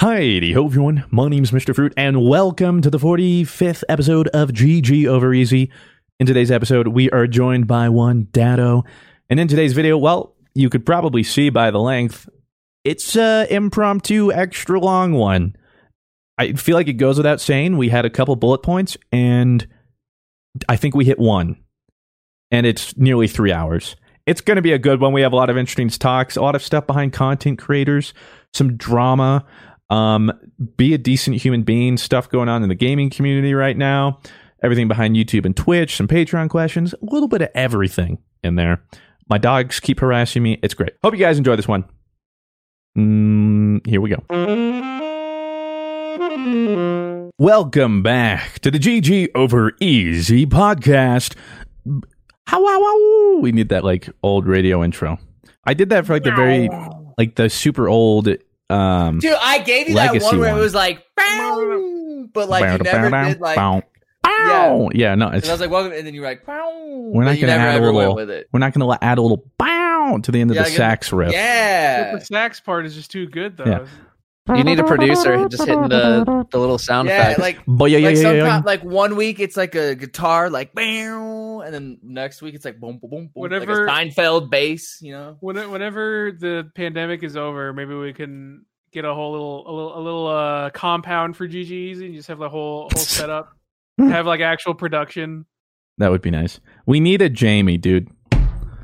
Hi, ho everyone. My name's Mr. Fruit, and welcome to the 45th episode of GG Over Easy. In today's episode, we are joined by one Dado. And in today's video, well, you could probably see by the length, it's a impromptu extra long one. I feel like it goes without saying. We had a couple bullet points, and I think we hit one. And it's nearly three hours. It's going to be a good one. We have a lot of interesting talks, a lot of stuff behind content creators, some drama, um, be a decent human being, stuff going on in the gaming community right now, everything behind YouTube and Twitch, some Patreon questions, a little bit of everything in there. My dogs keep harassing me. It's great. Hope you guys enjoy this one. Mm, here we go. Welcome back to the GG Over Easy podcast. How, how, how, we need that like old radio intro. I did that for like the very like the super old um Dude, I gave you that one where one. it was like, "Bow," but like you never did like. Yeah. yeah, no, And I was like, welcome, and then you were like, "Bow," we're not gonna add a little went with it. we're not gonna add a little bow to the end of Yeah, the I sax riff. Yeah, The sax part is just too good though. Yeah. You need a producer just hitting the, the little sound yeah, effect. like But yeah, yeah, like yeah, yeah. sometimes like one week it's like a guitar like bow, and then next week it's like boom boom boom boom, Whatever- like a Seinfeld bass, you know. When- Whenever the pandemic is over, maybe we can get a whole little a little a little uh, compound for GGs Easy and just have the whole whole setup. have like actual production. That would be nice. We need a Jamie, dude.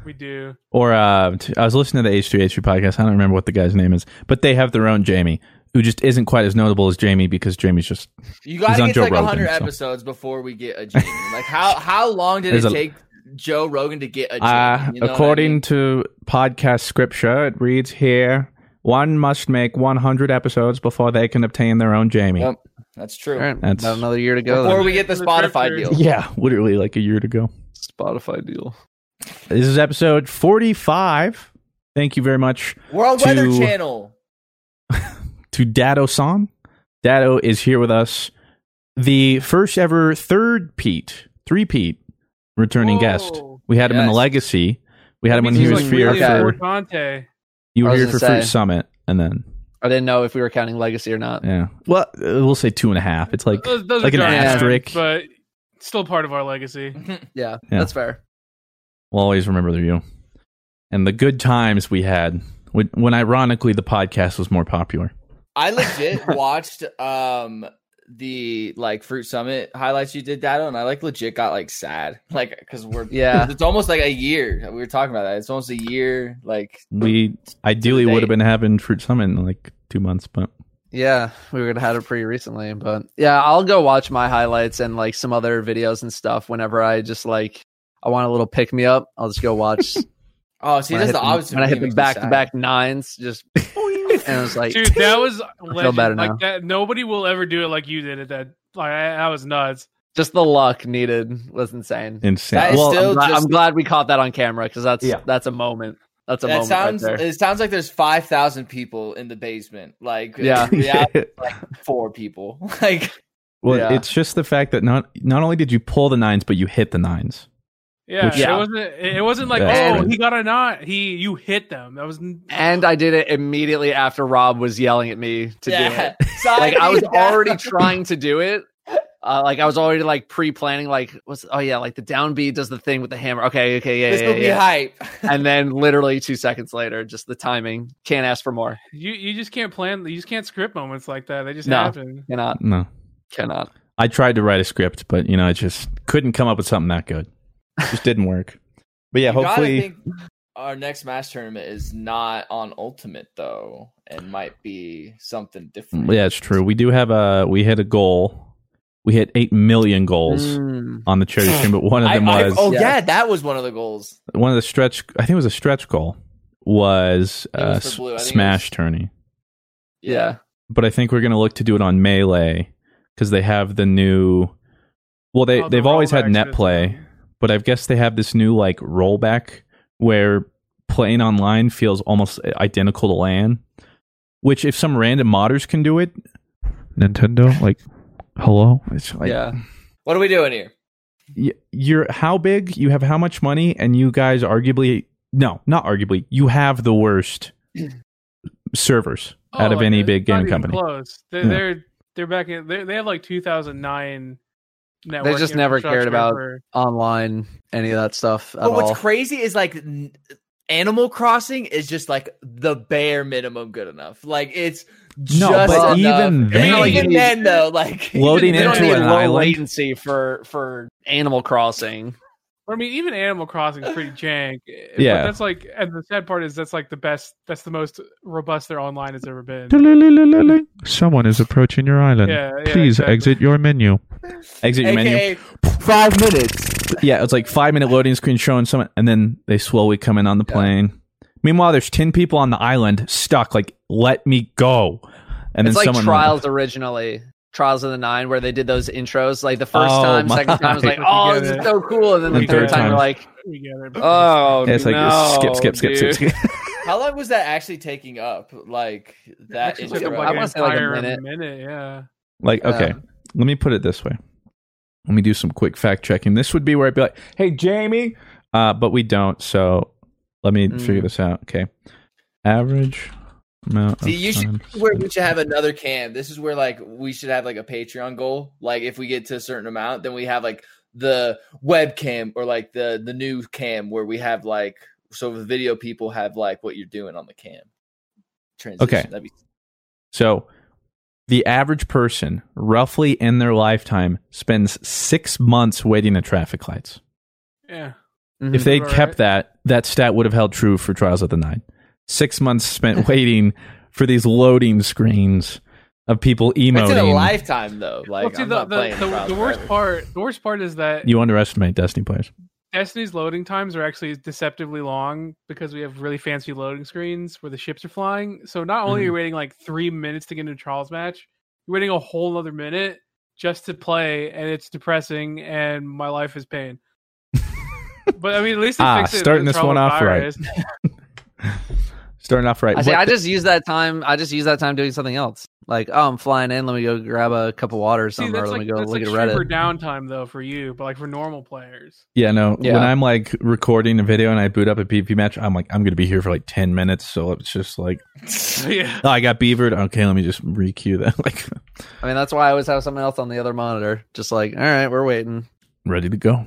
We do. Or uh, t- I was listening to the H3H3 podcast. I don't remember what the guy's name is, but they have their own Jamie, who just isn't quite as notable as Jamie because Jamie's just You gotta get to like Rogan, hundred so. episodes before we get a Jamie. like how how long did There's it a- take Joe Rogan to get a Jamie? Uh, You know what I according mean? to podcast scripture, it reads here: one must make 100 episodes before they can obtain their own Jamie. Yep, that's true. All right, That's- about another year to go. Before then. we get the The Spotify deal. Yeah, literally like a year to go. Spotify deal. This is episode 45. Thank you very much World To- Weather Channel. to Dado San. Dado is here with us, the first ever third Pete, three Pete returning guest. We had him in the Legacy. We had him when he was like here really for Fortante. you I were here gonna for Fruit. Summit, and then I didn't know if we were counting legacy or not. yeah. Well, uh, we'll say two and a half. It's like Those, those like an giant, asterisk. but still part of our legacy. Yeah, Yeah. that's fair. We'll always remember the you and the good times we had when, when ironically the podcast was more popular. I legit watched um the like Fruit Summit highlights you did, that and I like legit got like sad, like because we're Yeah. it's almost like a year. We were talking about that. It's almost a year. Like We ideally would have been having Fruit Summit in like two months, but Yeah, we would have had it pretty recently, but yeah, I'll go watch my highlights and like some other videos and stuff whenever I just like I want a little pick me up. I'll just go watch. oh, see, I that's hit the the- opposite. when I hit the back to back nines, just and it was like, Dude, that was legend. better like now. that. Nobody will ever do it like you did at that like that was nuts. Just the luck needed was insane. Insane. Well, still I'm, glad, just- I'm glad we caught that on camera because that's Yeah. that's a moment. That's a That moment sounds. right there. it sounds like there's five thousand people in the basement. Like Yeah. in reality, it's like four people. Like well, Yeah. it's just the fact that not not only did you pull the nines, but you hit the nines. Yeah, Which- it wasn't. It wasn't like That's oh crazy. he got a knot. He you hit them. That was And I did it immediately after Rob was yelling at me to do it. Sorry. Like I was already trying to do it. Uh, like I was already like pre-planning. Like what's oh yeah, like the down B does the thing with the hammer. Okay, okay, yeah, This yeah, will be yeah. hype. And then literally two seconds later, just the timing. Can't ask for more. you. You just can't plan. You just can't script moments like that. They just No. happen. Cannot, No, cannot. I tried to write a script, but you know, I just couldn't come up with something that good. It just didn't work. But yeah, You gotta hopefully, think our next match tournament is not on Ultimate though, and might be something different. yeah, it's true. We do have a we hit a goal. We hit eight million goals Mm. on the charity stream, but one of them I- was oh Yeah. yeah, that was one of the goals. one of the stretch. I think it was a stretch goal. Was, It uh, was for blue. I think it smash was- tourney. Yeah. but I think we're going to look to do it on Melee because they have the new. Well, they oh, they've always had net system. play, but I guess they have this new like rollback where playing online feels almost identical to LAN. Which, if some random modders can do it, Nintendo, like, hello, it's like, yeah. What are we doing here? y- you're how big, you have how much money, and you guys arguably, no, not arguably, you have the worst servers oh, out of Oh, like, any big game company. Close. They're Yeah. they're they're back in. They they have like 2009. They just never cared about for- online any of that stuff at But what's all. crazy is like n- Animal Crossing is just like the bare minimum good enough. Like it's No, just but enough. even And then- even then though, like Loading into need an low island. latency for for Animal Crossing. I mean, even Animal Crossing is pretty jank. eh, Yeah. but that's like, and the sad part is that's like the best. That's the most robust their online has ever been. Someone is approaching your island. Yeah, yeah, Please exactly. exit your menu. Exit your menu. Five minutes. Yeah, it's like five minute loading screen showing someone, and then they slowly come in on the plane. Meanwhile, there's ten people on the island stuck. Like, let me go. And it's then like someone Trials originally. Trials of the Nine, where they did those intros. Like the first Oh, time, second time was like, "Oh, this is so cool," and then the And third third time, time. you're like, We get it. "Oh, Yeah, it's like no, skip, skip, skip, skip, skip. How long was that actually taking up? Like that Actually took intro? I wanna say, like, a entire minute. Yeah. Like, okay, Yeah. let me put it this way. Let me do some quick fact checking. This would be where I'd be like, "Hey, Jamie," uh, but we don't. So let me Mm. figure this out. Okay, average amount. See, of you should where we should have another cam. This is where like we should have like a Patreon goal. Like if we get to a certain amount, then we have like the webcam or like the the new cam where we have like so the video people have like what you're doing on the cam. Transition. Okay. That'd be So, the average person, roughly in their lifetime, spends six months waiting at traffic lights. Yeah. Mhm. If they'd Alright. kept that, that stat would have held true for Trials of the Nine. Six months spent waiting for these loading screens of people emoting. It's in a lifetime though. Like well, see, the, the, the, the worst part, the worst part is that You underestimate Destiny players. Destiny's loading times are actually deceptively long because we have really fancy loading screens where the ships are flying. So not only are you Mm-hmm. waiting like three minutes to get into a Trials match, you're waiting a whole other minute just to play, and it's depressing, and my life is pain. but I mean, at least they Ah, fixed it. starting this one Charles off right. virus. Starting off right. I say What I just use that time. I just use that time doing something else. Like, oh, I'm flying in. Let me go grab a cup of water or See, something, or that's let like, me go that's look like at super Reddit. downtime though for you, but like for normal players. yeah, no. Yeah. When I'm like recording a video and I boot up a PvP match, I'm like, I'm going to be here for like 10 minutes. So it's just like, yeah. oh, I got beavered. Okay, let me just re-queue that. Like, I mean, that's why I always have something else on the other monitor. Just like, all right, we're waiting. ready to go.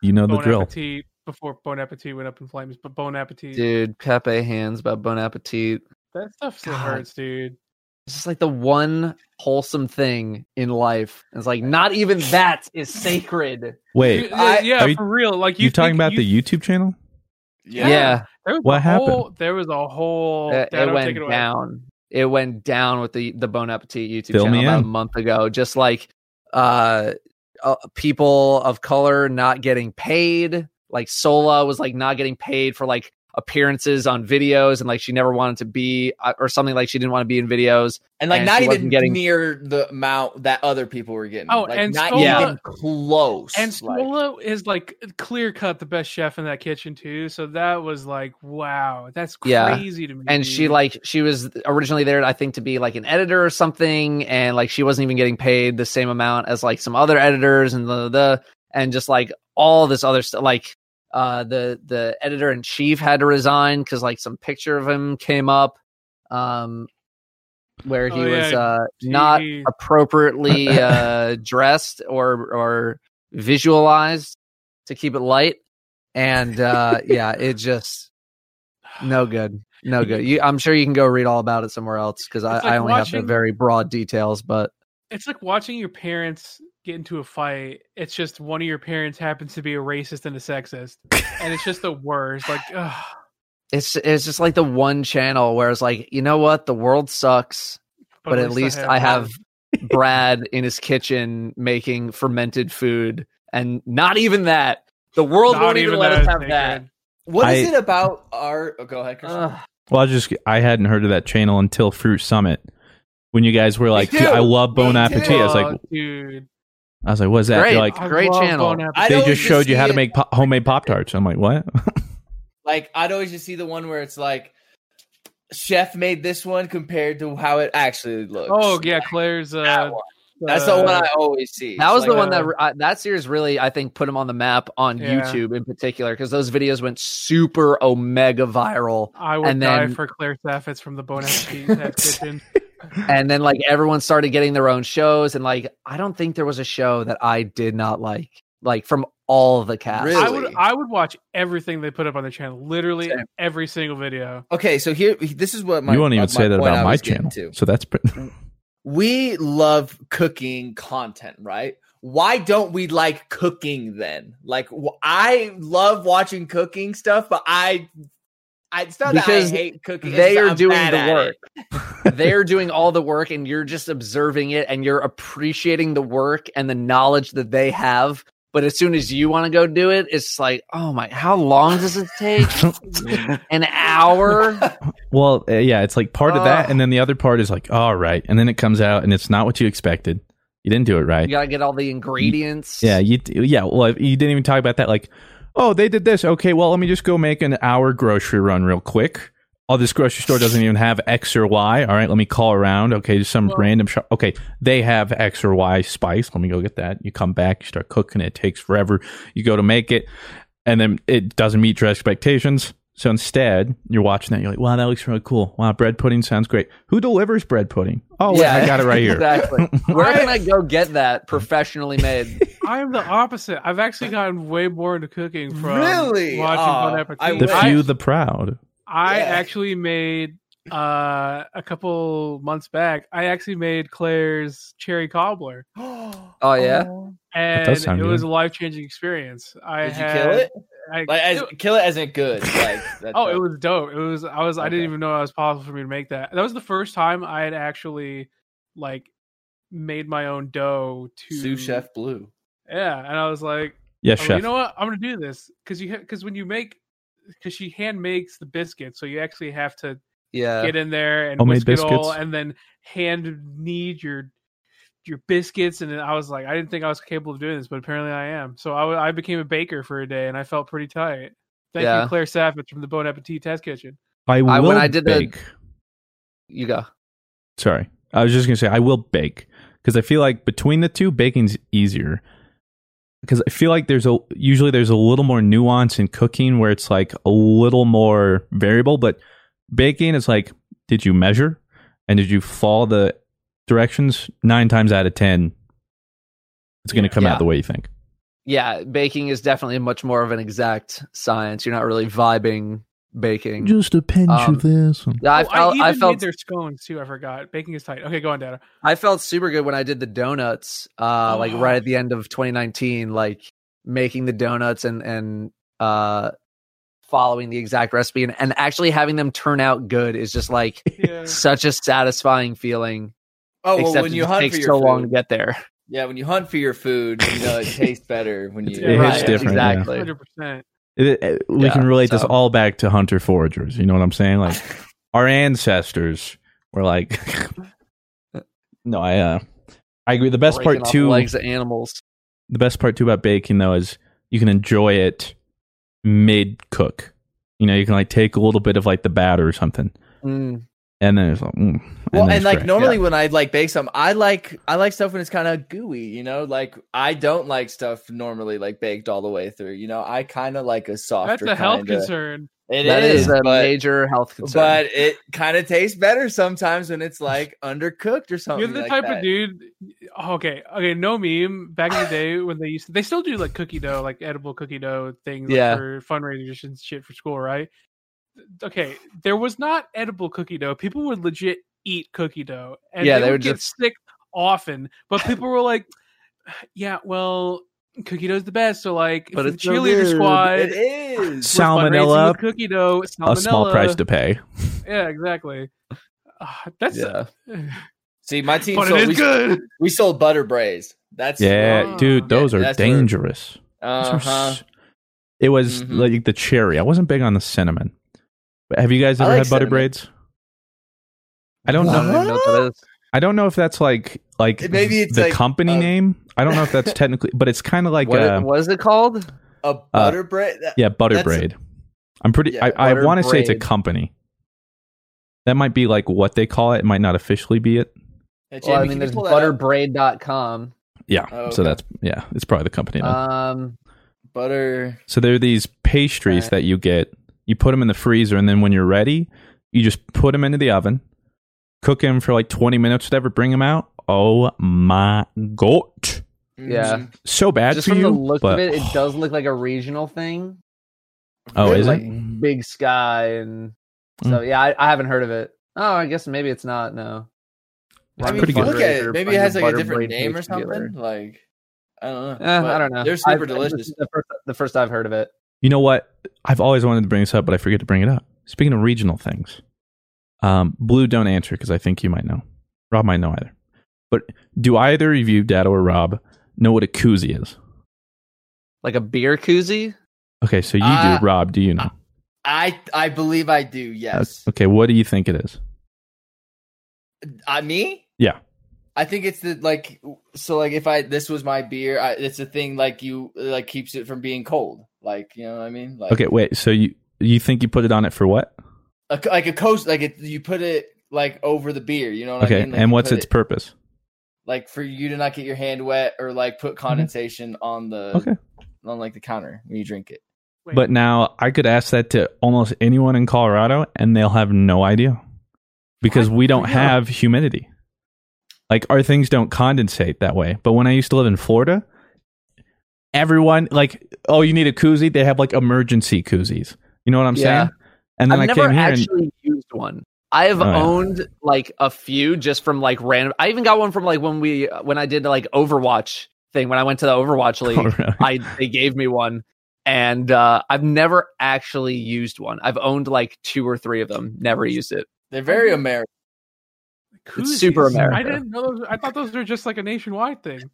You know the drill. Appetit before Bon Appetit went up in flames, but Bon Appetit Dude, Pepe hands about Bon Appetit. that stuff still God. hurts, dude. It's just like the one wholesome thing in life. It's like not even that is sacred. Wait, Yeah, I- yeah, you- for real. Like you, you talking think- about you the YouTube channel? Yeah. Yeah, There was What a happened? Whole, there was a whole. it, Dado, it went away. down. It went down with the the Bon Appetit YouTube Fill channel about in. a month ago. Just like uh, uh, people of color not getting paid. Like Sohla was like not getting paid for like appearances on videos and like she never wanted to be uh, or something like she didn't want to be in videos and like and not even getting- near the amount that other people were getting. Oh, like, and not Scola- even close. And like- is like clear cut the best chef in that kitchen too. So that was like, wow, that's Yeah. crazy to me. and she like she was originally there i think to be like an editor or something and like she wasn't even getting paid the same amount as like some other editors and the the and just like all this other stuff like uh the the editor in chief had to resign because like some picture of him came up um where he Oh, was yeah, uh not appropriately uh dressed or or visualized to keep it light. And uh yeah it just no good no good. You i'm sure you can go read all about it somewhere else because I, like I only have the very broad details but it's like watching your parents get into a fight. It's just one of your parents happens to be a racist and a sexist, and it's just the worst. Like, ugh. it's it's just like the one channel where it's like you know what the world sucks but, at least i have brad in his kitchen making fermented food and not even that the world Not won't even, even let us is have that sacred. what is I- it about our? Oh, go ahead, Chris. Ugh. Well, I just I hadn't heard of that channel until Fruit Summit. When you guys were like, too. I love Bon Me Appetit. too. I was like, dude, I was like, what's that? Great. Like, I Great channel. Bon I'd they just showed you how see to make po- homemade Pop Tarts. I'm like, what? Like I'd always just see the one where it's like, chef made this one compared to how it actually looks. Oh yeah, Claire's. That Uh, one. That's the uh, one I always see. That was It's the like, one that uh, that series really I think put him on the map on Yeah. YouTube in particular because those videos went super omega viral I would and die then- for Claire Saffitz from the Bon Appetit Test Kitchen. And then like everyone started getting their own shows and like I don't think there was a show that I did not like like from all the cast. Really? I would I would watch everything they put up on their channel, literally Same. every single video. Okay, so here, this is what my you won't even my say that about my channel. to. So that's pretty. we love cooking content, right? Why don't we like cooking then? Like wh- I love watching cooking stuff, but I, I it's not Because that I hate cooking. They are doing the work. They're doing all the work and you're just observing it and you're appreciating the work and the knowledge that they have. But as soon as you want to go do it, it's like, oh my, how long does it take? An hour? well, uh, yeah, it's like part of that, and then the other part is like, all right, and then it comes out, and it's not what you expected. You didn't do it right. You got to get all the ingredients. Yeah, you yeah. Well, you didn't even talk about that. Like, oh, they did this. Okay, well, let me just go make an hour grocery run real quick. Oh, this grocery store doesn't even have X or Y. All right, let me call around. Okay, just some random shop. Okay, they have X or Y spice. Let me go get that. You come back, you start cooking. It takes forever. You go to make it, and then it doesn't meet your expectations. So instead, you're watching that. You're like, wow, that looks really cool. Wow, bread pudding sounds great. Who delivers bread pudding? Oh, wait, I got it right here. exactly. Where can I go get that professionally made? I am the opposite. I've actually gotten way more into cooking from Really? watching Aw, Bon I Appetit. The few, the proud. I Yeah. actually made uh a couple months back. I actually made Claire's cherry cobbler, Oh yeah. and does sound it was a life changing experience. I Did you had, kill it? I, Like as, it- kill it as in good. Like that oh, type. it was dope. It was. I was. I didn't even know it was possible for me to make that. That was the first time I had actually like made my own dough to sous chef blue. Yeah, and I was like, Yes, I was like, chef. you know what? I'm gonna do this because you because when you make because she hand makes the biscuits, so you actually have to Yeah. get in there and Homemade whisk it all, biscuits? and then hand knead your your biscuits. And I was like, I didn't think I was capable of doing this, but apparently I am. So I became a baker for a day, and I felt pretty tight. Thank Yeah. you, Claire Saffitz from the Bon Appetit Test Kitchen. I will I- when I did the- bake. You go. Sorry, I was just gonna say I will bake because I feel like between the two, baking's easier. Because I feel like there's a usually there's a little more nuance in cooking where it's like a little more variable, but baking is like, did you measure and did you follow the directions? Nine times out of ten, it's going to come Yeah. out the way you think. Yeah, baking is definitely much more of an exact science. You're not really vibing baking. Just a pinch Um, of this. Yeah, I Oh, felt even I, made felt their scones too. I forgot. Baking is tight. Okay, go on, Dado. I felt super good when I did the donuts. Uh, like Oh. right at the end of 2019, like making the donuts and and uh following the exact recipe and, and actually having them turn out good is just like Yeah. such a satisfying feeling. Oh well, when you just hunt takes for your food so food, long to get there. yeah, when you hunt for your food, you know it tastes better when you. It Right, different, exactly. Hundred percent. It- it- we Yeah, can relate this all back to hunter foragers. You know what I'm saying? Like our ancestors were like, no, I, uh, I agree. The best Breaking part off too, legs of animals. the best part too about baking though is you can enjoy it mid cook. You know, you can like take a little bit of like the batter or something, Mm. And then it's like, mm, and Well, then and like great. normally when I like bake something, I like I like stuff when it's kind of gooey. You know, like I don't like stuff normally like baked all the way through. You know, I kind of like a softer. That's a health kinda- concern. It That is a but, major health concern. but it kind of tastes better sometimes when it's like undercooked or something. You're the like type that. of dude. Okay, okay, no meme. Back in the day when they used, to, they still do like cookie dough, like edible cookie dough things like, for fundraisers and shit for school, right? Okay, there was not edible cookie dough. People would legit eat cookie dough, and Yeah, they, they would would get just- sick often. But people were like, "Yeah, well, cookie dough's the best." So like, But if it's the so cheerleader good. squad, It is. salmonella, cookie dough, a small price to pay. Yeah, exactly. Ah, that's yeah. See, my team but sold, it is we, good. we sold butter braids. That's Yeah, Ah. dude, those Yeah, are dangerous. Those uh-huh. It was Mhm. like the cherry. I wasn't big on the cinnamon. But have you guys ever like had butter cinnamon. braids? I don't I don't know. what that is. I don't know if that's like like Maybe it's the like, company uh, name. I don't know if that's technically, but it's kind of like What, uh, what is it called? A butter bread. that- yeah, butter that's- braid. I'm pretty. Yeah, I, I want to say it's a company. That might be like what they call it. It might not officially be it. Hey, Well, I mean, there's pull that up? butterbraid.com. Yeah. Oh, So that's yeah. It's probably the company. name. Um, butter. So there are these pastries Right. that you get. You put them in the freezer, and then when you're ready, you just put them into the oven, cook them for like 20 minutes, whatever. Bring them out. Oh my god! Yeah. Mhm. So bad just for from you. the look but, of it, it does look like a regional thing. Oh, is like it? Big Sky and so yeah, I, I haven't heard of it. Oh, I guess maybe it's not. No, I Run mean, pretty good. look at it. Maybe it has like a different name or paste together. something. Like I don't know. Eh, I don't know. They're super I've- delicious. The first, the first I've heard of it. You know what? I've always wanted to bring this up, but I forget to bring it up. Speaking of regional things, um, Blue, don't answer because I think you might know. Rob might know either. But do either of you, Dad or Rob, know what a koozie is? Like a beer koozie. Okay, so you Uh, do. Rob, do you know? I I believe I do. Yes. Okay, what do you think it is? I me. Yeah. I think it's the like so like if I this was my beer, I, it's a thing like you like keeps it from being cold. Like you know what I mean? Like Okay, wait. So you you think you put it on it for what? a, like a coast like it, you put it like over the beer. You know what Okay, I mean? Like, and what's its it- purpose? like for you to not get your hand wet or like put mm-hmm. condensation on the Okay. on like the counter when you drink it. Wait, But now I could ask that to almost anyone in Colorado, and they'll have no idea because What? we don't Yeah. have humidity. Like our things don't condensate that way. But when I used to live in Florida, everyone like, oh, you need a koozie. They have like emergency koozies. You know what I'm Yeah. saying? And then I've I never came here and actually used one. I have Oh, yeah. owned like a few just from like random. I even got one from like when we when I did like Overwatch thing when I went to the Overwatch League. Oh, really? I they gave me one, and uh, I've never actually used one. I've owned like two or three of them. Never used it. They're very American. It's super American. I didn't know. Those, I thought those were just like a nationwide thing.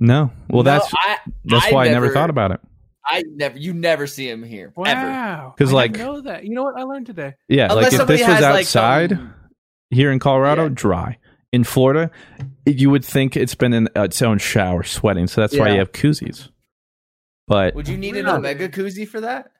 No. Well, No, that's I, that's why I never thought about it. I never you never see him here ever. Wow. 'Cause, I like- know that. You know what I learned today? Yeah, Unless like if this was has, like, outside here in Colorado, Yeah. dry. In Florida, you would think it's been in its own shower sweating, so that's why you have koozies. But Would you need an Omega koozie for that?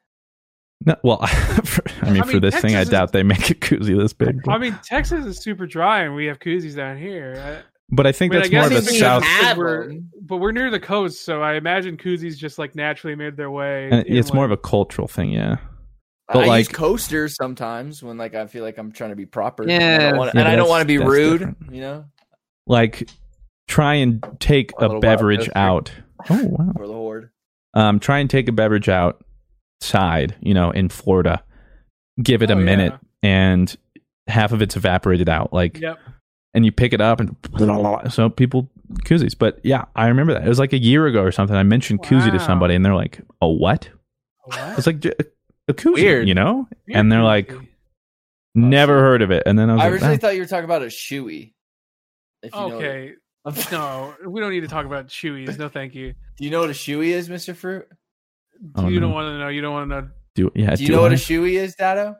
no, well, for, I mean, I for mean, this thing, I Texas is- doubt they make a koozie this big. I mean, Texas is super dry, and we have koozies down here. But I think I, I mean, that's I more of a it's because south. have we're, but we're near the coast, so I imagine koozies just like naturally made their way. and in, It's more like- of a cultural thing, yeah. But I like- use coasters sometimes when like I feel like I'm trying to be proper. Yeah. and I don't wanna- Yeah, I don't want to be that's- that's rude. different. You know, Like, try and take A a, beverage out. Oh wow! for the horde. Um, try and take a beverage outside. You know, in Florida, give it a Oh, yeah. minute, and half of it's evaporated out. Like, Yep. And you pick it up and so people koozies. But yeah, I remember that. It was like a year ago or something. I mentioned koozie to somebody and they're like, "A what?" What? It's like "J- a koozie, Weird. you know? Weird and they're like, koozie. "Never heard of it." And then I was I like, originally "Ah." thought you were talking about a shoey. If you know okay. No, we don't need to talk about shoeys. No, thank you. Do you know what a shoey is, Mister Fruit? Oh, you don't want to know. You don't want to know. Do yeah. Do you know what a shoey is, Dado?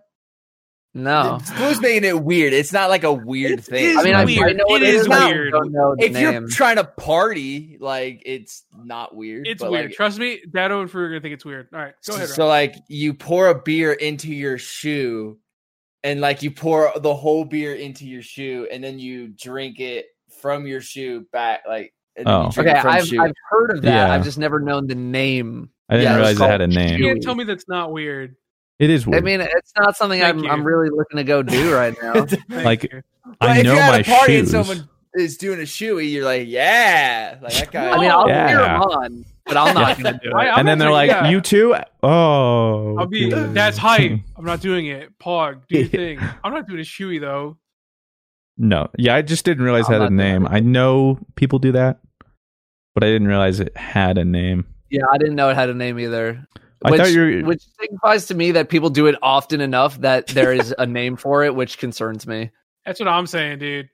No. Blue's making it weird. It's not like a weird thing. I mean, I, I weird. know It it is is. weird. don't know the if you're trying to party, like it's not weird. It's but, weird. like, Trust me, Dado and Fruit are gonna think it's weird. All right, go ahead. So Rob. like you pour a beer into your shoe, and like you pour the whole beer into your shoe, and then you drink it from your shoe back, like. And Oh. you drink okay, it from I've. I've heard of that. Yeah. I've just never known the name. I didn't Yeah, realize it had a name. you name. can't tell me that's not weird. It is weird. I mean, it's not something Thank I'm, you. I'm really looking to go do right now. Like, you. But I if know you're at my a party shoes. and someone is doing a shoey, you're like, yeah, like that guy. I mean, I'll Yeah. cheer them on, but I'm not going to do it. I'm and then they're like, yeah. "You too." Oh, I'll be. okay. That's hype. I'm not doing it. Pog, do your thing. I'm not doing a shoey though. No, yeah, I just didn't realize it I'm had a not name. it. I know people do that, but I didn't realize it had a name. Yeah, I didn't know it had a name either. I Which, you were- which signifies to me that people do it often enough that there is a name for it, which concerns me. That's what I'm saying, dude.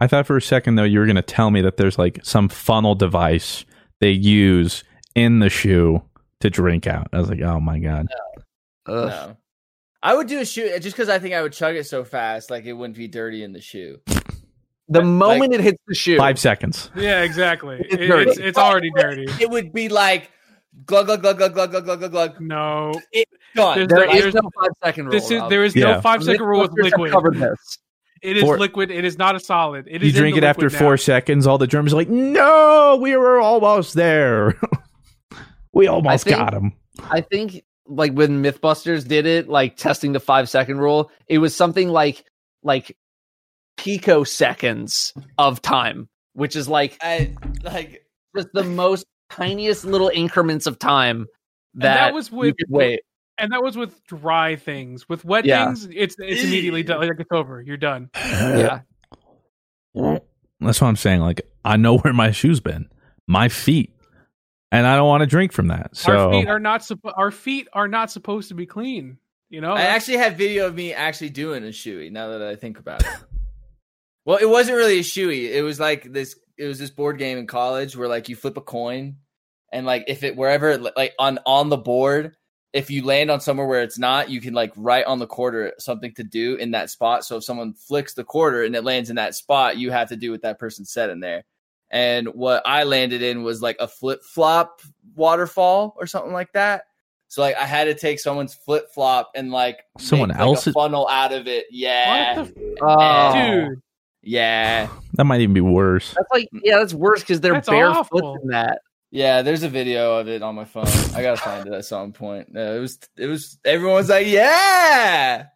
I thought for a second though you were going to tell me that there's like some funnel device they use in the shoe to drink out. I was like, "Oh my god." Ugh. No. I would do a shoe just because I think I would chug it so fast, like it wouldn't be dirty in the shoe. The moment it hits the shoe, 5 seconds. Yeah, exactly. It's It- it's it's already dirty. It would be like glug glug glug glug glug glug glug glug. No, it's done. There no, no five second rule. This is there is yeah. no five second rule with liquid. Covered this. It is four. liquid. It is not a solid. You drink it after now. four seconds. All the Germans are like, "No, we were almost there. we almost think, got him." I think, like when MythBusters did it, like testing the five second rule, it was something like like picoseconds of time, which is like I, like just the most tiniest little increments of time that, that was you with could wait. and that was with dry things. With wet Yeah. things, it's it's immediately done. Like it's over. You're done. Yeah, That's what I'm saying. Like, I know where my shoes been, my feet, and I don't want to drink from that. So our feet are not suppo- our feet are not supposed to be clean. You know, I actually have video of me actually doing a shoey. Now that I think about it, well, it wasn't really a shoey. It was like this. It was this board game in college where like you flip a coin, and like if it wherever like on on the board, if you land on somewhere where it's not, you can like write on the quarter something to do in that spot. So if someone flicks the quarter and it lands in that spot, you have to do what that person said in there. And what I landed in was like a flip flop waterfall or something like that. So like I had to take someone's flip flop and like Someone make, like, else's- a funnel out of it. Yeah, What the Oh. dude. Yeah, that might even be worse. that's like yeah, that's worse because they're That's barefoot awful. in that. yeah. There's a video of it on my phone. I gotta find it at some point. No, it was it was everyone's like yeah.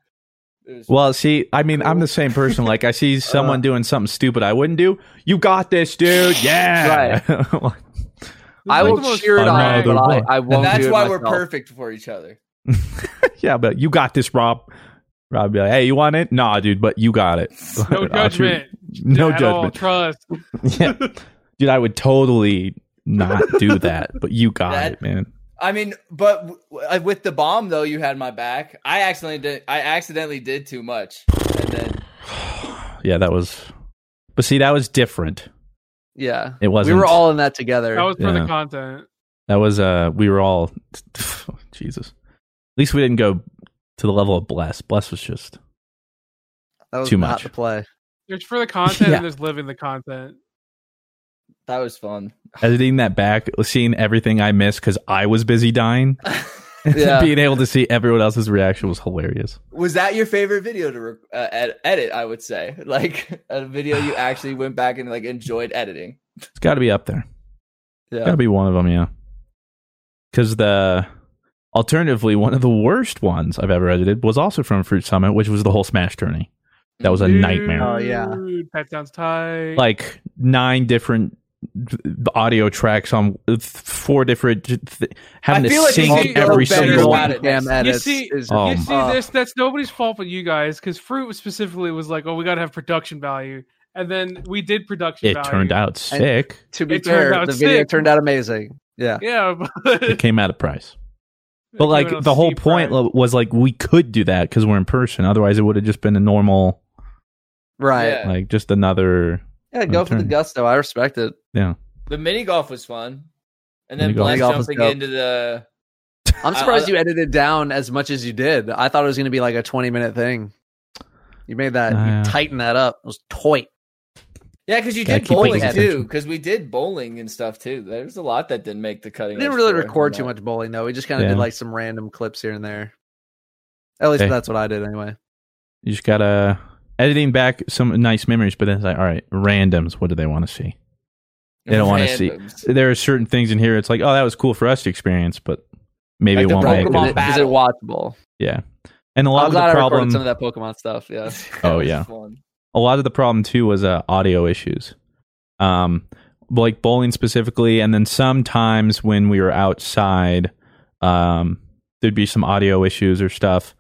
It was- Well, see, I mean, I'm the same person. Like, I see uh-huh. someone doing something stupid I wouldn't do. You got this, dude. Yeah. I will cheer it on, but I, one. I won't. and that's do it why we're perfect for each other. yeah, but you got this, Rob. Rob, be like, hey, you want it? Nah, dude, but you got it. No I'll judgment. No at all. judgment. Trust. yeah. Dude, I would totally not do that, but you got That- it, man. I mean, but w- w- with the bomb though, you had my back. I accidentally did. I accidentally did too much, and then Yeah, that was. But see, that was different. Yeah, It wasn't. We were all in that together. That was for Yeah. the content. That was. Uh, we were all. Jesus. At least we didn't go to the level of bless. Bless was just. that was too not much. to play. There's for the content Yeah. and there's living the content. that was fun. editing that back, seeing everything I missed because I was busy dying, Yeah. being able to see everyone else's reaction was hilarious. Was that your favorite video to re- uh, ed- edit? I would say, like a video you actually went back and like enjoyed editing. It's got to be up there. Yeah, Got to be one of them, yeah. Because the alternatively, one of the worst ones I've ever edited was also from Fruit Summit, which was the whole Smash tourney. That was a nightmare. Oh, yeah. Dude, That sounds tight. Like nine different audio tracks on four different th- having I to feel like sing you could go every better single about it Damn next- you see, is- Um, you see uh, this. That's nobody's fault but you guys, because Fruit specifically was like, "Oh, we got to have production value," and then we did production. It value. turned out sick. to be It fair, out the video turned out amazing. Yeah, Yeah, but It came at a price. It But like out the whole point price. lo- was like we could do that because we're in person. Otherwise, it would have just been a normal, right. Yeah. like just another. Yeah, go for the gusto. I respect it. Yeah, The mini golf was fun, and then Mini golf. Bless Mini golf was jumping into the I'm surprised you edited down as much as you did. I thought it was going to be like a 20 minute thing. You made that, Uh, you tightened that up. It was toy. Yeah, because you Gotta did bowling too. Because we did bowling and stuff too. There's a lot that didn't make the cutting. We didn't really record too much bowling though. We just kind of Yeah. did like some random clips here and there. At least Hey. that's what I did anyway. You just gotta editing back some nice memories, but then it's like, all right, randoms. What do they want to see? They don't want to see. There are certain things in here. It's like, oh, that was cool for us to experience, but maybe Like it won't make Pokemon Is it. it, battle. is it watchable? Yeah, and a lot I'm of glad the I problem. recorded some of that Pokemon stuff. Yeah. Oh, yeah. fun. A lot of the problem too was uh, audio issues. Um like bowling specifically and then sometimes when we were outside um there'd be some audio issues or stuff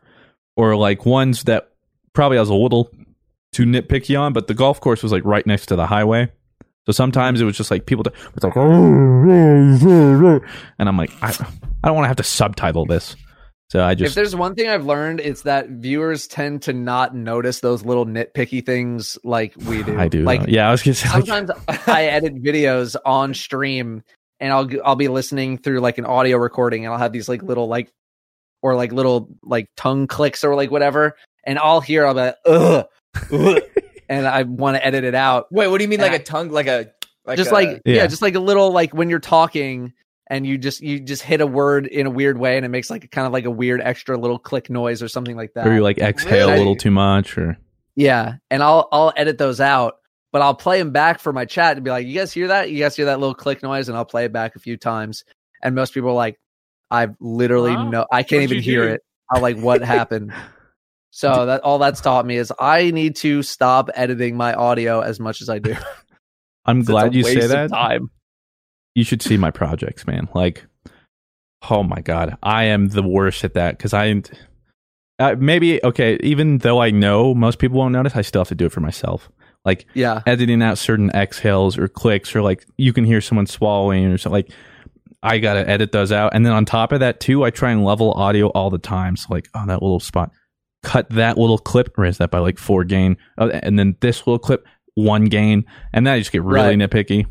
or like ones that probably I was a little too nitpicky on but the golf course was like right next to the highway. So sometimes it was just like people it's like and I'm like I, I don't want to have to subtitle this so I just if there's one thing I've learned, it's that viewers tend to not notice those little nitpicky things like we do. I do Like though. yeah I was gonna say like, sometimes I edit videos on stream and I'll I'll be listening through like an audio recording and I'll have these like little like or like little like tongue clicks or like whatever and I'll hear I'll be like ugh, ugh," and I want to edit it out. Wait, what do you mean? And Like I- a tongue? Like a like just a- like yeah. Yeah. just like a little like when you're talking and you just you just hit a word in a weird way and it makes like kind of like a weird extra little click noise or something like that. or you like exhale a little too much or Yeah, and I'll I'll edit those out, but I'll play them back for my chat and be like, "You guys hear that? You guys hear that little click noise?" And I'll play it back a few times, and most people are like, "I've literally Wow. no, I can't What'd even hear do? it." I'm like, "What happened?" So that all that's taught me is I need to stop editing my audio as much as I do. I'm glad you say that Time. You should see my projects, man. Like, oh my god, I am the worst at that because I uh, maybe okay. Even though I know most people won't notice, I still have to do it for myself. Like Yeah, editing out certain exhales or clicks, or like you can hear someone swallowing or something. Like, I gotta edit those out, and then on top of that too, I try and level audio all the time. So like, oh, that little spot, cut that little clip, raise that by like four gain, oh, and then this little clip one gain, and then I just get really Right. nitpicky.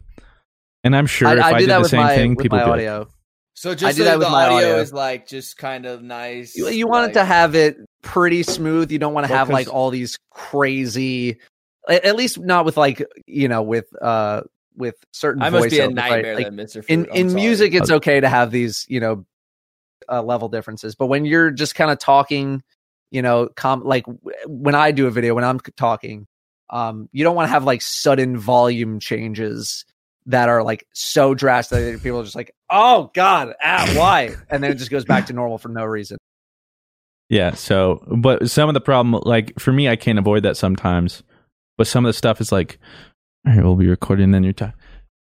And I'm sure I, if I I, do did that the same my thing, people my would audio. So I just do so that with the my audio, audio. is like just kind of nice. You, you want it to have it pretty smooth. You don't want to Well, have 'cause- like all these crazy. At at least not with like you know with uh with certain. I must be a voiceovers, right? nightmare, Like, then, Mister. in in music it's okay to have these you know uh, level differences but when you're just kind of talking you know com like w- when i do a video when i'm talking um you don't want to have like sudden volume changes that are like so drastic that people are just like oh god ah, why and then it just goes back to normal for no reason Yeah. So, but some of the problem, like for me, I can't avoid that sometimes. But some of the stuff is like, all right, we'll be recording, then you're talking,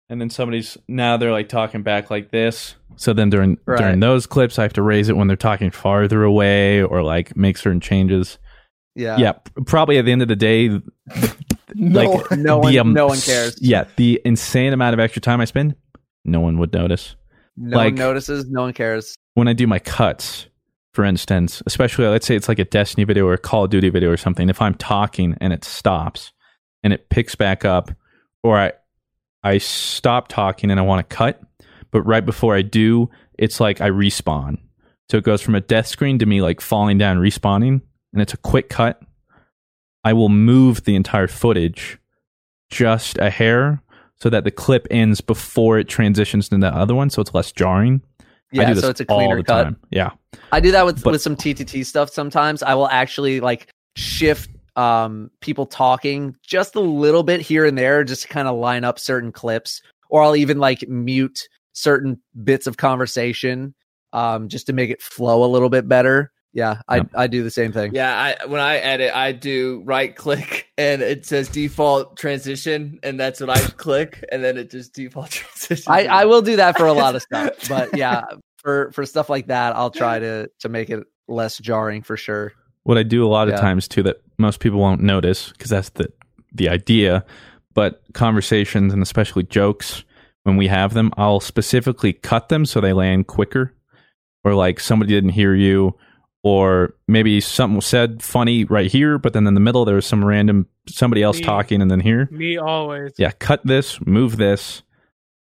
and then somebody's now they're like talking back like this. So then during Right. during those clips, I have to raise it when they're talking farther away or like make certain changes. yeah Yeah, probably at the end of the day, like no one um, no one cares Yeah, the insane amount of extra time I spend, no one would notice. no like- one notices no one cares when I do my cuts, for instance, especially let's say it's like a Destiny video or a Call of Duty video or something, if I'm talking and it stops and it picks back up, or I I stop talking and I want to cut, but right before I do, it's like I respawn. So it goes from a death screen to me like falling down, respawning, and it's a quick cut. I will move the entire footage just a hair so that the clip ends before it transitions to the other one, so it's less jarring. Yeah so it's a cleaner cut time. Yeah. I do that with But- with some TTT stuff sometimes. I will actually like shift um people talking just a little bit here and there just to kind of line up certain clips or I'll even like mute certain bits of conversation um just to make it flow a little bit better. Yeah, I Yep. I do the same thing. Yeah, I when I edit, I do right click and it says default transition, and that's what I click, and then it just default transition. I I will do that for a lot of stuff, but yeah, for for stuff like that, I'll try to to make it less jarring for sure. What I do a lot of times too that most people won't notice because that's the the idea, but conversations and especially jokes when we have them, I'll specifically cut them so they land quicker, or like somebody didn't hear you, or maybe something was said funny right here, but then in the middle there was some random somebody else Me. talking, and then here, Me always. yeah, cut this, move this,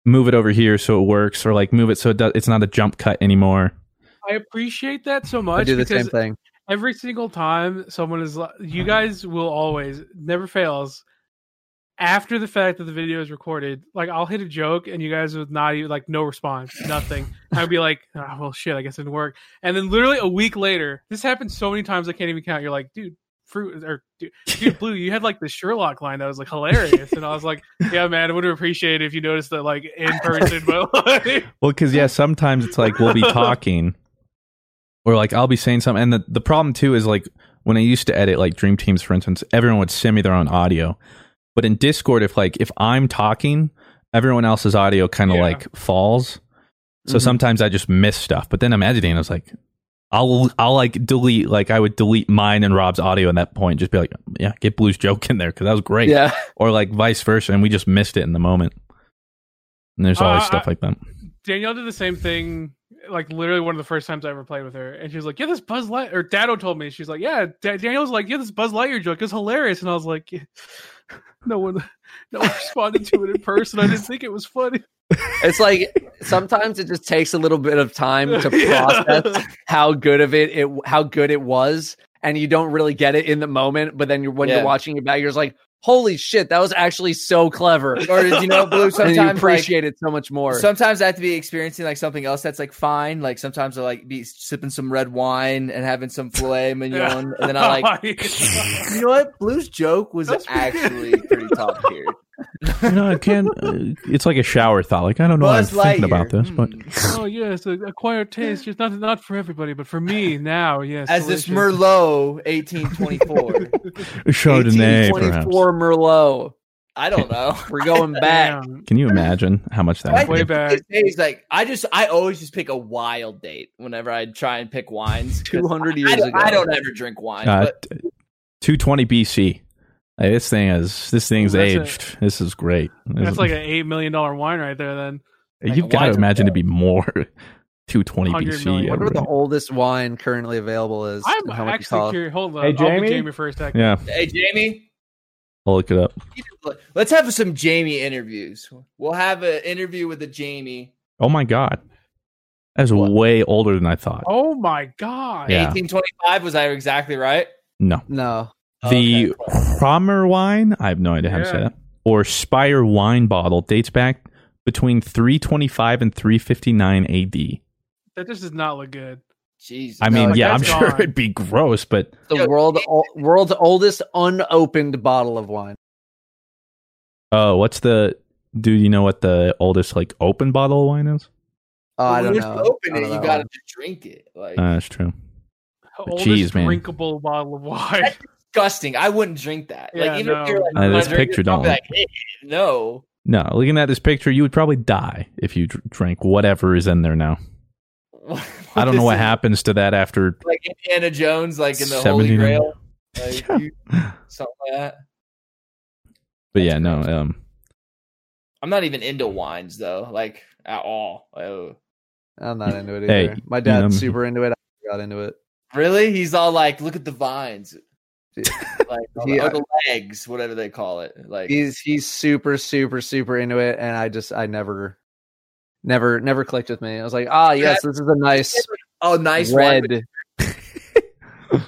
move it over here so it works, or like move it so it does, it's not a jump cut anymore. I appreciate that so much I do the same thing. every single time someone is li- you guys will always never fails after the fact that the video is recorded like i'll hit a joke and you guys would not even like no response nothing. I'd be like oh, well shit i guess it didn't work. And then literally a week later this happened so many times i can't even count. You're like dude fruit or dude, dude blue you had like the sherlock line that was like hilarious. And i was like yeah man i would appreciate appreciated if you noticed that like in person but like, Well, because yeah, sometimes it's like we'll be talking, or like I'll be saying something, and the the problem too is like when I used to edit like Dream Teams, for instance, everyone would send me their own audio, but in Discord, if like if I'm talking, everyone else's audio kind of Yeah. like falls. So Mhm. sometimes I just miss stuff, but then I'm editing. I was like, I'll I'll like delete like I would delete mine and Rob's audio at that point, just be like, yeah, get Blue's joke in there because that was great, Yeah. or like vice versa, and we just missed it in the moment. And there's always Uh, stuff I- like that. Danielle did the same thing, like literally one of the first times I ever played with her, and she was like, "Yeah, this Buzz Light." Or Dado told me she's like, "Yeah." Da- Danielle like, "Yeah, this Buzz Lightyear joke is hilarious," and I was like, yeah. "No one, no one responded to it in person. I didn't think it was funny." It's like sometimes it just takes a little bit of time to Yeah. process how good of it, it how good it was, and you don't really get it in the moment. But then you're, when Yeah. you're watching it back, you're just like, "Holy shit, that was actually so clever!" Or you know, Blue? and Sometimes you like, appreciate it so much more. Sometimes I have to be experiencing like something else that's like fine. Like sometimes I like be sipping some red wine and having some filet mignon, and then I like, you know what? Blue's joke was actually pretty top tier. You know, I can't. Uh, it's like a shower thought. Like I don't know why I'm Buzz thinking about this, but oh yes, a acquired taste, just not not for everybody, but for me now. Yes, As this. Merlot eighteen twenty four. Chardonnay, perhaps. Merlot. I don't know. We're going back. Can you imagine how much that? I Way back. these days, like I just, I always just pick a wild date whenever I try and pick wines. 200 years I don't, ago. I don't ever drink wine. Uh, but t- 220 BC. Like, this thing is this thing's That's a- aged. this is great. This That's is- like an eight million dollar wine right there. Then you've got to why- imagine to be more. 220 100 BC. million. I wonder what the oldest wine currently available is. I'm how much actually curious. Hold on, Hey, I'll Jamie? Jamie for a second. Yeah, hey, Jamie, I'll look it up. let's have some Jamie interviews. We'll have an interview with the Jamie. Oh my god, that's What? way older than I thought. Oh my god! Yeah. Eighteen twenty five. Was I exactly right? No, No. The Okay. Cromer wine. I have no idea how to say that. Or Speyer wine bottle dates back between 325 and 359 AD. That just does not look good. Jesus. I mean, No, yeah, I'm that's sure it'd be gross, but The Yo, world o- world's oldest unopened bottle of wine. oh, what's the? Do you know what the oldest like open bottle of wine is? Oh, I don't Once know. you open don't you know. gotta drink it. Like Uh, that's true. Oldest Jeez, man. drinkable bottle of wine. That's disgusting. I wouldn't drink that. Yeah, like even no. if you're like, Uh, this picture it," I'll don't like, "Hey, no. No, looking at this picture, you would probably die if you dr- drank whatever is in there now. I don't know This what is happens to that after. Like Indiana Jones, like in the Holy Grail, like you, something like that. But yeah, no. Um, I'm not even into wines though, like at all. Oh. I'm not into it Hey, either. My you dad's know- super into it. I got into it. Really? He's all like, look at the vines, like or He- the, or the legs, whatever they call it. Like He's he's super super super into it, and I just I never never never clicked with me. I was like, ah, yes, this is a nice oh, nice wine. red.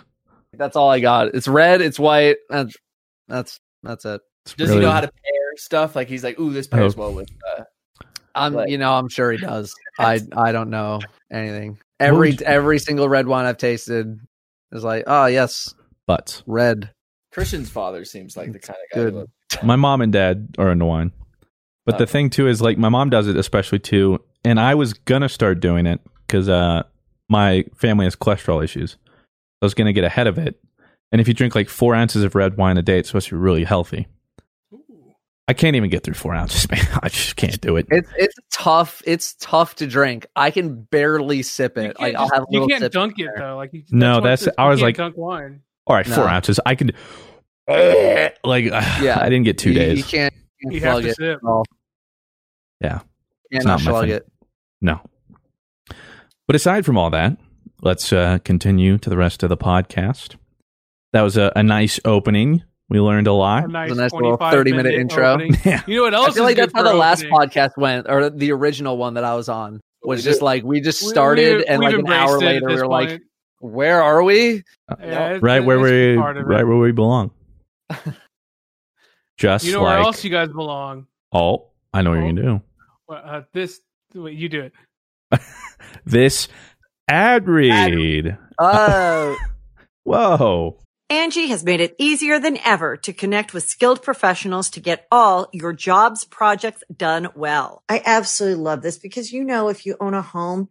that's all I got. It's red. It's white. That's that's that's it. it's Does he know how to pair stuff? Like he's like, ooh, this pairs Oh. well with. Uh, I'm Right. you know I'm sure he does. I I don't know anything. Every every single red wine I've tasted is like, oh yes, butts? red. Christian's father seems like the kind of guy. Good. Good. My mom and dad are into wine, but the thing too is like my mom does it especially too, and I was gonna start doing it because uh, my family has cholesterol issues. I was gonna get ahead of it, and if you drink like four ounces of red wine a day, it's supposed to be really healthy. I can't even get through four ounces, man. I just can't do it. It's it's tough. It's tough to drink. I can barely sip You it. can't, Like I'll have a you little can't sip dunk here. it though. Like you, No, what that's- I was can't like- dunk wine. All right, four ounces. I can. Like, Yeah. I didn't get two You- days. You can't, you You can't have slug to it. sip. at. Yeah. Can't not my slug thing. it. No. But aside from all that, let's uh, continue to the rest of the podcast. That was a, a nice opening. We learned a A lot. nice, nice little 30 minute intro. Yeah. You know what else? I else? feel is like good that's how for the last opening? podcast went, or the original one that I was on. was just like we just started, we- and we've like an hour embraced it at later we this were like, point. "Where are we?" Yeah, it's- right where we part of it. right where we belong. Just You know like where else you guys belong? oh, I know what you're gonna do. Well, Uh, this, wait, you do it. This ad read. Oh, Whoa. Angi has made it easier than ever to connect with skilled professionals to get all your jobs projects done well. I absolutely love this because, you know, if you own a home,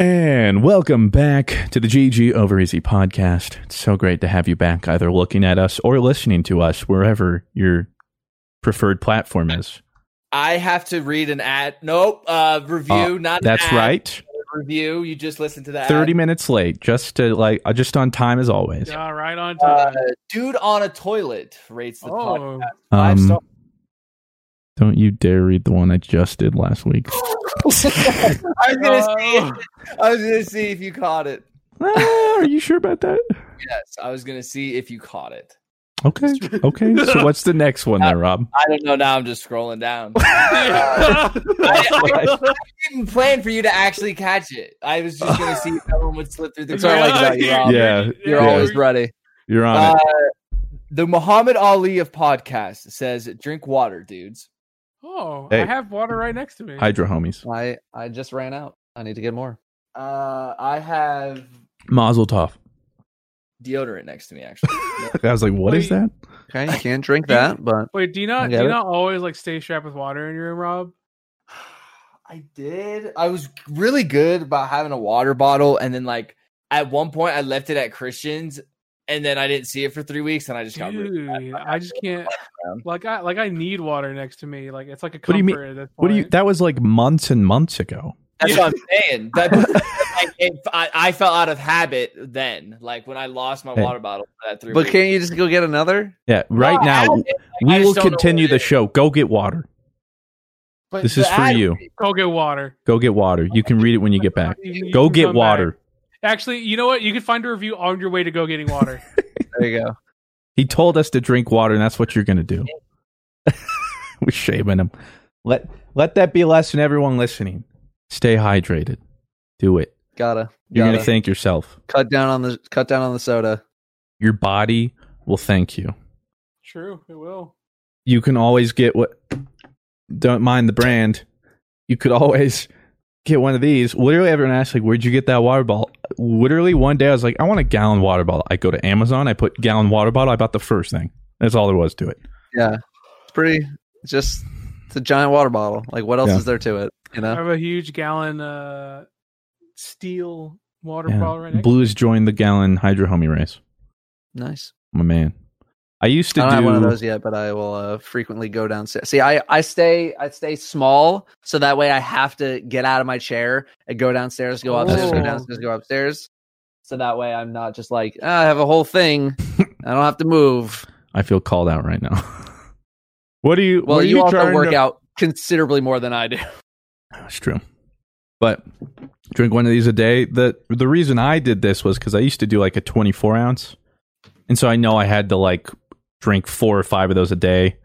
And welcome back to the GG Over Easy podcast. It's so great to have you back, either looking at us or listening to us, wherever your preferred platform is. I have to read an ad. Nope. Uh, review, Uh, not an that's ad, right. Review. You just listened to that. 30 minutes late, just to like, uh, just on time as always. Yeah, right on Uh, time. dude on a toilet rates the Oh. podcast five Um, stars. Don't you dare read the one I just did last week. I was gonna see. I was gonna see if you caught it. Ah, are you sure about that? Yes, I was gonna see if you caught it. Okay. Okay. So what's the next one there, Rob? I don't know. Now I'm just scrolling down. I, I- I didn't plan for you to actually catch it. I was just gonna see if someone would slip through the. That's what I like about you, Rob. Yeah. You're Yeah. always ready. You're on Uh, it. the Muhammad Ali of podcast says, "Drink water, dudes." Oh, Hey. I have water right next to me. Hydro homies. I I just ran out. I need to get more. Uh, I have Mazel tov. deodorant next to me. Actually, I was like, what is Wait. that? Okay, you can't drink that, but Wait, do you not do you it. not always like stay strapped with water in your room, Rob? I did. I was really good about having a water bottle, and then like at one point, I left it at Christian's, and then I didn't see it for three weeks, and I just got rid of it. Dude, I just can't. Like I like I need water next to me. Like it's like a What do you mean? At What do you? That was like months and months ago. That's what I'm saying. That, like, it- I, I fell out of habit then, like when I lost my Hey. water bottle for that three. but weeks. can't you just go get another? Yeah, right I now like, we will continue the is. show. Go get water. But This is for ad- you. Go get water. Go get water. You can read it when you get back. You- you Go get water. back. Actually, you know what? You can find a review on your way to go getting water. There you go. He told us to drink water, and that's what you're going to do. We're shaming him. Let let that be a lesson, everyone listening. Stay hydrated. Do it. Gotta. You're gotta. going to thank yourself. cut down on the cut down on the soda. Your body will thank you. True, it will. You can always get what. Don't mind the brand. You could always get one of these. Literally, everyone asks like, "Where'd you get that water bottle?" Literally, one day I was like, "I want a gallon water bottle." I go to Amazon. I put gallon water bottle. I bought the first thing. That's all there was to it. Yeah, it's pretty. It's just it's a giant water bottle. Like what else Yeah. is there to it? You know? I know. have a huge gallon uh steel water Yeah. bottle right next. Blue has joined the gallon hydro homie race. Nice. I'm man. I used to I don't do have one of those yet, but I will uh, frequently go downstairs. See, I I stay I stay small, so that way I have to get out of my chair and go downstairs, go upstairs, go Oh. downstairs, go upstairs. So that way I'm not just like "Ah, I have a whole thing. I don't have to move. I feel called out right now. what do you? Well, what are you, also trying work to- out considerably more than I do. That's true. But drink one of these a day. The the reason I did this was because I used to do like a 24 ounce, and so I know I had to like drink four or five of those a day.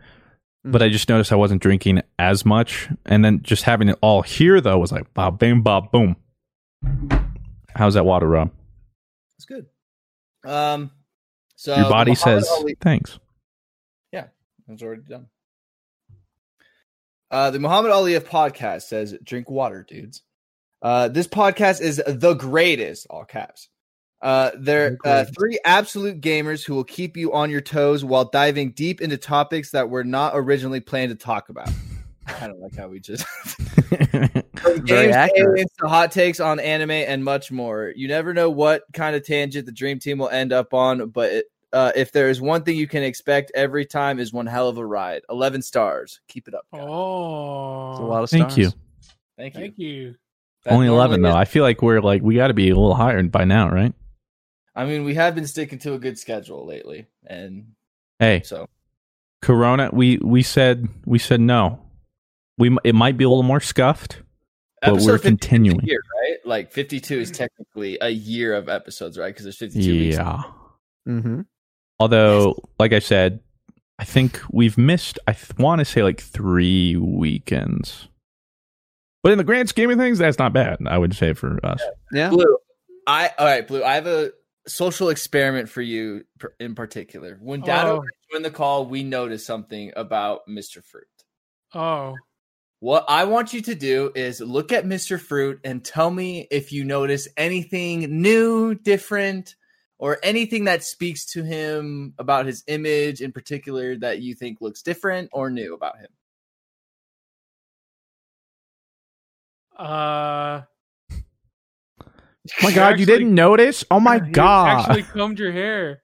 But I just noticed I wasn't drinking as much, and then just having it all here though was like bob, bam, bob, boom. How's that water, Rob? It's good. Um, so Your body says Ali- thanks. Yeah, it's already done. Uh, the Muhammad Ali of podcast says, "Drink water, dudes." Uh, this podcast is the greatest, all caps. Uh, they're uh, three absolute gamers who will keep you on your toes while diving deep into topics that were not originally planned to talk about. kind of like how we just From Very games, aliens to hot takes on anime and much more. You never know what kind of tangent the dream team will end up on, but it, uh, if there is one thing you can expect every time is one hell of a ride. Eleven stars. Keep it up. guys. Oh, It's a lot of Thank you. Thank you. Thank you. That Only normally 11 though. is- I feel like we're like we got to be a little higher by now, right? I mean, we have been sticking to a good schedule lately, and Hey, so Corona. We we said we said no. We it might be a little more scuffed, but Episode we're 52 continuing. Year, right? Like fifty-two is technically a year of episodes, right? Because there's fifty-two weeks. Yeah. Mm-hmm. Although, like I said, I think we've missed. I th- want to say like three weekends. But in the grand scheme of things, that's not bad. I would say for us. Yeah. Blue, I all right, Blue. I have a social experiment for you in particular. When Dado Oh. joined the call, we noticed something about Mr. Fruit. Oh, What I want you to do is look at Mr. Fruit and tell me if you notice anything new, different, or anything that speaks to him about his image in particular that you think looks different or new about him. uh, my God, you didn't notice? Oh my you God. Actually, combed your hair.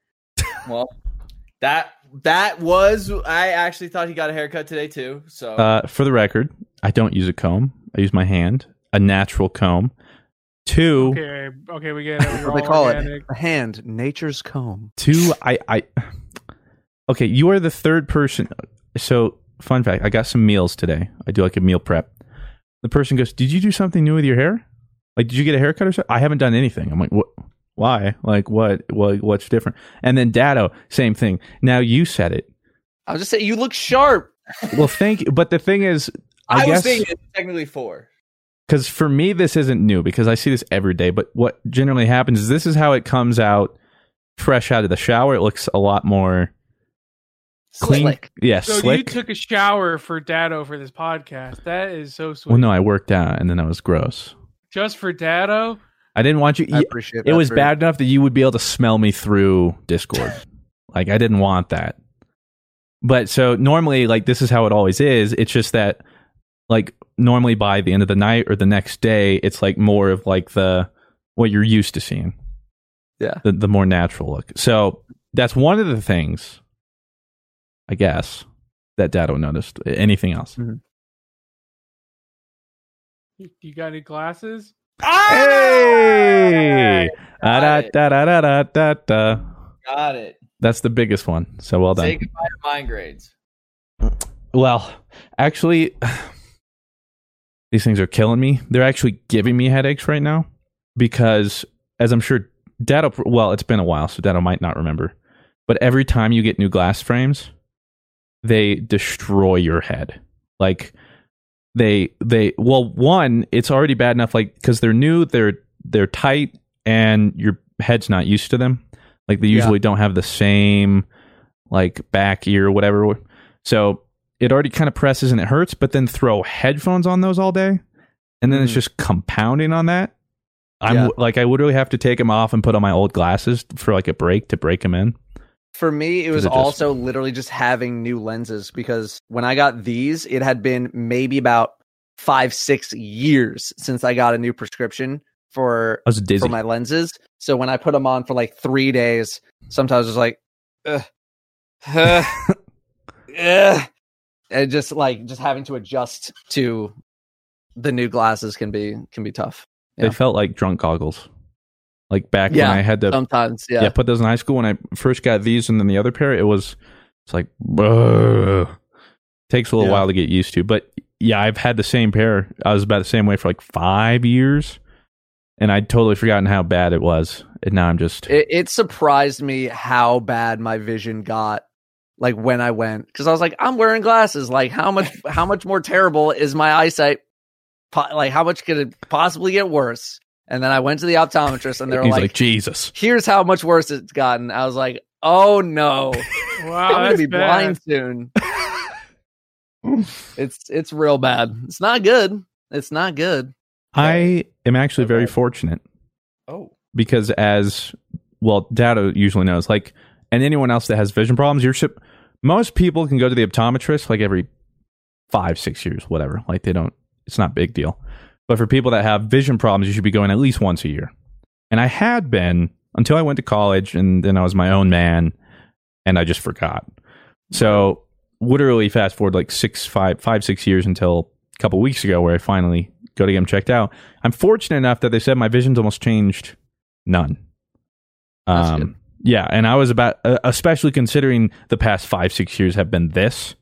Well, that that was I actually thought he got a haircut today too. So Uh, for the record, I don't use a comb. I use my hand, a natural comb. Two, Okay, okay, we get it. That's We're what they call organic. it. A hand, nature's comb. two. I, I. Okay, you are the third person. So, fun fact: I got some meals today. I do like a meal prep. The person goes, "Did you do something new with your hair? Like, did you get a haircut or something?" I haven't done anything. I'm like, "What? Why? Like, what? What? What's different?" And then Dado, same thing. Now you said it. I was just saying, you look sharp. Well, thank you. But the thing is, I, I, was guess it's technically four. because for me this isn't new because I see this every day. But what generally happens is this is how it comes out fresh out of the shower. It looks a lot more clean. Slick. Yeah, So you took a shower for Dado for this podcast. That is so sweet. well, no, I worked out, and then I was gross. Just for Dado. I didn't want you. I appreciate It that, was Drew. bad enough that you would be able to smell me through Discord. like I didn't want that. But so normally, like this is how it always is. It's just that, like normally by the end of the night or the next day, it's like more of like the what you're used to seeing. Yeah. the the more natural look. So that's one of the things, I guess, that Dado noticed. Anything else? You you got any glasses? Hey! Ah, da, it. da, da, da, da, da, da. Got it. That's the biggest one. So well done. Say goodbye to mind grades. Well, actually, these things are killing me. They're actually giving me headaches right now because, as I'm sure Dado, well, it's been a while, so Dado might not remember. But every time you get new glass frames, they destroy your head. Like they they well, one, it's already bad enough like because they're new, they're they're tight, and your head's not used to them. Like they Yeah. usually don't have the same like back ear or whatever. So it already kind of presses and it hurts, but then throw headphones on those all day, and then it's Mhm. just compounding on that. I'm Yeah. like I literally have to take them off and put on my old glasses for like a break to break them in. For me, it was also literally just having new lenses because when I got these, it had been maybe about five, six years since I got a new prescription for for my lenses. So when I put them on for like three days, sometimes it's like, ugh, ugh, ugh. and just like just having to adjust to the new glasses can be can be tough. They felt like drunk goggles. Like back Yeah, when I had to sometimes, yeah. yeah put those in high school when I first got these and then the other pair, it was it's like "Ugh." takes a little Yeah. while to get used to. But yeah, I've had the same pair. I was about the same way for like five years, and I'd totally forgotten how bad it was. And now I'm just It, it surprised me how bad my vision got like when I went because I was like I'm wearing glasses like how much how much more terrible is my eyesight Po- like how much could it possibly get worse and then I went to the optometrist and they were he's like, like, Jesus. here's how much worse it's gotten. I was like oh no. Wow, I'm gonna be bad. blind soon. It's it's real bad. It's not good. It's not good. I am actually very fortunate. Oh. because as well Dado usually knows like and anyone else that has vision problems you're ship most people can go to the optometrist like every five six years whatever. Like they don't it's not a big deal but for people that have vision problems you should be going at least once a year. And i had been until i went to college and then i was my own man and i just forgot. So literally fast forward like six five five six years until a couple weeks ago where i finally go to get them checked out. I'm fortunate enough that they said my vision's almost changed none. Um yeah and i was about uh, especially considering the past five six years have been this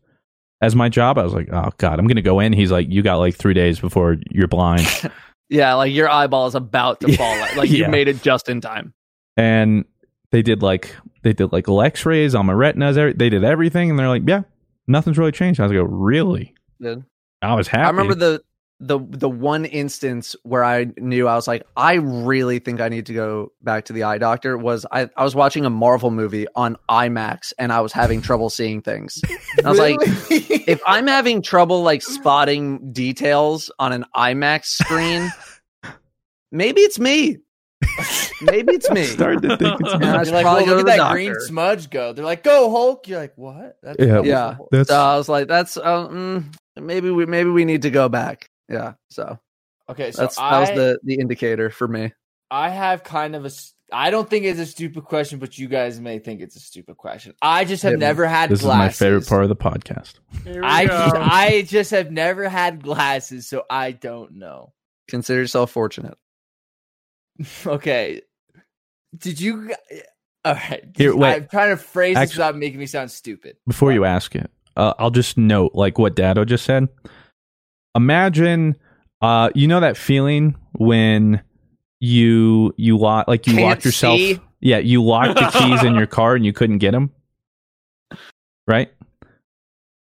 as my job i was like oh god i'm gonna go in. He's like you got like three days before you're blind. Yeah like your eyeball is about to fall out. Like Yeah. you made it just in time. And they did like they did like x-rays on my retinas they did everything and they're like yeah nothing's really changed. I was like oh, really? Good. i was happy. I remember the the the one instance where I knew I was like, I really think I need to go back to the eye doctor was I, I was watching a Marvel movie on IMAX and I was having trouble seeing things. And I was like, if I'm having trouble like spotting details on an IMAX screen, maybe it's me. Maybe it's me. started to think it's And I You're like, probably well, go look at the that green smudge go. They're like, go Hulk. You're like, what? That's Yeah. Yeah. That's So I was like, that's uh, mm, maybe we maybe we need to go back. Yeah. So Okay, so that's I, that was the the indicator for me. I have kind of a. I don't think it's a stupid question, but you guys may think it's a stupid question. I just have Hit never had this glasses. is my favorite part of the podcast I just, I just have never had glasses, so I don't know. Consider yourself fortunate. Okay, did you? All right, Here, wait. I'm trying to phrase this without making me sound stupid. before you ask it, uh, I'll just note like what Dado just said. Imagine, uh, you know that feeling when you you lock like you Can't locked yourself. see? Yeah, you locked the keys in your car and you couldn't get them. Right.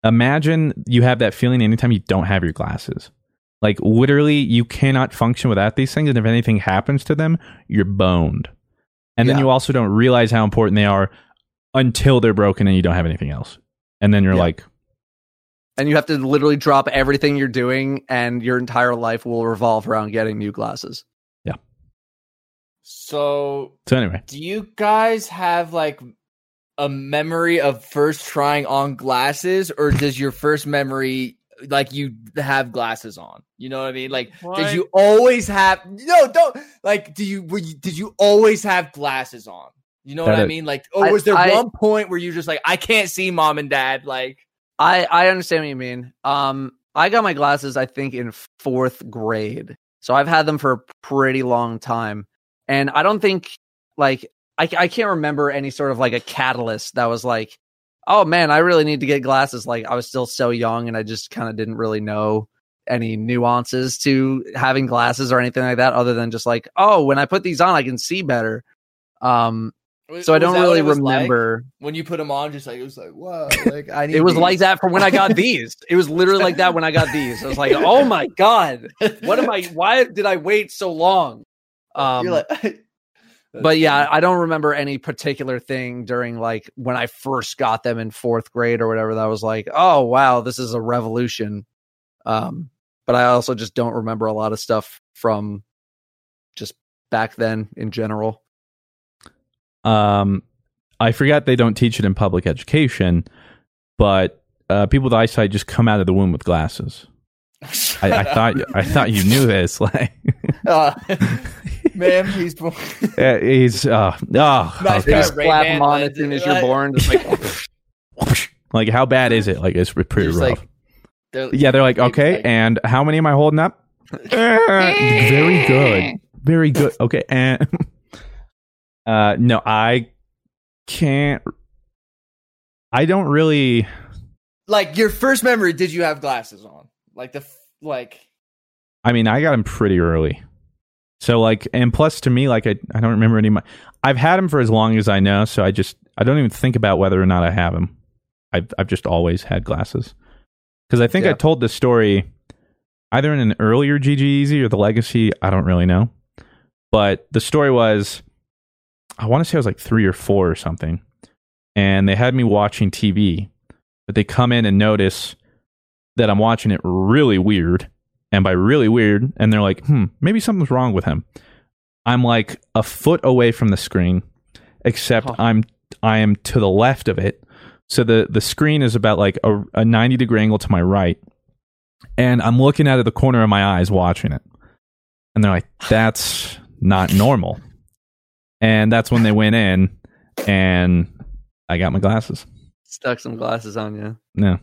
Imagine you have that feeling anytime you don't have your glasses. Like literally, you cannot function without these things, and if anything happens to them, you're boned. And then you also don't realize how important they are until they're broken and you don't have anything else. and then you're like, and you have to literally drop everything you're doing, and your entire life will revolve around getting new glasses. Yeah. So, so anyway, do you guys have like a memory of first trying on glasses, or does your first memory like you have glasses on? You know what I mean? Like, What? did you always have? No, don't. Like, do you? Were you did you always have glasses on? You know what That I mean? Like, or I- was there I- one point where you just like, I can't see mom and dad? Like, I I understand what you mean. Um, I got my glasses I think in fourth grade, so I've had them for a pretty long time, and I don't think like I I can't remember any sort of like a catalyst that was like, oh man, I really need to get glasses. Like I was still so young, and I just kind of didn't really know any nuances to having glasses or anything like that, other than just like, oh, when I put these on, I can see better. Um, was- so I don't really was like? remember. when you put them on, just like it was like, whoa, like I need. It was these. like that for when I got these. It was literally like that when I got these. I was like, "Oh my god, what am I? Why did I wait so long?" Um, like, but yeah, I don't remember any particular thing during like when I first got them in fourth grade or whatever. That was like, "Oh wow, this is a revolution." Um, but I also just don't remember a lot of stuff from just back then in general. Um, I forgot they don't teach it in public education, but uh, people with eyesight just come out of the womb with glasses. I, I thought I thought you knew this. Like, uh, ma'am, he's born. uh, he's uh, oh, Nice okay. Just slap Ban them on as soon as like- you're born. Just like, like how bad is it? Like it's pretty Just rough. like, they're- yeah, they're like, okay, like- and how many am I holding up? Very good, very good. Okay, and uh, no, I can't. I don't really. like your first memory. Did you have glasses on? Like the like. I mean, I got them pretty early. So like, and plus to me, like I, I don't remember any. of my- I've had them for as long as I know, so I just I don't even think about whether or not I have them. I've I've just always had glasses because I think I told this story either in an earlier GG Easy or the Legacy. I don't really know, but the story was I want to say I was like three or four or something, and they had me watching TV, but they come in and notice that I'm watching it really weird. And by really weird, and they're like, hmm, maybe something's wrong with him. I'm like a foot away from the screen, except Huh. I'm I am to the left of it. So the the screen is about like a, a 90 degree angle to my right. And I'm looking out of the corner of my eyes watching it. And they're like, that's not normal. And that's when they went in and I got my glasses. stuck some glasses on you. No.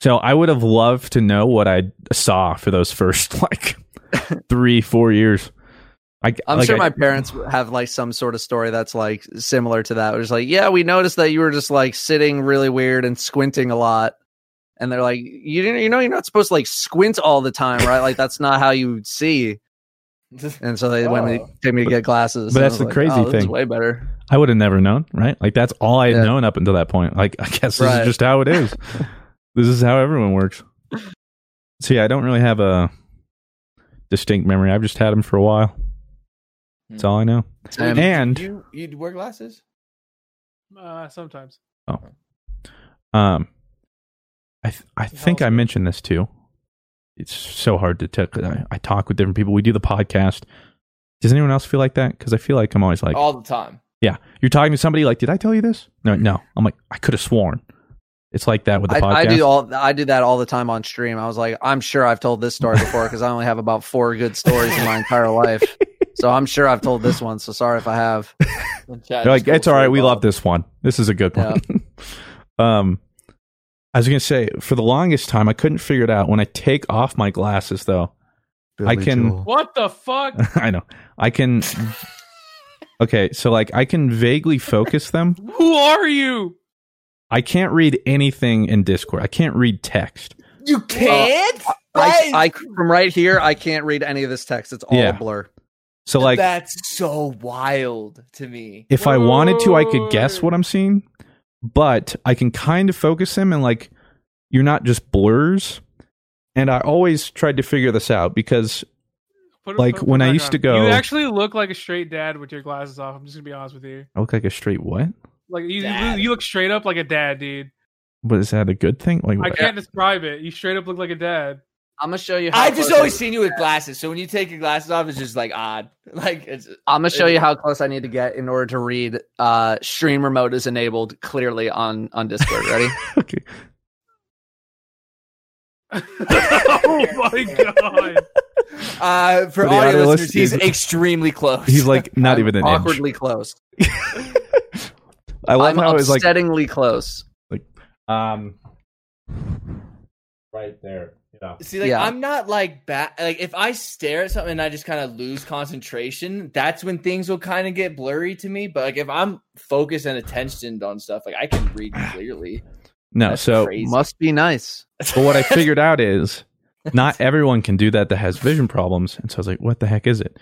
So I would have loved to know what I saw for those first like three, four years. I, I'm like, sure I- my parents have like some sort of story that's like similar to that. It was like, yeah, we noticed that you were just like sitting really weird and squinting a lot. And they're like, you didn't, you know, you're not supposed to like squint all the time, right? Like that's not how you see. And so they when they Oh. take me to get glasses. But that's the like, crazy oh, thing. way better. I would have never known, right? Like that's all I had Yeah. known up until that point. Like I guess this Right. is just how it is. this is how everyone works. So yeah, I don't really have a distinct memory. I've just had them for a while. That's all I know. Same. And you you wear glasses? Uh, sometimes. Oh. Um, I th- I think I mentioned this too. It's so hard to tell. 'cause I, I talk with different people. We do the podcast. Does anyone else feel like that? Because I feel like I'm always like, all the time. yeah, you're talking to somebody like, did I tell you this? No, no. I'm like, I could have sworn. It's like that with the I, podcast. I do all I do that all the time on stream. I was like, I'm sure I've told this story before because I only have about four good stories in my entire life. So I'm sure I've told this one. So sorry if I have. They're like, it's all right. We love this one. This is a good one. um, I was gonna say for the longest time I couldn't figure it out. When I take off my glasses, though, I can. What the fuck? I know. I can. Okay, so like I can vaguely focus them. Who are you? I can't read anything in Discord. I can't read text. You can't. I, I from right here, I can't read any of this text. It's all Yeah. blur. So like, that's so wild to me. if I wanted to, I could guess what I'm seeing, but I can kind of focus them and like you're not just blurs. And I always tried to figure this out because Put like put- put when it I used on. to go, You actually look like a straight dad with your glasses off. I'm just gonna be honest with you. I look like a straight what? Like you, you, you look straight up like a dad, dude. But is that a good thing? Like, I what- can't describe it. You straight up look like a dad. I'm gonna show you. How I've just always I- seen you with glasses. So when you take your glasses off, it's just like odd. Like it's. I'm gonna show you how close I need to get in order to read. Uh, stream remote is enabled clearly on on Discord. Ready? okay. oh my god! Uh, for, For the audio, audio listeners, listeners, he's he's- extremely close. He's like not even an inch. awkwardly close. I love I'm how it's like upsettingly close. Like, um right there. Yeah. See, like Yeah. I'm not like bad. Like if I stare at something and I just kind of lose concentration, that's when things will kind of get blurry to me. But like if I'm focused and attentioned on stuff, like I can read clearly. No, That's so crazy. Must be nice. but what I figured out is not everyone can do that that has vision problems. And so I was like, what the heck is it?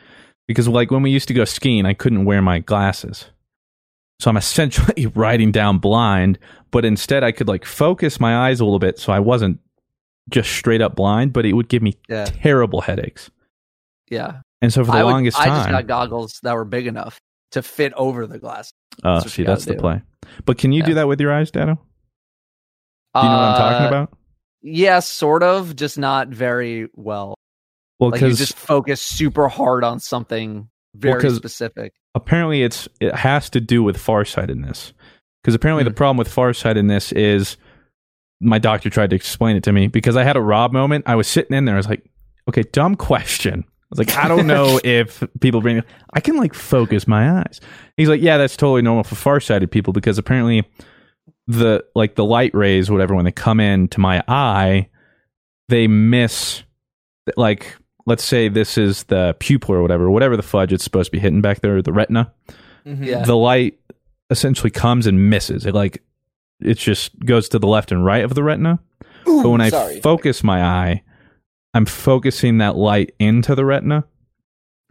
Because like when we used to go skiing, I couldn't wear my glasses. So I'm essentially riding down blind, but instead I could like focus my eyes a little bit so I wasn't just straight up blind, but it would give me Yeah. terrible headaches. Yeah. And so for the I would- longest I just got goggles that were big enough to fit over the glass. oh, that's see, that's that's the do. play. But can you do that with your eyes, Dado? Do you know what I'm talking Uh, about? Yeah, sort of, just not very well. Well, like you because just focus super hard on something very 'cause- specific. apparently it's it has to do with farsightedness because apparently Hmm. the problem with farsightedness is my doctor tried to explain it to me because i had a rob moment i was sitting in there i was like okay dumb question. I was like i don't know if people bring i can like focus my eyes. He's like yeah that's totally normal for farsighted people because apparently the like the light rays whatever when they come in to my eye they miss like let's say this is the pupil or whatever whatever the fudge it's supposed to be hitting back there the retina. Mhm. Yeah. the light essentially comes and misses. It like it just goes to the left and right of the retina. But when i sorry. focus my eye i'm focusing that light into the retina.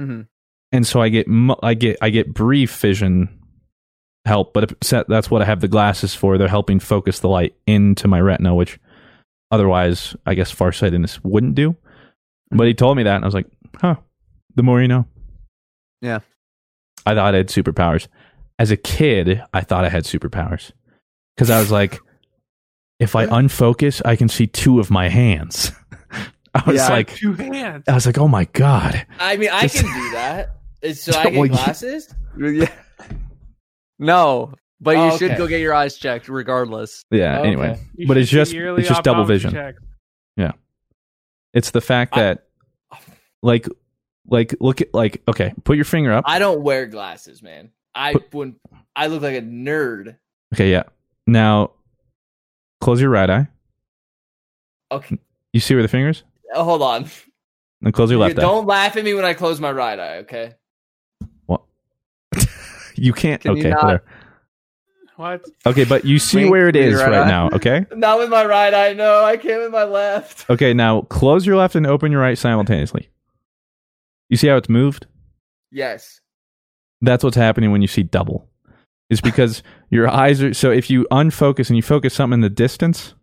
Mhm. and so i get i get i get brief vision help but it's- that's what i have the glasses for. They're helping focus the light into my retina which otherwise i guess farsightedness wouldn't do. But he told me that and i was like huh the more you know. Yeah. i thought i had superpowers. As a kid i thought i had superpowers because i was like if i unfocus i can see two of my hands i was Yeah. like two hands. i was like oh my god I mean, I Just- can do that. It's- So I Well, get you- glasses. Yeah. No, but you Oh, should okay. go get your eyes checked regardless. yeah Okay. anyway You but it's just it's just double vision check. It's the fact I- that, like, like look at like okay, put your finger up. I don't wear glasses, man. I But- wouldn't. I look like a nerd. Okay, yeah. Now, close your right eye. Okay, You see where the fingers? uh, hold on. And close your You left eye. don't laugh at me when I close my right eye. Okay. What? you can't. Can you okay, not- What? Okay, but you see Wink where it with your is right right now. Okay. Not with my right eye. No, I can't with my left. Okay. Now close your left and open your right simultaneously. You see how it's moved? Yes. That's what's happening when you see double. It's because your eyes are so if you unfocus and you focus something in the distance,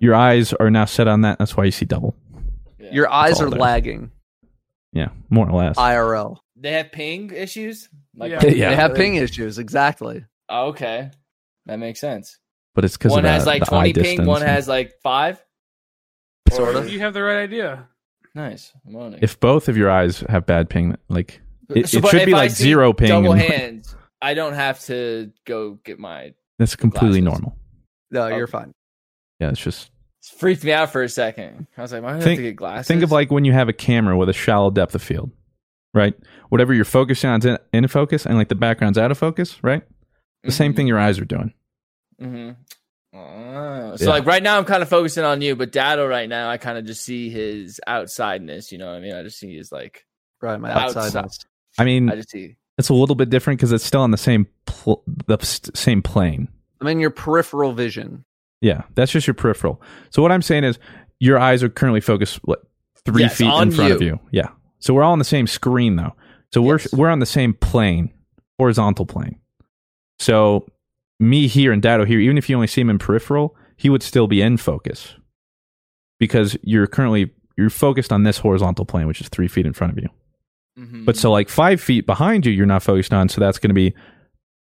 your eyes are now set on that. That's why you see double. Yeah. Your eyes are there. lagging. Yeah, more or less. IRL. They have ping issues. Like Yeah. Yeah. They have ping issues. Exactly. Oh, okay, that makes sense. but it's because One of has the- like the twenty ping. distance One has like five. Sort of. You have the right idea. Nice. I'm. If both of your eyes have bad ping, like it, So, it should be I like see zero ping. Double and- hands. I don't have to go get my. That's completely glasses. normal. No, you're Okay. fine. Yeah, it's just It freaked me out for a second. I was like, why do I have Think- to get glasses? think of like when you have a camera with a shallow depth of field, right? Whatever you're focusing on is in, in focus, and like the background's out of focus, right? The same thing your eyes are doing. Mm-hmm. so Yeah. like right now, I'm kind of focusing on you, but Dado right now, I kind of just see his outsideness. You know what I mean? I just see his like. Right. My Outside. outside. I mean, I just see. It's a little bit different because it's still on the same pl- the same plane. I mean, your peripheral vision. Yeah, that's just your peripheral. So what I'm saying is, your eyes are currently focused what three Yes, feet in front of you. you. Yeah. So we're all on the same screen though. So we're we're on the same plane, horizontal plane. So me here and Dado here, even if you only see him in peripheral, he would still be in focus because you're currently you're focused on this horizontal plane, which is three feet in front of you. Mhm. But so like five feet behind you, you're not focused on. So that's going to be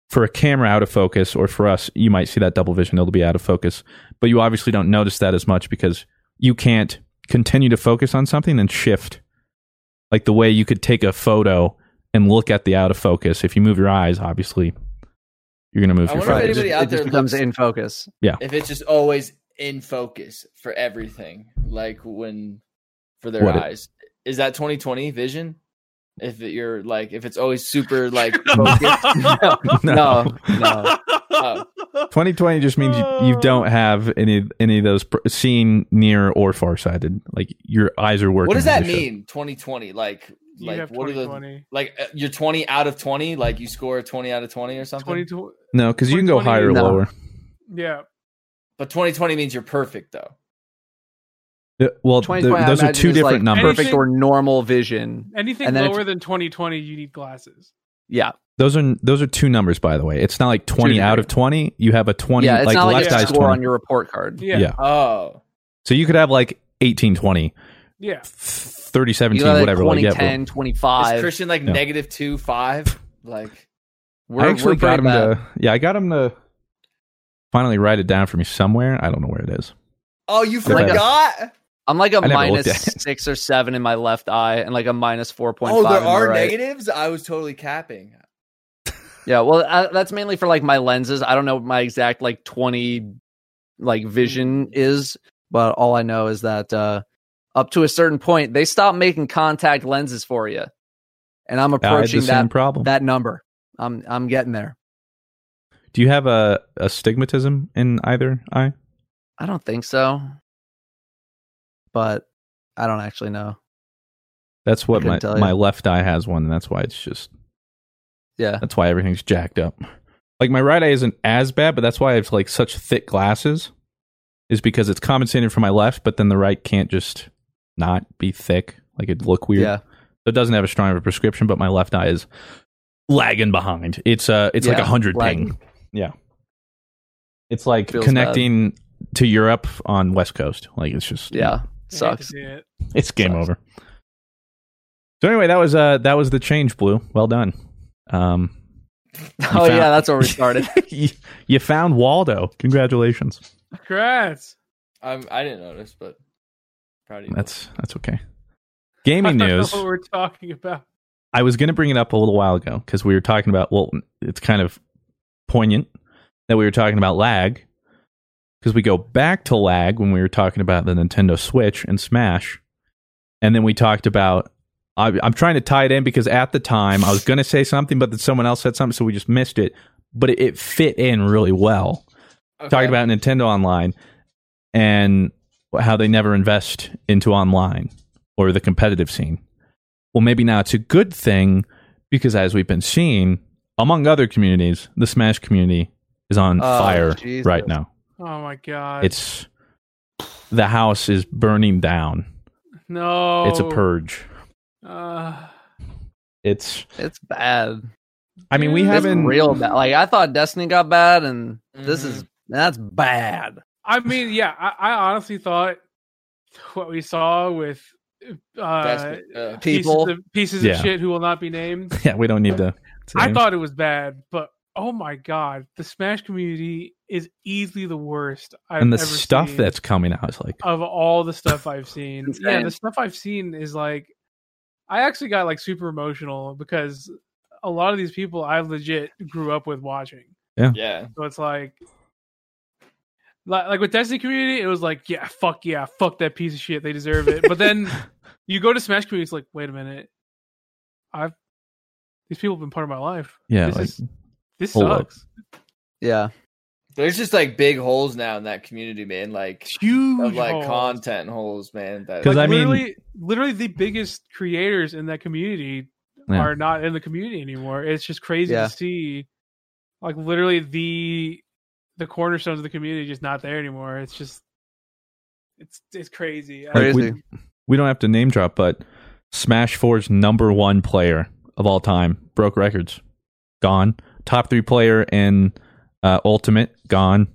for a camera out of focus, or for us, you might see that double vision, it'll be out of focus. But you obviously don't notice that as much because you can't continue to focus on something and shift. Like the way you could take a photo and look at the out of focus. If you move your eyes, obviously, you're going to move I your wonder if focus. anybody out it just there becomes looks- in focus. Yeah. If it's just always in focus for everything, like when for their What eyes, is that 2020 vision? If you're like, if it's always super like focused, No, no. Oh. 2020 just means you, you don't have any any of those pr- seeing near or farsighted. Like your eyes are working. what does that mean? 2020, like, You like what are the like uh, you're 20 out of 20? Like you score 20 out of 20 or something? 2020 No, because you can go higher or No. lower. yeah. But 2020 means you're perfect though. The- well, the- 2020, I those are two different like numbers. Perfect or normal vision. Anything And then if- lower than 2020, you need glasses. Yeah, Those are those are two numbers, by the way. It's not like 20 Two out of 20. You have a 20. yeah. It's like not like left a score 20. on your report card. Yeah. yeah. Oh, So you could have like 18, 20, Yeah. 30, 17, like whatever. 20, like, yeah, 10, is 25. Christian like No. negative two five? Like We're, I actually we're got him bad. to. Yeah, I got him to finally write it down for me somewhere. I don't know where it is. Oh, you forgot? I'm like a I never minus looked at it. six or seven in my left eye, and like a minus four point Oh, five. there in are right. negatives? I was totally capping. Yeah, well, uh, that's mainly for like my lenses. I don't know what my exact like 20 like vision is, but all I know is that uh up to a certain point, they stop making contact lenses for you, and I'm I had the approaching that problem. that number. I'm I'm getting there. Do you have a astigmatism in either eye? I don't think so, but I don't actually know. That's what my my left eye has one, and that's why it's just Yeah, that's why everything's jacked up. Like my right eye isn't as bad, but that's why I have like such thick glasses, is because it's compensating for my left, but then the right can't just not be thick, like it'd look weird. yeah. So it doesn't have a strong of a prescription, but my left eye is lagging behind. It's uh it's like a hundred ping. Yeah. It's like Feels connecting to Europe on West Coast. Like it's just Yeah, I hate to sucks. it. It's game Sucks. over. So anyway, that was uh that was the change, Blue. Well done. Um Oh found- yeah, that's where we started. you, you found Waldo. Congratulations. Congrats. I'm, I didn't notice, but proud of you. That's that's okay. I Gaming don't know news. what we're talking about. I was going to bring it up a little while ago because we were talking about. Well, it's kind of poignant that we were talking about lag because we go back to lag when we were talking about the Nintendo Switch and Smash, and then we talked about. I, I'm trying to tie it in because at the time I was going to say something, but then someone else said something, so we just missed it. But it, it fit in really well. Okay. Talking about Nintendo Online and how they never invest into online or the competitive scene. Well, maybe now it's a good thing because as we've been seeing, among other communities, the Smash community is on Oh, fire Jesus. right now. Oh my god. It's the house is burning down. no. It's a purge. Uh, It's It's bad. I mean, we It's It's haven't real bad. Like I thought Destiny got bad, and this Mhm. is that's bad. I mean, yeah, I, I honestly thought what we saw with uh, uh, People. pieces of, pieces Yeah. of shit who will not be named. yeah, we don't need to. I thought it was bad, but oh my god, the Smash community is easily the worst I've and the ever stuff seen that's coming out is like of all the stuff I've seen. yeah, the stuff I've seen is like I actually got like super emotional because a lot of these people I legit grew up with watching. yeah. Yeah. So it's like, like, like with Destiny community, it was like, yeah, fuck yeah, fuck that piece of shit, they deserve it. But then you go to Smash community, it's like, wait a minute, I've these people have been part of my life. yeah, this like is this hold up. sucks. Yeah, There's just like big holes now in that community, man. Like Huge of like holes. content holes, man. That 'Cause Like, I mean- literally, literally the biggest creators in that community Yeah. are not in the community anymore. It's just crazy Yeah. to see, like literally the the cornerstones of the community just not there anymore. It's just it's it's crazy. I- Like, we, we don't have to name drop, but Smash 4's number one player of all time broke records. Gone. Top three player in uh, Ultimate, gone.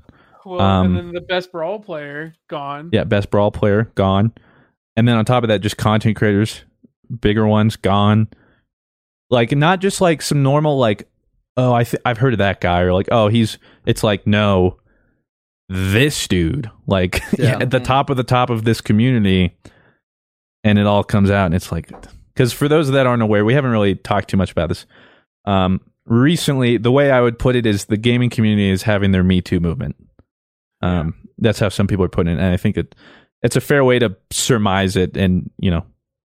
well, um, and then the best brawl player gone. Yeah, best brawl player, gone. And then on top of that, just content creators, bigger ones, gone. Like not just like some normal like oh, I th- I've heard of that guy, or like, oh, he's. It's like no, this dude, like Yeah. at the top of the top of this community, and it all comes out, and it's like, because for those that aren't aware, we haven't really talked too much about this. Um, recently, the way I would put it is the gaming community is having their Me Too movement. Um, that's how some people are putting it, and I think it it's a fair way to surmise it, and you know,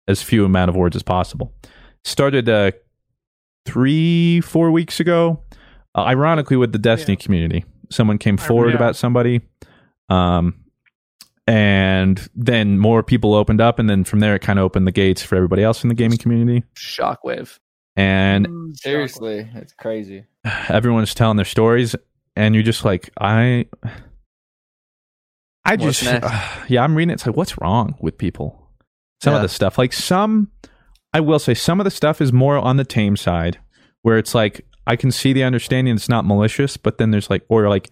as few amount of words as possible. Started uh, three, four weeks ago. Uh, ironically, with the Destiny community, someone came forward yeah. about somebody, um, and then more people opened up, and then from there, it kind of opened the gates for everybody else in the gaming community. Shockwave. And Mm, Seriously, it's crazy. everyone's telling their stories, and you're just like, I, I What's just, next? yeah, I'm reading it. It's like, what's wrong with people? Some of the stuff, like some, I will say, some of the stuff is more on the tame side, where it's like I can see the understanding. It's not malicious, but then there's like, or like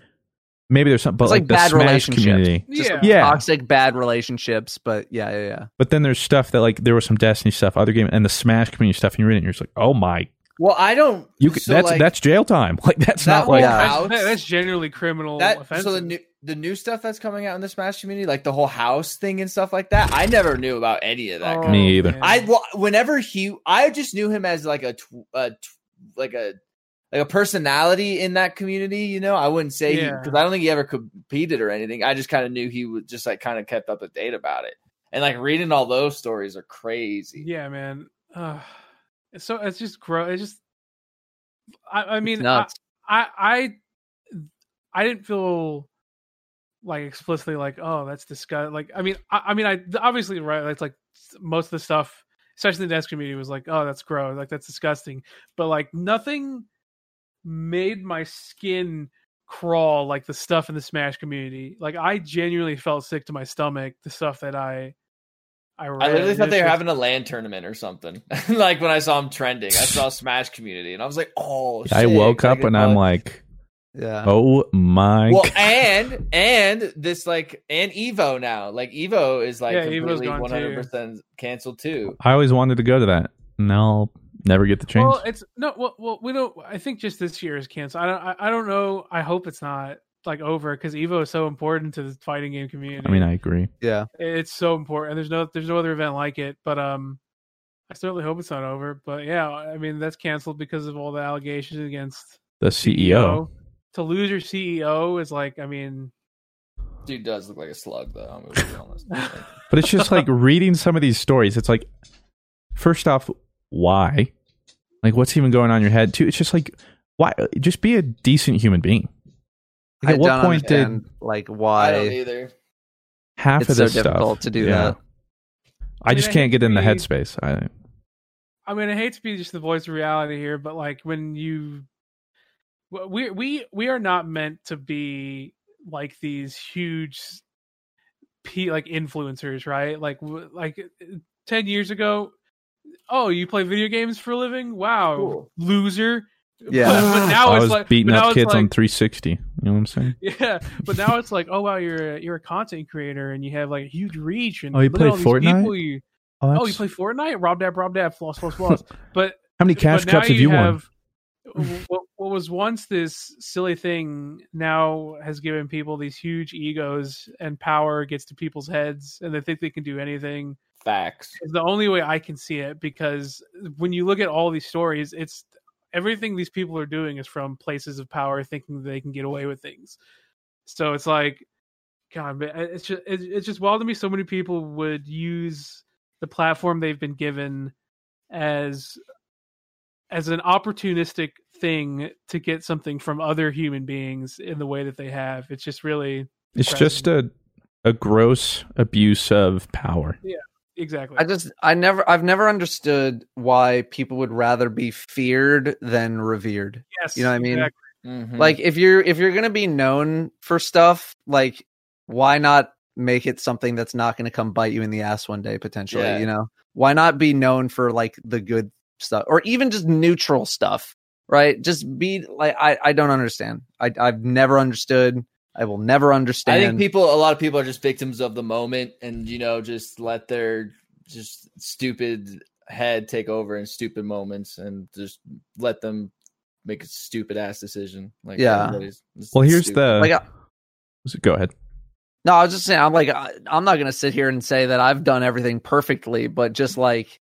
maybe there's something, but It's like, like the bad Smash relationships. community, Just Yeah. yeah. toxic bad relationships, but yeah, yeah, yeah. But then there's stuff that like there was some Destiny stuff, other game, and the Smash community stuff, and you read it, and you're just like, oh my, Well, I don't. you could, so, that's like, that's jail time. Like that's that not like house. That's, that's generally criminal that offenses. so the new the new stuff that's coming out in the Smash community, like the whole house thing and stuff like that. I never knew about any of that. Oh, Me either. I well, whenever he, I just knew him as like a, tw- a tw- like a like a personality in that community. You know, I wouldn't say Yeah. because I don't think he ever competed or anything. I just kind of knew he was just like kind of kept up to date about it. And like reading all those stories are crazy. Yeah, man. Uh, so it's just gross. It's just. I, I mean, I. I, I, I didn't feel like explicitly like, oh, that's disgusting. Like, I mean, I, I mean, I obviously right. It's like most of the stuff, especially in the desk community, was like, oh, that's gross. Like that's disgusting. But like nothing made my skin crawl like the stuff in the Smash community. Like I genuinely felt sick to my stomach. The stuff that I. I, read. I literally thought they were having a LAN tournament or something. like when I saw them trending, I saw Smash Community, and I was like, "Oh!" I shit, woke up and I'm like, Yeah. oh my, well, God. and and this like and Evo now, like Evo is like Yeah, completely gone one too. hundred percent canceled too. I always wanted to go to that. and I'll never get the chance. Well, it's no. Well, well, we don't. I think just this year is canceled. I don't. I, I don't know. I hope it's not like over because Evo is so important to the fighting game community. I mean, I agree. Yeah. it's so important. And there's no. There's no other event like it. But um, I certainly hope it's not over. But yeah, I mean that's canceled because of all the allegations against The E CEO. To lose your CEO is like. I mean, Dude does look like a slug, though. I'm gonna be honest. But it's just like reading some of these stories. It's like, first off, why? Like, what's even going on in your head? Too, it's just like, why? Just be a decent human being. Like, I at what don't point did understand, like I don't why either. half it's of so this stuff? difficult to do that. I I just I can't get in the be- headspace. I I mean, I hate to be just the voice of reality here, but like when you, we we we are not meant to be like these huge, p like influencers, right? Like like ten years ago, oh, you play video games for a living? Wow, Cool. loser. Yeah. but, but now I it's was like beating up kids like, on 360. You know what I'm saying? Yeah, but now it's like, oh wow, you're a, you're a content creator and you have like a huge reach and Oh, you play Fortnite? you- Oh, oh, you play Fortnite? Rob dab, rob dab, floss, floss, floss. But How many cash but now cups have you won? What, what was once this silly thing now has given people these huge egos and power gets to people's heads and they think they can do anything. Facts. Is the only way I can see it because when you look at all these stories, it's everything these people are doing is from places of power, thinking they can get away with things. So it's like, God, man, it's just it's it's just wild to me. So many people would use the platform they've been given as as an opportunistic thing to get something from other human beings in the way that they have. It's just really It's just a a gross abuse of power. yeah, exactly. I just I never I've never understood why people would rather be feared than revered. yes, You know what I mean? exactly. Mhm. Like if you're if you're gonna be known for stuff, like why not make it something that's not gonna come bite you in the ass one day potentially, Yeah. you know? Why not be known for like the good stuff or even just neutral stuff, right? Just be like I I don't understand. I I've never understood. I will never understand. I think people, a lot of people are just victims of the moment, and you know, just let their just stupid head take over in stupid moments, and just let them make a stupid ass decision. Like Yeah. Well, here's stupid. the. Like, I- go ahead. No, I was just saying, I'm like, I, I'm not going to sit here and say that I've done everything perfectly, but just like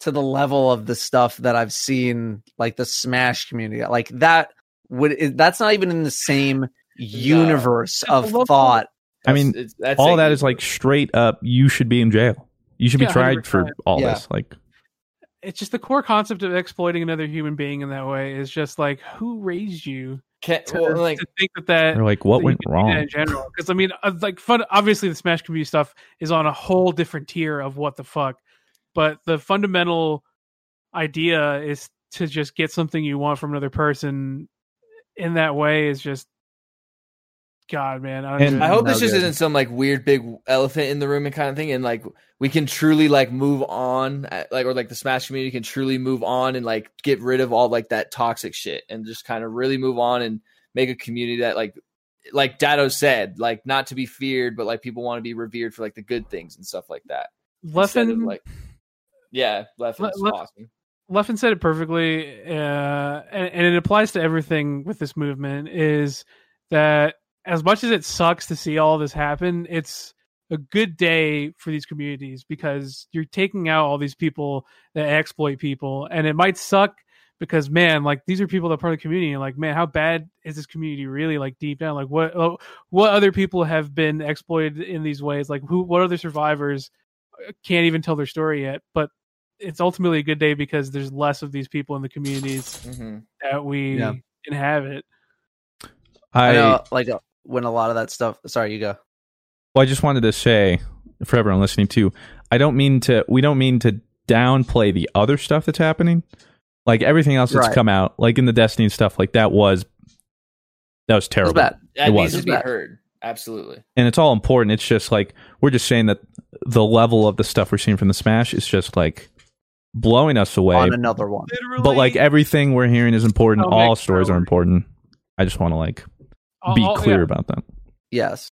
to the level of the stuff that I've seen, like the Smash community, like that would, that's not even in the same universe of level- thought. I mean, That's- it's- that's all that is like straight up. You should be in jail. You should be tried for 100%. all Yeah. this. Like, It's just the core concept of exploiting another human being in that way is just like who raised you Can, to, well, like to think that that they're like, what that went could do that wrong? in general. Because I mean, uh, like, fun. Obviously, the Smash community stuff is on a whole different tier of what the fuck. But the fundamental idea is to just get something you want from another person in that way is just God, man. I, And- I hope No this just good. isn't some like weird big elephant in the room and kind of thing, and like we can truly like move on, at- like or like the Smash community can truly move on and like get rid of all like that toxic shit and just kind of really move on and make a community that like like Dado said, like not to be feared, but like people want to be revered for like the good things and stuff like that. Instead of, like yeah, left Le- is awesome. Leffen said it perfectly, uh, and, and it applies to everything with this movement. Is that as much as it sucks to see all this happen, it's a good day for these communities because you're taking out all these people that exploit people, and it might suck because man, like these are people that are part of the community, and like man, how bad is this community really? Like deep down, like what oh, what other people have been exploited in these ways? Like who, what other survivors uh, can't even tell their story yet, but it's ultimately a good day because there's less of these people in the communities hmm that we Yeah. inhabit. I, I know, like uh, when a lot of that stuff. Sorry, you go. Well, I just wanted to say for everyone listening too, I don't mean to. We don't mean to downplay the other stuff that's happening. Like everything else that's Right. come out, like in the Destiny stuff, like that was that was It was terrible, bad. That It needs was. to be heard. Absolutely. and it's all important. It's just like we're just saying that the level of the stuff we're seeing from the Smash is just like blowing us away. On another one. But like everything we're hearing is important. Oh, all make stories are important. I just want to like be All- all- clear yeah. about that. Yes.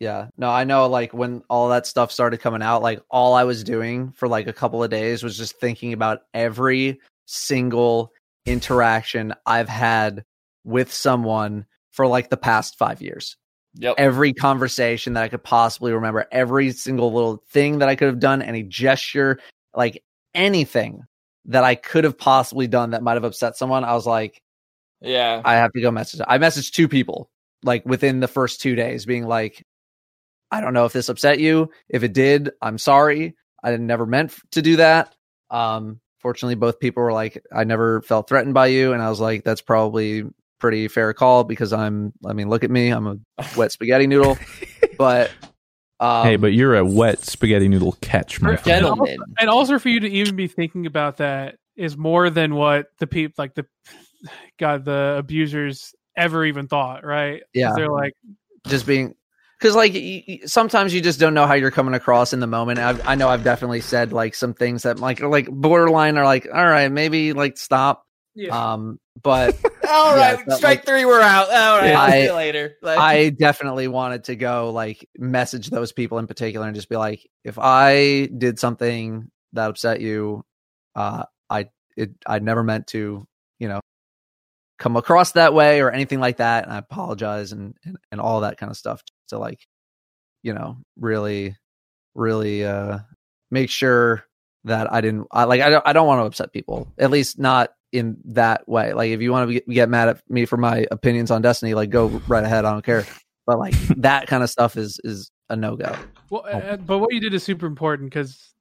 Yeah. No, I know like when all that stuff started coming out, like all I was doing for like a couple of days was just thinking about every single interaction I've had with someone for like the past 5 years. Yep. Every conversation that I could possibly remember, every single little thing that I could have done, any gesture, like anything that I could have possibly done that might have upset someone, I was like yeah. I have to go message. I messaged two people like within the first two days, being like, I don't know if this upset you. If it did, I'm sorry. I never meant to do that. Um, fortunately, both people were like, I never felt threatened by you, and I was like, that's probably pretty fair call because I'm. I mean, look at me. I'm a wet spaghetti noodle. But um, hey, but you're a wet spaghetti noodle catch, my friend. and, also, and also for you to even be thinking about that is more than what the people like the God the abusers ever even thought, right? Yeah. they're like, just being because like y- y- sometimes you just don't know how you're coming across in the moment I've, i know i've definitely said like some things that like are like borderline are like all right maybe like stop yeah, um but All Yeah, right, that, strike like- three, we're out. All right, I- see you later. Like, i definitely wanted to go like message those people in particular and just be like if i did something that upset you uh i it i never meant to you know come across that way or anything like that and i apologize and and, and all that kind of stuff to like you know really really uh make sure that i didn't i like i don't, I don't want to upset people at least not in that way. Like if you want to get mad at me for my opinions on destiny like go right ahead i don't care. But like that kind of stuff is is a no-go. Well, uh, but what you did is super important because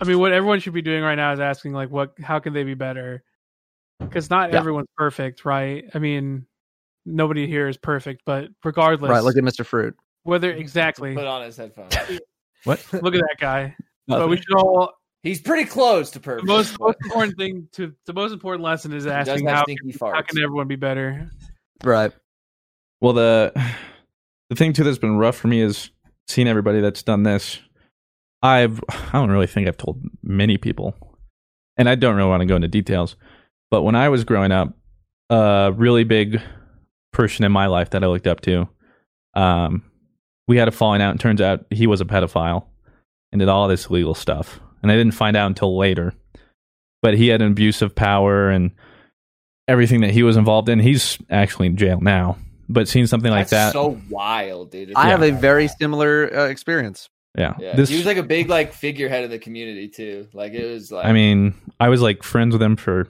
I mean, what everyone should be doing right now is asking like, what, how can they be better? Because not Yeah. everyone's perfect, right? I mean, nobody here is perfect, but regardless, right look at mr fruit whether exactly, put on his headphones. What? look at that guy. but we should all He's pretty close to the perfect. most but most important thing to the most important lesson is he does asking have how how can everyone be better? right Well, the the thing too that's been rough for me is seeing everybody that's done this. I've I don't really think I've told many people, and I don't really want to go into details. But when I was growing up, a really big person in my life that I looked up to, um, we had a falling out, and turns out he was a pedophile and did all this illegal stuff. And I didn't find out until later. But he had an abuse of power and everything that he was involved in. He's actually in jail now, but seeing something like That's that, so wild, dude. It's I have a very wild. similar uh, experience. yeah. Yeah, This, he was like a big like figurehead in the community too. Like it was like I mean, I was like friends with him for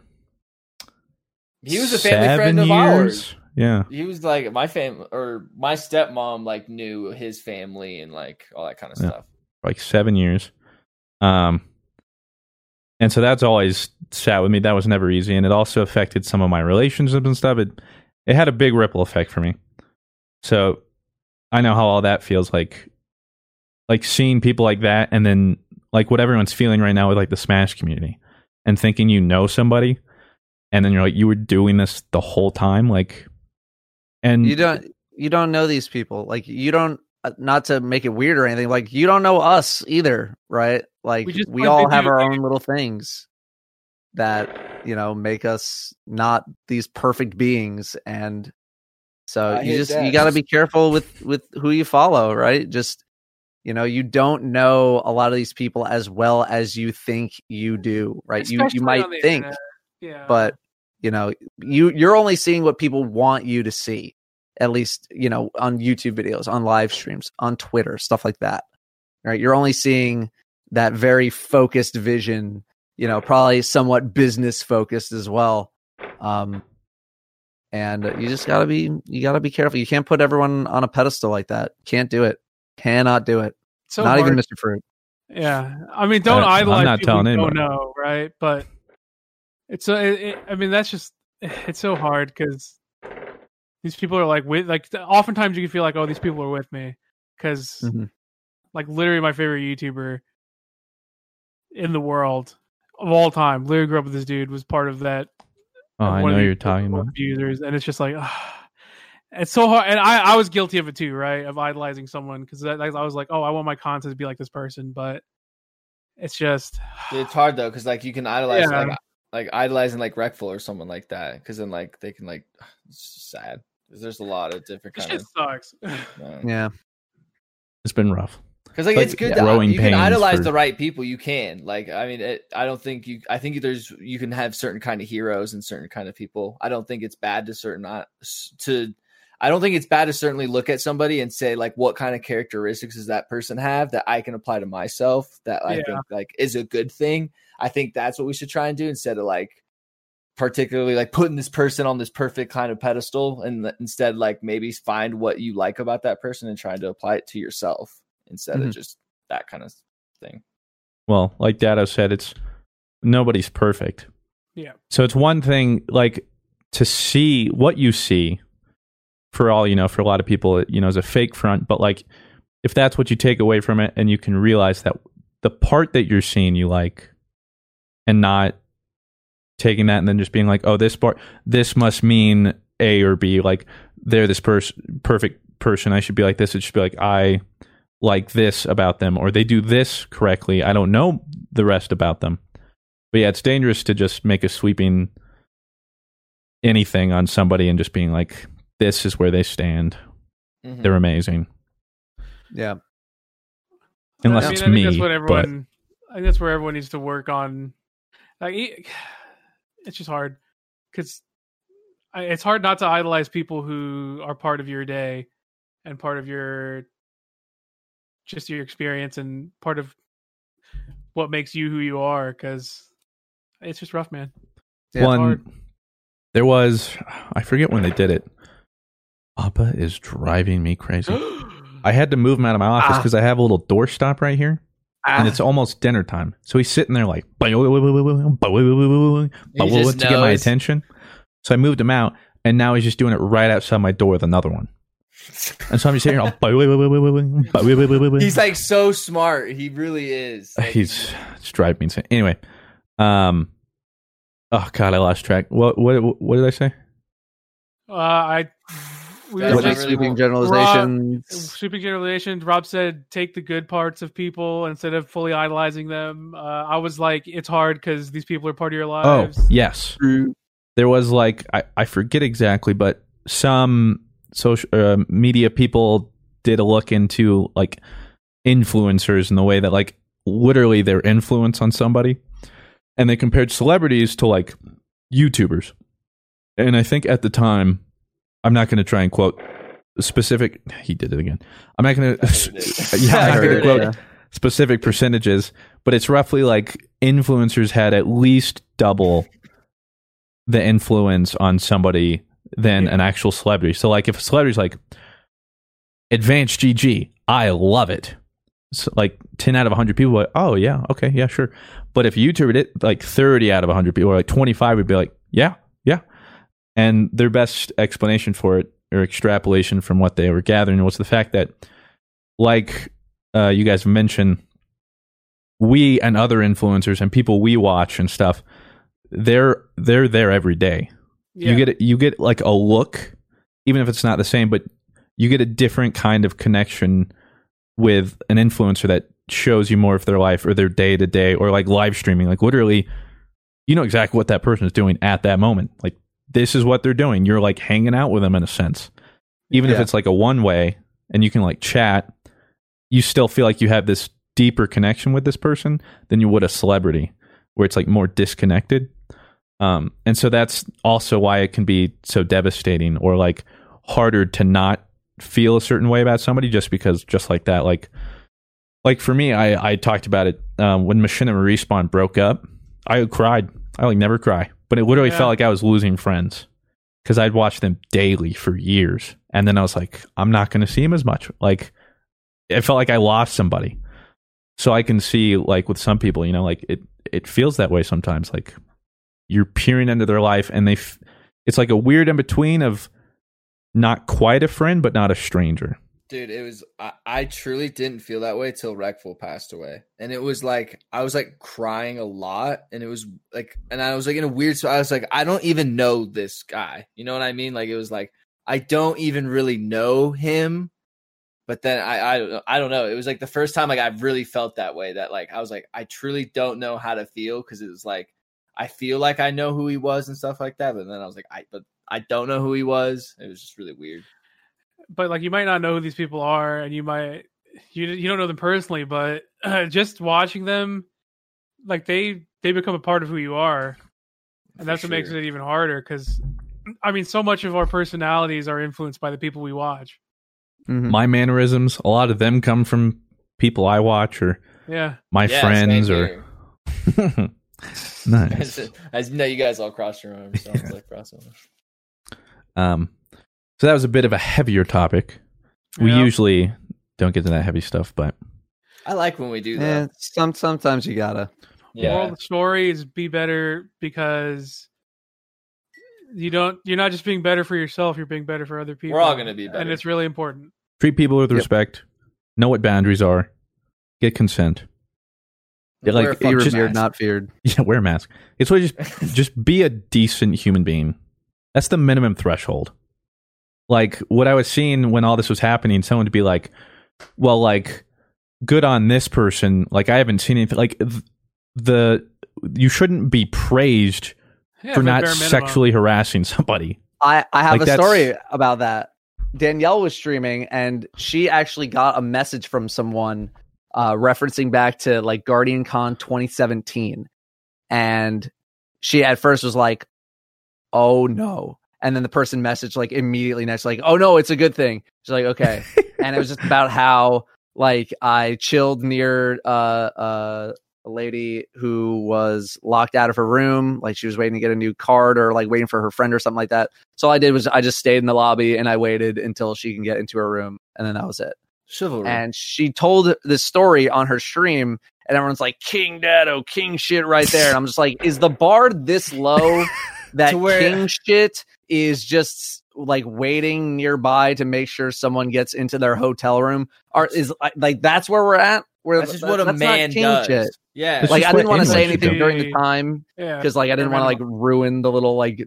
he was a family seven friend of years. ours. Yeah, He was like my fam or my stepmom like knew his family and like all that kind of Yeah. stuff. like seven years. Um, and so that's always sat with me. That was never easy, and it also affected some of my relationships and stuff. It it had a big ripple effect for me. So I know how all that feels like, like seeing people like that, and then like what everyone's feeling right now with like the Smash community, and thinking you know somebody, and then you're like you were doing this the whole time, like, and You don't you don't know these people. Like you don't uh, not to make it weird or anything. Like you don't know us either, right? Like We we, just we all have our own little things that you know make us not these perfect beings and so I you just that. you got to be careful with with who you follow right just you know you don't know a lot of these people as well as you think you do right you Especially you might think internet. Yeah. but you know you you're only seeing what people want you to see at least you know on youtube videos on live streams on twitter stuff like that right? You're only seeing that very focused vision you know probably somewhat business focused as well um and you just gotta be you gotta be careful. You can't put everyone on a pedestal like that. Can't do it. Cannot do it. So not even mr fruit. Yeah, I mean, don't Uh, I'm not people telling you don't know, right? But it's a, it, it- I mean, that's just it's so hard because these people are like with like oftentimes you can feel like oh these people are with me because Mhm. like literally my favorite YouTuber in the world of all time, literally grew up with this dude was part of that. oh, I know the you're talking about. abusers, and it's just like. It's so hard, and I, I was guilty of it too, right? Of idolizing someone because I, I was like, "Oh, I want my content to be like this person," but it's just It's hard though because like you can idolize Yeah. like like idolizing like Reckful or someone like that because then like they can like it's just sad. 'Cause There's a lot of different this kind shit of sucks. yeah It's been rough. because like Like, it's good yeah. to you can idolize for- the right people you can like I mean it, I don't think you I think there's you can have certain kind of heroes and certain kind of people I don't think it's bad to certain uh, s- to I don't think it's bad to certainly look at somebody and say like what kind of characteristics does that person have that I can apply to myself that I Yeah. think like is a good thing. I think that's what we should try and do instead of like particularly like putting this person on this perfect kind of pedestal and instead like maybe find what you like about that person and trying to apply it to yourself instead of Mhm. just that kind of thing. Well, like Dado said, it's nobody's perfect. Yeah. So it's one thing like to see what you see for all you know, for a lot of people, it, you know, is a fake front, but like if that's what you take away from it and you can realize that the part that you're seeing you like and not taking that and then just being like, "Oh, this part this must mean A or B, like they're this person perfect person, I should be like this." It should be like I like this about them or they do this correctly. I don't know the rest about them. But yeah, it's dangerous to just make a sweeping anything on somebody and just being like, this is where they stand. Mhm. They're amazing. yeah Unless I mean, it's I think me. That's what but. I think that's where everyone needs to work on. Like, it's just hard because it's hard not to idolize people who are part of your day and part of your just your experience and part of what makes you who you are. Because it's just rough, man. Yeah, one, hard. there was, I forget when they did it. Appa is driving me crazy. I had to move him out of my office Ah. because I have a little doorstop right here. And it's almost dinner time. So he's sitting there like He to get my attention. So I moved him out, and now he's just doing it right outside my door with another one. And so I'm just sitting here. all- He's like so smart. He really is. Like, he's it's driving me insane. Anyway, um, oh god, I lost track. What what what did I say? Uh, I we That's were What not is just really sweeping what- generalizations sweeping generalizations. Rob said, "Take the good parts of people instead of fully idolizing them." Uh, I was like, "It's hard because these people are part of your lives." Oh lives." yes, there was like I I forget exactly, but some social uh, media people did a look into like influencers and the way that like literally their influence on somebody, and they compared celebrities to like YouTubers. and I think at the time, I'm not going to try and quote specific. He did it again. I'm not going to. yeah, I I'm not going heard to it, quote yeah. specific percentages, but it's roughly like influencers had at least double the influence on somebody than an actual celebrity. So, like, if a celebrity's like advanced GG, I love it. So, like 10 out of 100 people are like, oh, yeah, okay, yeah, sure. But if YouTube did it, like 30 out of 100 people, or like 25 would be like, yeah, yeah. And their best explanation for it or extrapolation from what they were gathering was the fact that, like uh, you guys mentioned, we and other influencers and people we watch and stuff, they're they're there every day. Yeah. You get you get like a look, even if it's not the same, but you get a different kind of connection with an influencer that shows you more of their life or their day to day or like live streaming. Like literally, you know exactly what that person is doing at that moment. Like this is what they're doing. You're like hanging out with them in a sense, even if it's like a one way and you can like chat. You still feel like you have this deeper connection with this person than you would a celebrity, where it's like more disconnected. Um, and so that's also why it can be so devastating or like harder to not feel a certain way about somebody just because just like that like like for me i i talked about it um, when machinima respawn broke up i cried i like never cry but it literally Yeah. felt like i was losing friends because i'd watched them daily for years. And then i was like i'm not going to see him as much. Like it felt like i lost somebody. So i can see like with some people you know like it it feels that way sometimes. Like you're peering into their life and they f- it's like a weird in between of not quite a friend but not a stranger Dude, it was I, I truly didn't feel that way till Reckful passed away. And it was like I was like crying a lot and it was like and I was like in a weird so I was like, I don't even know this guy. You know what I mean? Like it was like I don't even really know him. But then I I don't know- I don't know. It was like the first time like I really felt that way that like I was like, I truly don't know how to feel because it was like I feel like I know who he was and stuff like that. But then I was like, I but I don't know who he was. It was just really weird. But like you might not know who these people are and you might you you don't know them personally but uh, just watching them like they they become a part of who you are and that's what makes it even harder because i mean so much of our personalities are influenced by the people we watch Mhm. my mannerisms a lot of them come from people i watch or yeah my Yeah, friends or here. nice As, as you know, you guys all cross your arms. Sounds like crossover. um so that was a bit of a heavier topic. We Yeah. usually don't get to that heavy stuff but I like when we do Yeah, that. Eh, some sometimes you gotta. Yeah, moral of the story is be better because you don't you're not just being better for yourself you're being better for other people. We're all gonna be and it's really important. Treat people with Yep. respect. Know what boundaries are. Get consent. Yeah, like, Wear a Be just- revered, not feared. yeah wear a mask. It's really just just be a decent human being. That's the minimum threshold like what i was seeing when all this was happening someone to be like well like good on this person like i haven't seen anything like th- the you shouldn't be praised Yeah, for not sexually harassing somebody I, I have Like, a story about that. Danielle was streaming and she actually got a message from someone uh, referencing back to like Guardian Con 2017. And she at first was like, oh no. And then the person messaged like immediately next, like, oh no, it's a good thing. She's like, okay. and it was just about how like I chilled near uh, uh, a lady who was locked out of her room, like she was waiting to get a new card or like waiting for her friend or something like that. So all I did was I just stayed in the lobby and I waited until she can get into her room, and then that was it. Chivalry. And she told this story on her stream, and everyone's like, "King Dado, King shit," right there. And I'm just like, is the bar this low that where- King shit is just like waiting nearby to make sure someone gets into their hotel room? Or is like that's where we're at? Where That's just what a man does. shit. Yeah. It's Like I didn't want to say anything do. during the time yeah because like I didn't want to like ruin the little like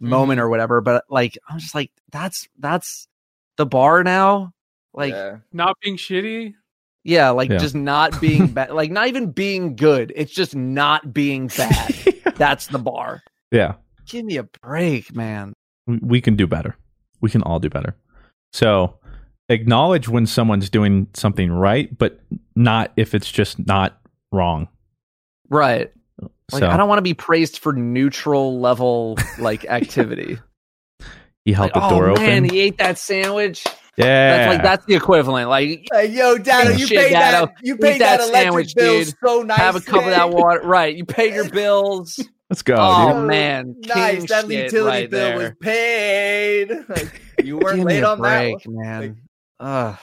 Mm-hmm. moment or whatever. But like I'm just like that's that's the bar now. Like yeah, yeah. not being shitty Yeah, like Yeah. just not being bad. like not even being good. It's just not being bad. that's the bar. yeah Give me a break, man. We we can do better. We can all do better. So acknowledge when someone's doing something right, but not if it's just not wrong. Right. Like so I don't want to be praised for neutral level like activity. he held Like, the oh door man, open. he ate that sandwich. yeah, That's like that's the equivalent. Like Like, yo, Dado, you Shit, paid Dado. that. You Eat paid that that, electric sandwich, bill dude. so nice. have a cup of that water. Right. You pay your bills. Let's go, oh dude. man, nice. That utility right bill was paid. Like, you weren't late a on that. break, one. man. Ugh.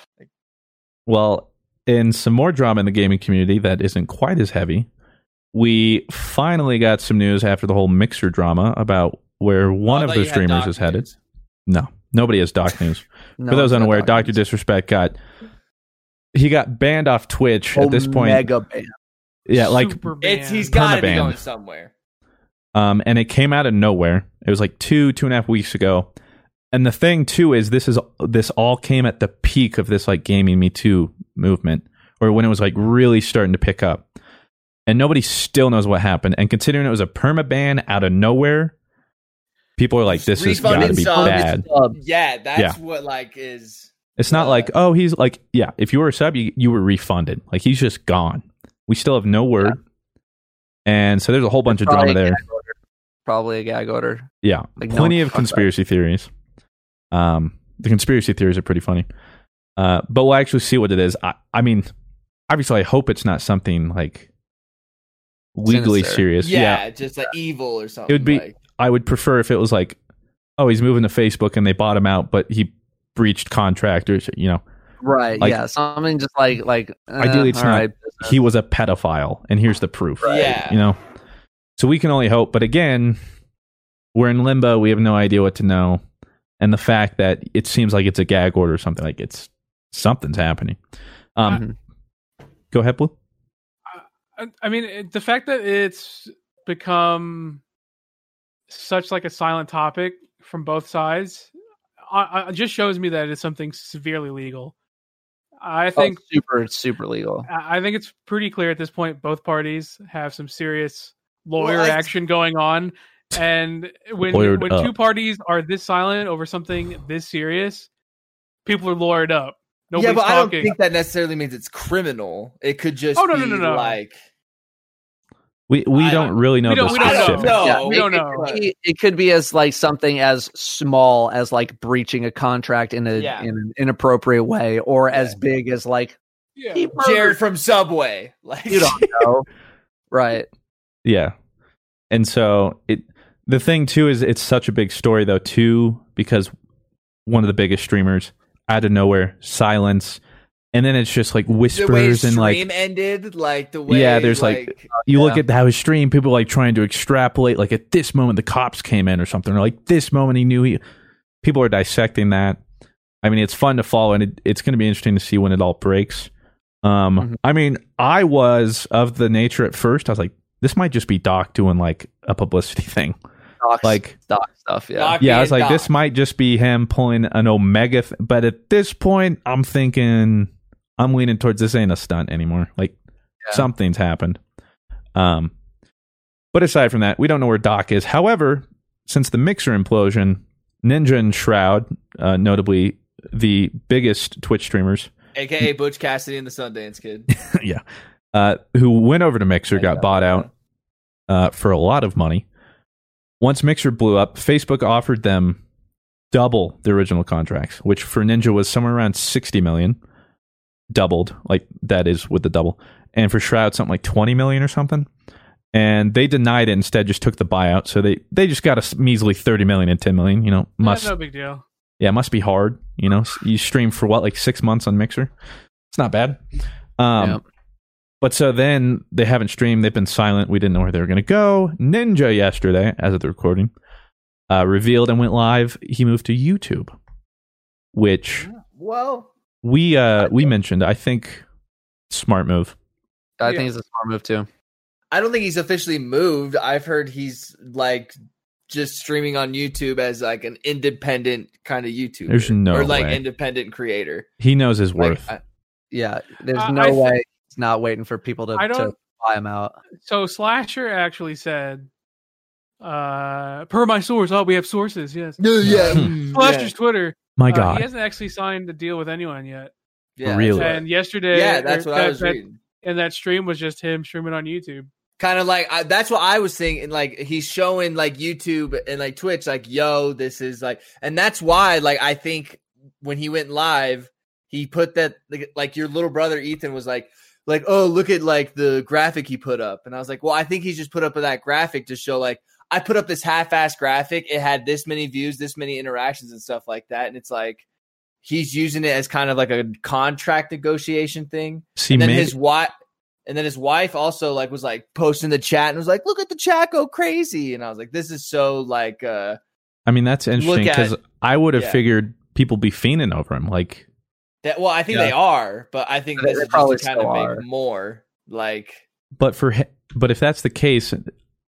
Well, in some more drama in the gaming community that isn't quite as heavy, we finally got some news after the whole mixer drama about where oh, one I of thought the streamers is headed. news. No, nobody has doc news. No For those unaware, documents. Doctor Disrespect got he got banned off Twitch at oh, this point. Mega ban. Yeah, like Super It's he's banned. got to be going somewhere. Um, and it came out of nowhere. It was like two two and a half weeks ago. And the thing too is this is this all came at the peak of this like gaming Me Too movement, or when it was like really starting to pick up. And nobody still knows what happened. And considering it was a perma ban out of nowhere, people are like, "This has got to be subs. bad." Yeah, that's Yeah. what like is. It's not like, oh, he's like, yeah, if you were a sub, you, you were refunded. Like, he's just gone. We still have no word. And so there's a whole bunch of drama Probably a there. Gag order. Probably a gag order. Yeah. Like, Plenty one of fuck that. conspiracy theories. Um, the conspiracy theories are pretty funny. Uh, but we'll actually see what it is. I, I mean, obviously, I hope it's not something like legally Sinister. serious. Yeah, just like evil or something. It would be, like, I would prefer if it was like, oh, he's moving to Facebook and they bought him out, but he breached contract or, you know, Right. Like- yeah. Something just like like uh, Ideally, it's not. right, He was a pedophile, and here's the proof. Yeah. you know. So we can only hope. But again, we're in limbo. We have no idea what to know, and the fact that it seems like it's a gag order or something like it's something's happening. Um, go ahead, Blue. I- I mean, it- the fact that it's become such like a silent topic from both sides, I, I, just shows me that it's something severely legal. I Oh, think super super legal. I I think it's pretty clear at this point both parties have some serious lawyer Well, I- action going on. And when Lawyered when up. two parties are this silent over something this serious, people are lawyered up. yeah, Nobody's but I don't think that necessarily means it's criminal. It could just Oh, no, no, be no, no. like We we I- don't really know we the don't- we don't specifics. know. Yeah, we it- don't it know. could be- It could be as like something as small as like breaching a contract in a Yeah. in an inappropriate way, or as big as like Yeah. Jared from Subway. Like You don't know, right? Yeah. And so it the thing too is it's such a big story though too because one of the biggest streamers out of nowhere silence and then it's just like whispers and like stream ended, like the way Yeah, there's, like, you look at how his stream people like trying to extrapolate like at this moment the cops came in or something or like this moment he knew he people are dissecting that i mean it's fun to follow and it, it's going to be interesting to see when it all breaks um Mhm. i mean i was of the nature at first i was like this might just be doc doing like a publicity thing Docs, like doc stuff. Yeah, Doc yeah i was being like this might just be him pulling an omega th- but at this point i'm thinking i'm leaning towards this ain't a stunt anymore like Yeah. something's happened um but aside from that we don't know where doc is however since the mixer implosion ninja and shroud uh, notably the biggest twitch streamers aka Butch Cassidy and the Sundance Kid. yeah uh, who went over to mixer got bought out uh, for a lot of money. Once Mixer blew up, Facebook offered them double the original contracts, which for Ninja was somewhere around 60 million, doubled, like that is with the double. And for Shroud, something like 20 million or something. And they denied it, instead just took the buyout. So they, they just got a measly 30 million and 10 million, you know, must, no big deal. yeah, it must be hard. You know, you stream for what, like six months on Mixer? It's not bad. Um, Yeah. But so then they haven't streamed. They've been silent. We didn't know where they were going to go. Ninja yesterday, as of the recording, uh, revealed and went live. He moved to YouTube, which Well, we uh, we mentioned. I think smart move. I Yeah. think it's a smart move too. I don't think he's officially moved. I've heard he's like just streaming on YouTube as like an independent kind of YouTuber. There's no or like way. independent creator. He knows his Like, worth. I- Yeah, there's I- no I th- way he's not waiting for people to, I don't- buy him out. So Slasher actually said, uh, per my source, oh, we have sources, yes. yeah, Slasher's Twitter. My uh, God, he hasn't actually signed a deal with anyone yet. yeah, Really? And yesterday, yeah, that's or what I was that- reading. And that stream was just him streaming on YouTube. kind of like I, that's what I was thinking. Like he's showing like YouTube and like Twitch, like yo, this is like, and that's why like I think when he went live, he put that like, like your little brother Ethan was like. Like oh look at like the graphic he put up and I was like well I think he's just put up that graphic to show like I put up this half-ass graphic it had this many views this many interactions and stuff like that and it's like he's using it as kind of like a contract negotiation thing See, and then maybe- his wife and then his wife also like was like posting the chat and was like, "Look at the chat go crazy," and I was like, "This is so like." uh I mean, that's interesting because I would have yeah. figured people be fiending over him. Like, that, Well, I think Yeah. they are, but I think They- this they is just probably to kind of still make are. more like. but for but if that's the case,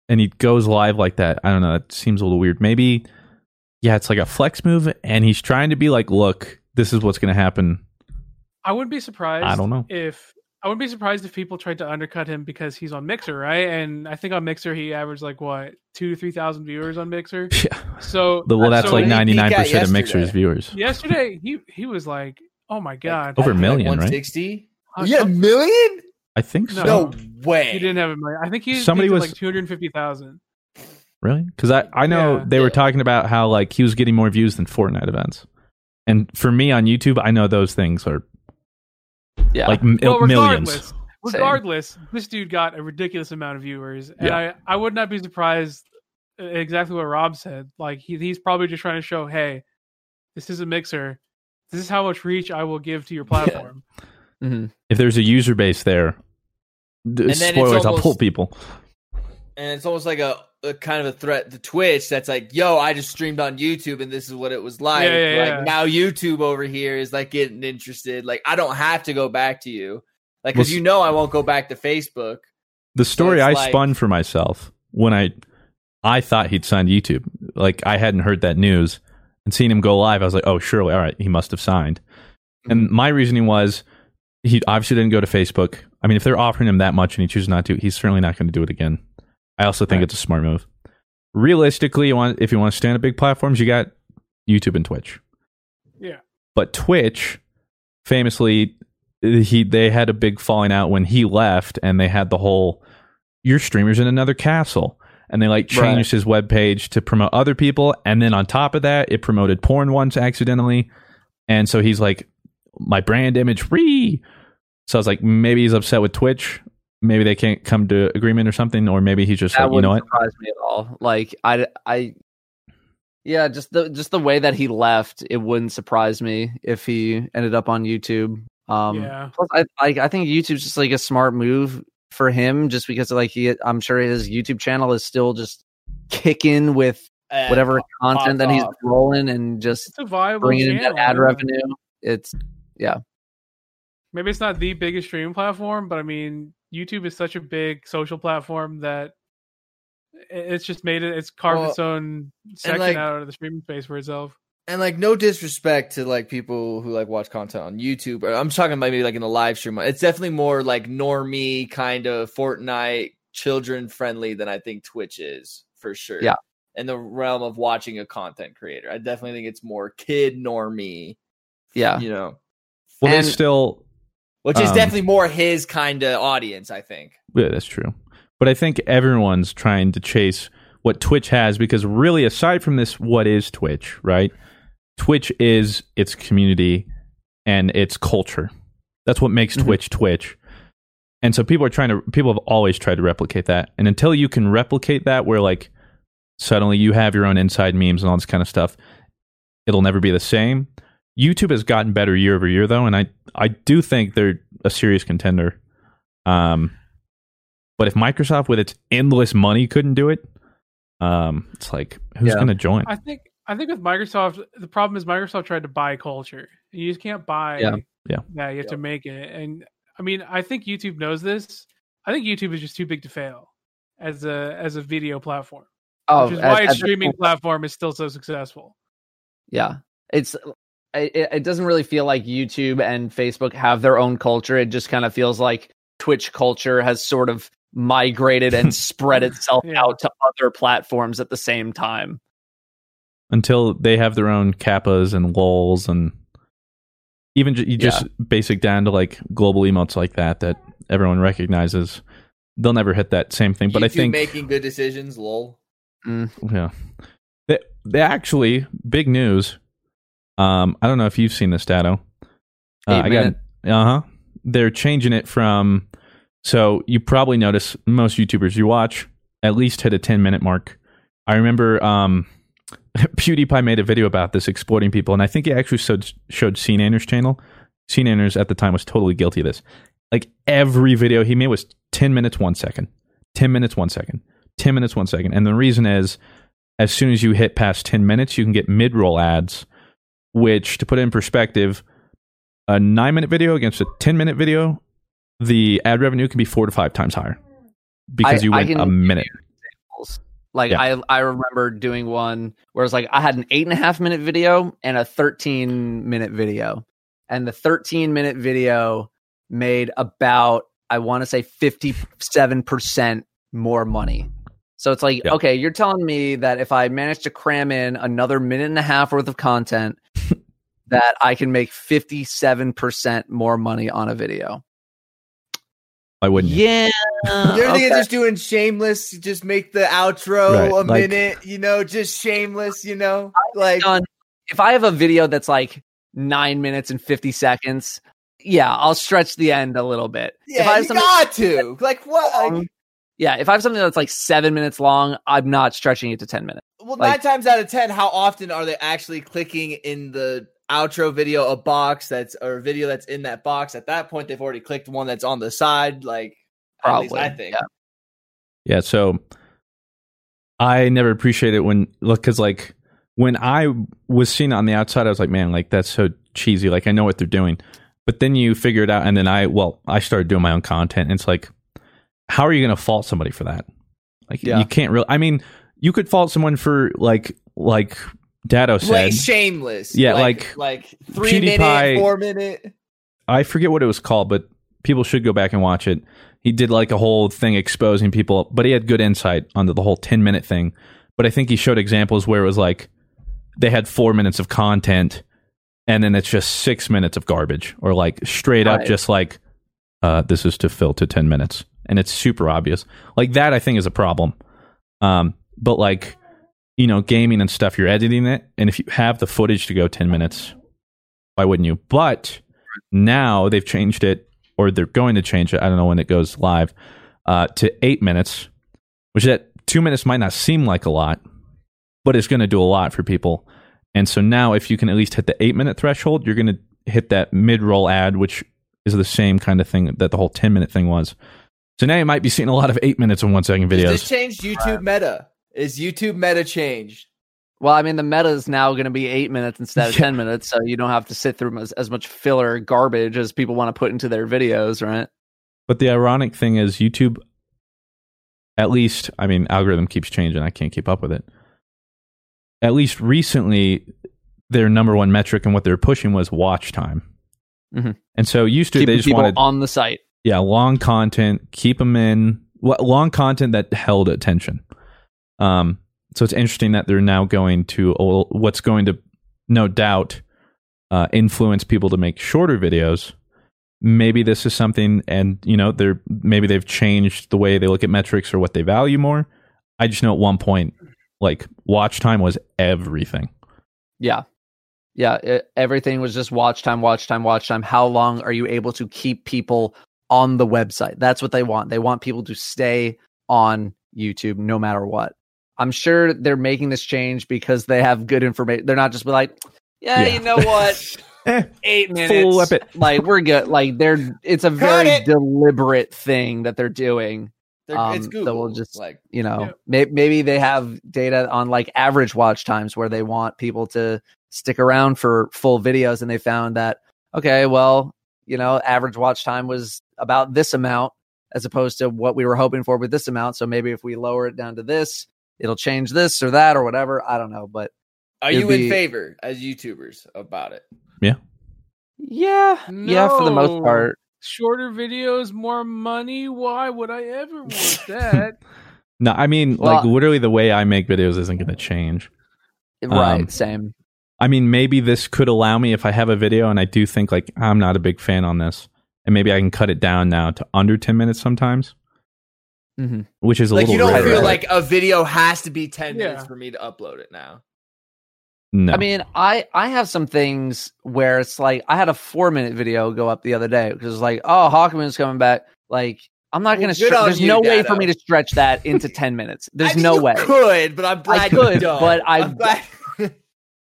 and he goes live like that, I don't know. That seems a little weird. Maybe, yeah, it's like a flex move, and he's trying to be like, "Look, this is what's going to happen." I wouldn't be surprised. I don't know. if I wouldn't be surprised if people tried to undercut him because he's on Mixer, right? And I think on Mixer he averaged like what two to three thousand viewers on Mixer. Yeah. So The- well, that's so like ninety nine percent of? Mixer's viewers. Yesterday he he was like, oh my god, Over a million, right? One sixty. Uh, Yeah, some- million. I think so. No way. He didn't have a million. I think he Somebody somebody was was- like two hundred fifty thousand. Really? Because I, I know Yeah. they were talking about how like he was getting more views than Fortnite events, and for me on YouTube, I know those things are Yeah. like m- Well, millions. regardless, regardless, this dude got a ridiculous amount of viewers, and Yeah. I I would not be surprised. uh, Exactly what Rob said. Like he, he's probably just trying to show, hey, this is a mixer. This is how much reach I will give to your platform. Mhm. If there's a user base there, d- And then it's spoilers, I'll almost- pull people. and it's almost like a, a kind of a threat to Twitch that's like, yo, I just streamed on YouTube and this is what it was like. Yeah, yeah, like yeah. now YouTube over here is like getting interested. Like I don't have to go back to you. Like Well, because you know I won't go back to Facebook. The story it's I like- spun for myself when I I thought he'd signed YouTube. Like I hadn't heard that news and seeing him go live, I was like, oh, surely, all right, he must have signed. Mm-hmm. And my reasoning was he obviously didn't go to Facebook. I mean, if they're offering him that much and he chooses not to, he's certainly not going to do it again. I also think Right. it's a smart move. Realistically, you want if you want to stand at big platforms, you got YouTube and Twitch. Yeah. But Twitch, famously, he they had a big falling out when he left, and they had the whole "your streamer's in another castle," and they like Right. changed his webpage to promote other people, and then on top of that, it promoted porn once accidentally, and so he's like, "My brand image re." So I was like, maybe he's upset with Twitch. Maybe they can't come to agreement or something, or maybe he's just that like, you wouldn't know what? surprise me at all. Like I, I, yeah, just the just the way that he left, it wouldn't surprise me if he ended up on YouTube. Um, Yeah. plus I, I, I think YouTube's just like a smart move for him, just because like he, I'm sure his YouTube channel is still just kicking with And whatever pop- content that he's off. rolling and just It's a viable bringing in that ad revenue. It's yeah, Maybe it's not the biggest streaming platform, but I mean, YouTube is such a big social platform that it's just made it. It's carved Well, its own section like- out of the streaming space for itself. And like no disrespect to like people who like watch content on YouTube. Or I'm talking about maybe like in the live stream. It's definitely more like normie kind of Fortnite children friendly than I think Twitch is for sure. Yeah. In the realm of watching a content creator. I definitely think it's more kid normie. yeah. You know. Well, And- they still Which is Um, definitely more his kind of audience, I think. Yeah, that's true. But I think everyone's trying to chase what Twitch has because really, aside from this, what is Twitch, right? Twitch is its community and its culture. That's what makes Mhm. Twitch Twitch. And so people are trying to, people have always tried to replicate that. And until you can replicate that, where like suddenly you have your own inside memes and all this kind of stuff, it'll never be the same. YouTube has gotten better year over year, though, and I I do think they're a serious contender. Um, but if Microsoft with its endless money couldn't do it, um, it's like who's Yeah. going to join? I think I think with Microsoft, the problem is Microsoft tried to buy culture. You just can't buy Yeah. Yeah. that. You have to make it. And I mean, I think YouTube knows this. I think YouTube is just too big to fail as a as a video platform. Oh, which is at- why at its streaming point- platform is still so successful. Yeah, it's it, it doesn't really feel like YouTube and Facebook have their own culture. It just kind of feels like Twitch culture has sort of migrated and spread itself Yeah. out to other platforms at the same time. Until they have their own kappas and lols and even ju- you just basic down to like global emotes like that that everyone recognizes. they'll never hit that same thing. But I think making good decisions. Lol. yeah, they, they actually big news. Um, I don't know if you've seen this, Dado. Uh, Eight I minute. got uh huh. They're changing it from. So you probably notice most YouTubers you watch at least hit a ten minute mark. I remember um, PewDiePie made a video about this exploiting people, and I think he actually showed showed CNanner's channel. CNanners at the time was totally guilty of this. Like every video he made was ten minutes one second, ten minutes one second, ten minutes one second, and the reason is as soon as you hit past ten minutes, you can get mid roll ads, which to put it in perspective, a nine minute video against a ten minute video, the ad revenue can be four to five times higher because I- you went can a minute. Like Yeah. I I remember doing one where it's like I had an eight and a half minute video and a thirteen minute video. And the thirteen minute video made about I want to say fifty seven percent more money. So it's like, Yeah. okay, you're telling me that if I manage to cram in another minute and a half worth of content, that I can make fifty seven percent more money on a video. Why wouldn't you? Yeah. You're thinking okay. just doing shameless, just make the outro Right, a like- minute, you know, just shameless, you know, like done. If I have a video that's like nine minutes and fifty seconds, yeah, I'll stretch the end a little bit. if I yeah, have you got to like what? Like, yeah, if I have something that's like seven minutes long, I'm not stretching it to ten minutes. well, like- nine times out of ten, how often are they actually clicking in the outro video a box that's or a video that's in that box? At that point, they've already clicked one that's on the side. Like, at least Probably, I think. yeah. Yeah, so I never appreciate it when look because like when I was seeing on the outside, I was like, man, like that's so cheesy. Like I know what they're doing, but then you figure it out, and then I well, I started doing my own content. And it's like, how are you going to fault somebody for that? Like Yeah. you can't really. I mean, you could fault someone for like like Dado said. Like shameless, Yeah, like like, like three PewDiePie- minute, four minute. I forget what it was called, but people should go back and watch it. He did like a whole thing exposing people, but he had good insight onto the whole 10 minute thing. But I think he showed examples where it was like they had four minutes of content and then it's just six minutes of garbage or like straight up Right. just like, uh, this is to fill to 10 minutes. And it's super obvious. Like that, I think is a problem. Um, but like, you know, gaming and stuff, you're editing it. And if you have the footage to go 10 minutes, why wouldn't you? But now they've changed it, or they're going to change it. I don't know when it goes live uh, to eight minutes, which that two minutes might not seem like a lot, but it's going to do a lot for people. And so now, if you can at least hit the eight minute threshold, you're going to hit that mid roll ad, which is the same kind of thing that the whole 10 minute thing was. So now you might be seeing a lot of eight minutes and one second videos. this changed YouTube meta? Is YouTube meta changed? Well, I mean, the meta is now going to be eight minutes instead of Yeah. ten minutes, so you don't have to sit through as, as much filler garbage as people want to put into their videos, right? But the ironic thing is, YouTube, at least, I mean, algorithm keeps changing. I can't keep up with it. At least recently, their number one metric and what they're pushing was watch time. Mhm. And so used to, Keeping they just people wanted, on the site. yeah, long content, keep them in, long content that held attention. Um, so it's interesting that they're now going to what's going to, no doubt, uh, influence people to make shorter videos. Maybe this is something, and you know, they're maybe they've changed the way they look at metrics or what they value more. I just know at one point, like watch time was everything. Yeah. Yeah. It, everything was just watch time, watch time, watch time. How long are you able to keep people on the website? That's what they want. They want people to stay on YouTube no matter what. I'm sure they're making this change because they have good information. They're not just like, yeah, Yeah. you know what? Eh, Eight minutes. Like we're good. Like they're it's a very deliberate thing that they're doing. They're- Um, it's so Google. we'll just- like You know, Yeah. may- maybe they have data on like average watch times where they want people to stick around for full videos and they found that okay, well, you know, average watch time was about this amount as opposed to what we were hoping for with this amount. So maybe if we lower it down to this, it'll change this or that or whatever. I don't know, but Are you be- in favor as YouTubers about it? yeah, yeah, Yeah, for the most part. Shorter videos, more money. Why would I ever want that? No, I mean, like literally, the way I make videos isn't going to change. Right, Um, same. I mean, maybe this could allow me if I have a video and I do think like I'm not a big fan on this, and maybe I can cut it down now to under ten minutes sometimes. Mm-hmm. which is a Like little you don't rare. feel like a video has to be ten Yeah. minutes for me to upload it now. no. I mean, I I have some things where it's like I had a four minute video go up the other day because it's like, oh, Hawkmoon's coming back. Like, I'm not Well, gonna. good Stre- on there's you, no way for me to stretch that into ten minutes. There's I mean, no you way. Could, but I'm glad I could, you don't. but I- I'm glad.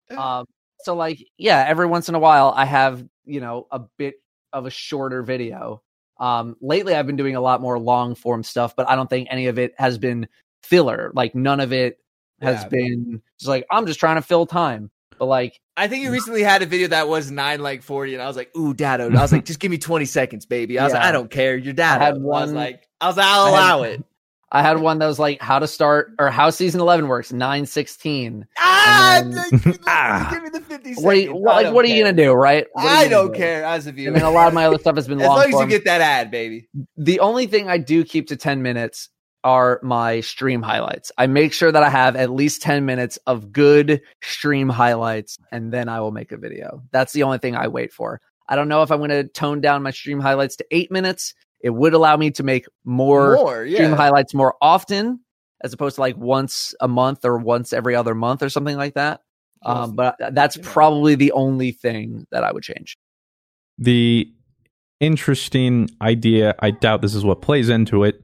Um, so like, yeah, every once in a while I have, you know, a bit of a shorter video. Um, lately I've been doing a lot more long form stuff, but I don't think any of it has been filler. Like none of it has Yeah. been just like, I'm just trying to fill time. But like, I think you recently had a video that was nine like forty, and I was like, "Ooh, Dado." I was like, "Just give me twenty seconds, baby." I was like, "I don't care, you're Dado." I had I was like, "I was like, I'll I had- allow it." I had one that was like how to start or how season 11 works, 916. Ah, then- give me the- Ah. give me the fifty seconds. What are you, what, like, what are you going to do, right? What I don't do? care as a viewer. And then a lot of my other stuff has been as long long as you form. get that ad, baby. the only thing I do keep to 10 minutes are my stream highlights. I make sure that I have at least 10 minutes of good stream highlights and then I will make a video. That's the only thing I wait for. I don't know if I'm going to tone down my stream highlights to 8 minutes. It would allow me to make more, More, stream highlights more often as opposed to like once a month or once every other month or something like that. Um, but that's probably the only thing that I would change. the interesting idea i doubt this is what plays into it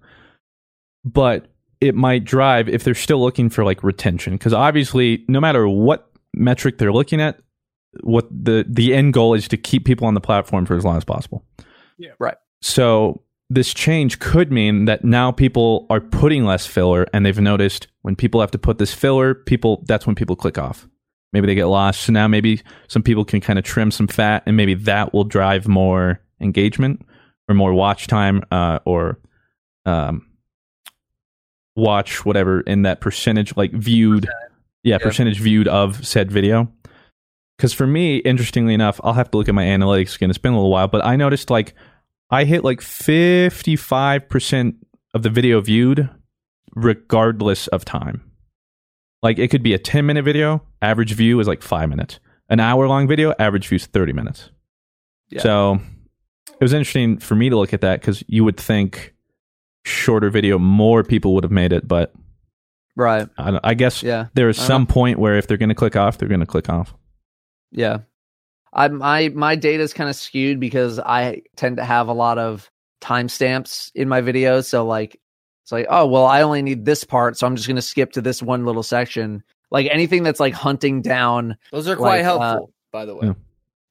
but it might drive if they're still looking for like retention because obviously no matter what metric they're looking at what the the end goal is to keep people on the platform for as long as possible Yeah. Right. so this change could mean that now people are putting less filler and they've noticed when people have to put this filler people that's when people click off. Maybe they get lost. So now maybe some people can kind of trim some fat and maybe that will drive more engagement or more watch time uh, or um, watch whatever in that percentage like viewed yeah, percentage viewed of said video. Because for me interestingly enough i'll have to look at my analytics again. It's been a little while but i noticed like i hit like 55% of the video viewed regardless of time like it could be a 10 minute video average view is like 5 minutes an hour long video average view is 30 minutes Yeah. so it was interesting for me to look at that because you would think shorter video more people would have made it but Right. I, I guess Yeah. there is some know. point where if they're going to click off they're going to click off Yeah. I my my data is kind of skewed because I tend to have a lot of timestamps in my videos. So like it's like, oh well, I only need this part, so I'm just gonna skip to this one little section. Like anything that's like hunting down Those are quite like, uh, helpful, by the way. Yeah.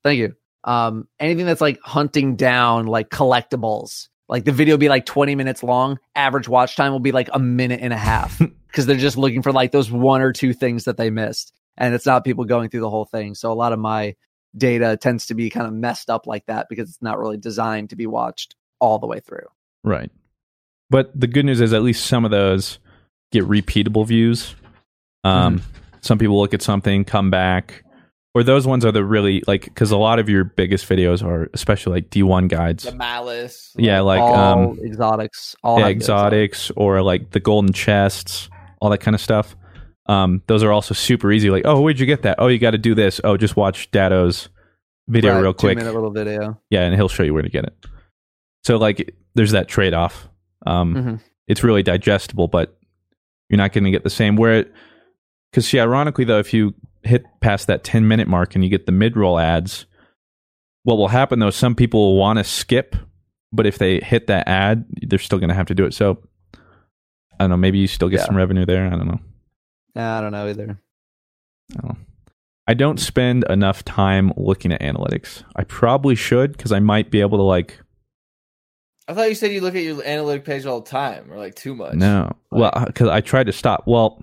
Thank you. Um, anything that's like hunting down like collectibles, like the video will be like 20 minutes long. Average watch time will be like a minute and a half because they're just looking for like those one or two things that they missed. And it's not people going through the whole thing. So a lot of my data tends to be kind of messed up like that because it's not really designed to be watched all the way through. right but the good news is at least some of those get repeatable views um, Mm-hmm. some people look at something come back or those ones are the really like because a lot of your biggest videos are especially like d1 guides The malice. yeah like all um exotics, all yeah, have exotics or like the golden chests, all that kind of stuff. Um, those are also super easy. Like, oh, where'd you get that? Oh, you got to do this. Oh, just watch Dado's video Right, real quick. Two minute little video. Yeah, and he'll show you where to get it. So like, there's that trade off. Um, Mhm. It's really digestible, but you're not going to get the same. Where, it because see, ironically though, if you hit past that 10 minute mark and you get the mid roll ads, what will happen though? Some people will want to skip, but if they hit that ad, they're still going to have to do it. So I don't know. Maybe you still get Yeah. some revenue there. I don't know. Yeah, I don't know either. I don't. I don't spend enough time looking at analytics. I probably should because I might be able to like I thought you said you look at your analytic page all the time, or like too much. No, well, uh, because I tried to stop. Well,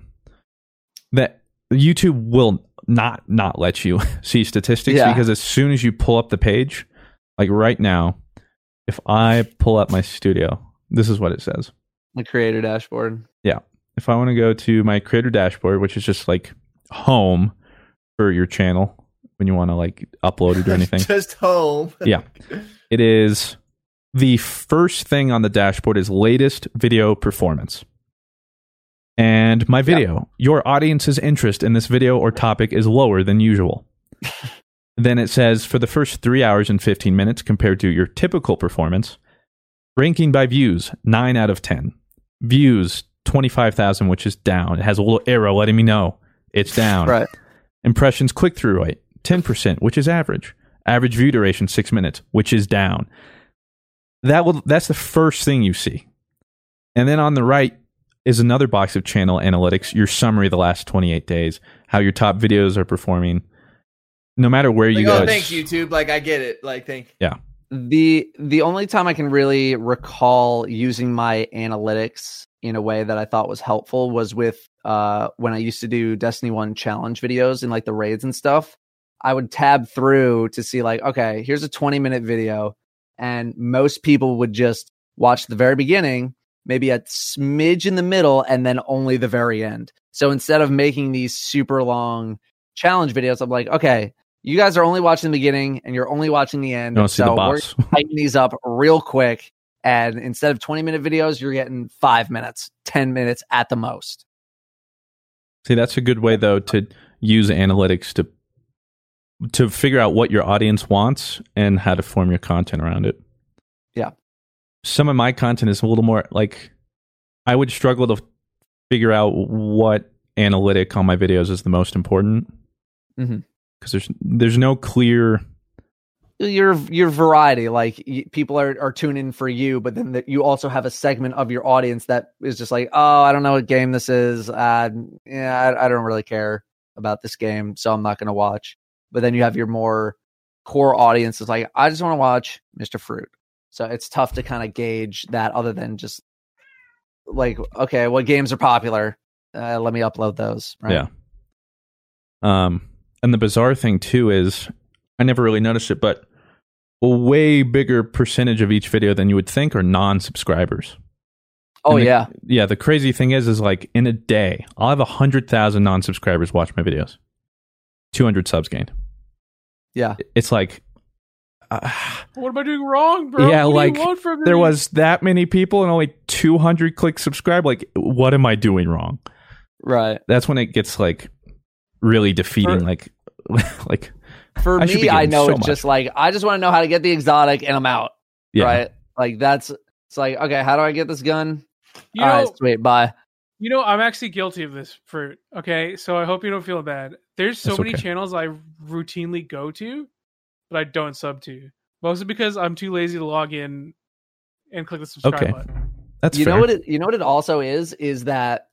that YouTube will not not let you see statistics Yeah. because as soon as you pull up the page, like right now, if I pull up my studio, this is what it says. The creator dashboard. Yeah, if I want to go to my creator dashboard, which is just like home for your channel when you want to like upload it or anything. Just home. yeah. It is the first thing on the dashboard is latest video performance. And my video, your audience's interest in this video or topic is lower than usual. then it says for the first 3 hours and 15 minutes compared to your typical performance, ranking by views 9 out of 10. views 25,000 which is down. It has a little arrow letting me know it's down. Right. Impressions click through rate 10%, which is average. Average view duration 6 minutes, which is down. That will that's the first thing you see. And then on the right is another box of channel analytics, your summary of the last 28 days, how your top videos are performing. No matter where you Like, oh, go. oh, it's- thanks YouTube. Like I get it. Like thank. Yeah. the the only time I can really recall using my analytics in a way that I thought was helpful was with uh when I used to do Destiny 1 challenge videos and like the raids and stuff. I would tab through to see like okay, here's a 20 minute video and most people would just watch the very beginning, maybe a smidge in the middle and then only the very end. So instead of making these super long challenge videos, I'm like, okay, you guys are only watching the beginning and you're only watching the end. See the so we're tighten these up real quick. And instead of 20 minute videos, you're getting five minutes, 10 minutes at the most. See, that's a good way though to use analytics to to figure out what your audience wants and how to form your content around it. Yeah. Some of my content is a little more like I would struggle to figure out what analytic on my videos is the most important Mhm. because there's there's no clear Your your variety, like people are, are tuning in for you, but then you also have a segment of your audience that is just like, oh, I don't know what game this is. Uh, yeah, I, I don't really care about this game, so I'm not going to watch. But then you have your more core audience is like, I just want to watch Mr. Fruit. So it's tough to kind of gauge that other than just like, okay, what games are popular? Uh, let me upload those. Right? Yeah. Um, and the bizarre thing too is I never really noticed it, but a way bigger percentage of each video than you would think are non-subscribers. Oh the- yeah. yeah. The crazy thing is, is like in a day, I'll have a hundred thousand non-subscribers watch my videos, two hundred subs gained. Yeah. It's like, uh, What am I doing wrong, bro? yeah, What do like you want from there me? was that many people and only two hundred click subscribe. Like, what am I doing wrong? Right. That's when it gets like really defeating. For- like, like For I me, I know so it's much. just like I just want to know how to get the exotic and I'm out. Yeah. Right? Like that's it's like, okay, how do I get this gun? You All know, right, sweet, bye. You know, I'm actually guilty of this fruit. Okay, so I hope you don't feel bad. There's so That's many okay. channels I routinely go to, but I don't sub to. Mostly because I'm too lazy to log in and click the subscribe Okay. button. that's you fair. know what it you know what it also is is that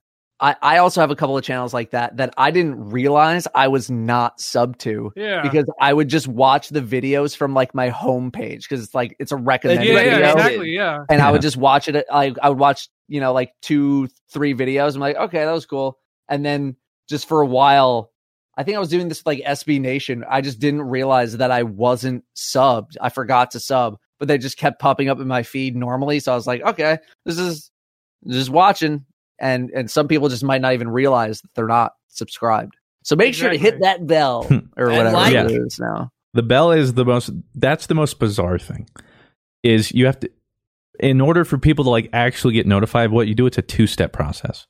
I, I also have a couple of channels like that that I didn't realize I was not sub to Yeah. because I would just watch the videos from like my homepage because it's like it's a recommended yeah, yeah, video exactly. Yeah. and I would just watch it. I I would watch you know like two three videos. I'm like okay that was cool, and then just for a while. I think I was doing this like SB Nation. I just didn't realize that I wasn't subbed. I forgot to sub, but they just kept popping up in my feed normally. So I was like, okay, this is just watching. And and some people just might not even realize that they're not subscribed. So make sure to hit that bell hmm. or whatever like it it. is now. The bell is the most. That's the most bizarre thing. Is you have to, in order for people to like actually get notified of what you do, it's a two step process.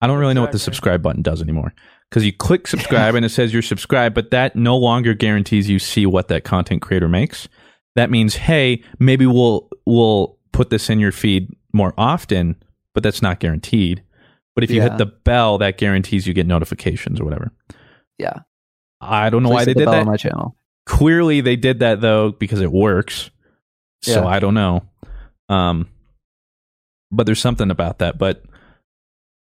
I don't really know what the subscribe button does anymore because you click subscribe and it says you're subscribed, but that no longer guarantees you see what that content creator makes. That means, hey, maybe we'll we'll put this in your feed more often, but that's not guaranteed. But if you Yeah. hit the bell, that guarantees you get notifications or whatever. Yeah. I don't know Please why they the did that on my channel. clearly they did that though because it works so Yeah. i don't know um but there's something about that but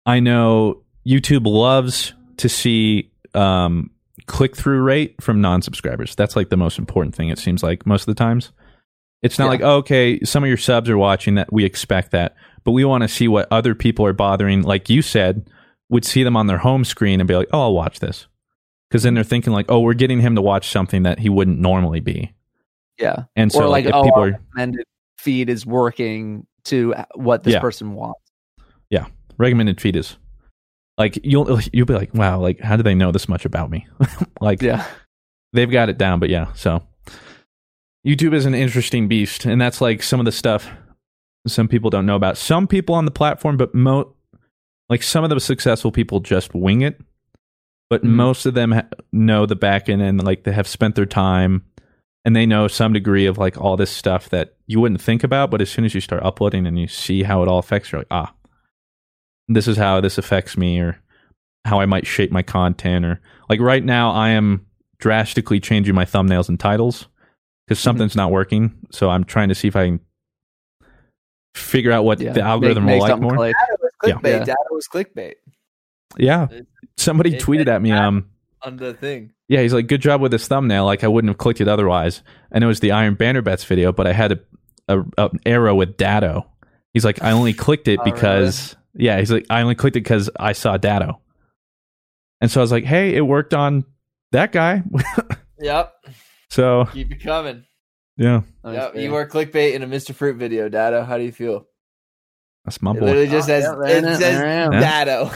i know youtube loves to see um click-through rate from non-subscribers that's like the most important thing it seems like most of the times it's not Yeah. like oh, okay some of your subs are watching that we expect that but we want to see what other people are bothering like you said would see them on their home screen and be like oh i'll watch this because then they're thinking like oh we're getting him to watch something that he wouldn't normally be Yeah. and so or like, if oh, people our are recommended feed is working to uh, what this Yeah. person wants. Yeah. Recommended feed is like you'll you'll be like wow like how do they know this much about me like Yeah. they've got it down but yeah so youtube is an interesting beast and that's like some of the stuff some people don't know about some people on the platform but mo like some of the successful people just wing it but Mhm. most of them ha- know the back end and like they have spent their time and they know some degree of like all this stuff that you wouldn't think about but as soon as you start uploading and you see how it all affects you're like ah this is how this affects me or how I might shape my content or like right now I am drastically changing my thumbnails and titles because something's not working. So I'm trying to see if I can figure out what Yeah, the algorithm make- make will like more. click. Dado was clickbait. Yeah. Dado was clickbait. Yeah. It- Somebody it- tweeted it- at me um on the thing. yeah, he's like good job with this thumbnail like I wouldn't have clicked it otherwise. And it was the Iron Banner bets video, but I had a, a, a an arrow with Dado. He's like I only clicked it Oh, because yeah, he's like I only clicked it cuz I saw Dado. And so I was like, "Hey, it worked on that guy." Yep. so, Keep it coming. Yeah. Yep. You are clickbait in a Mr. Fruit video, Dado. How do you feel? That's my It boy. literally just Oh, says, yeah, it it is, says there I am. Dado.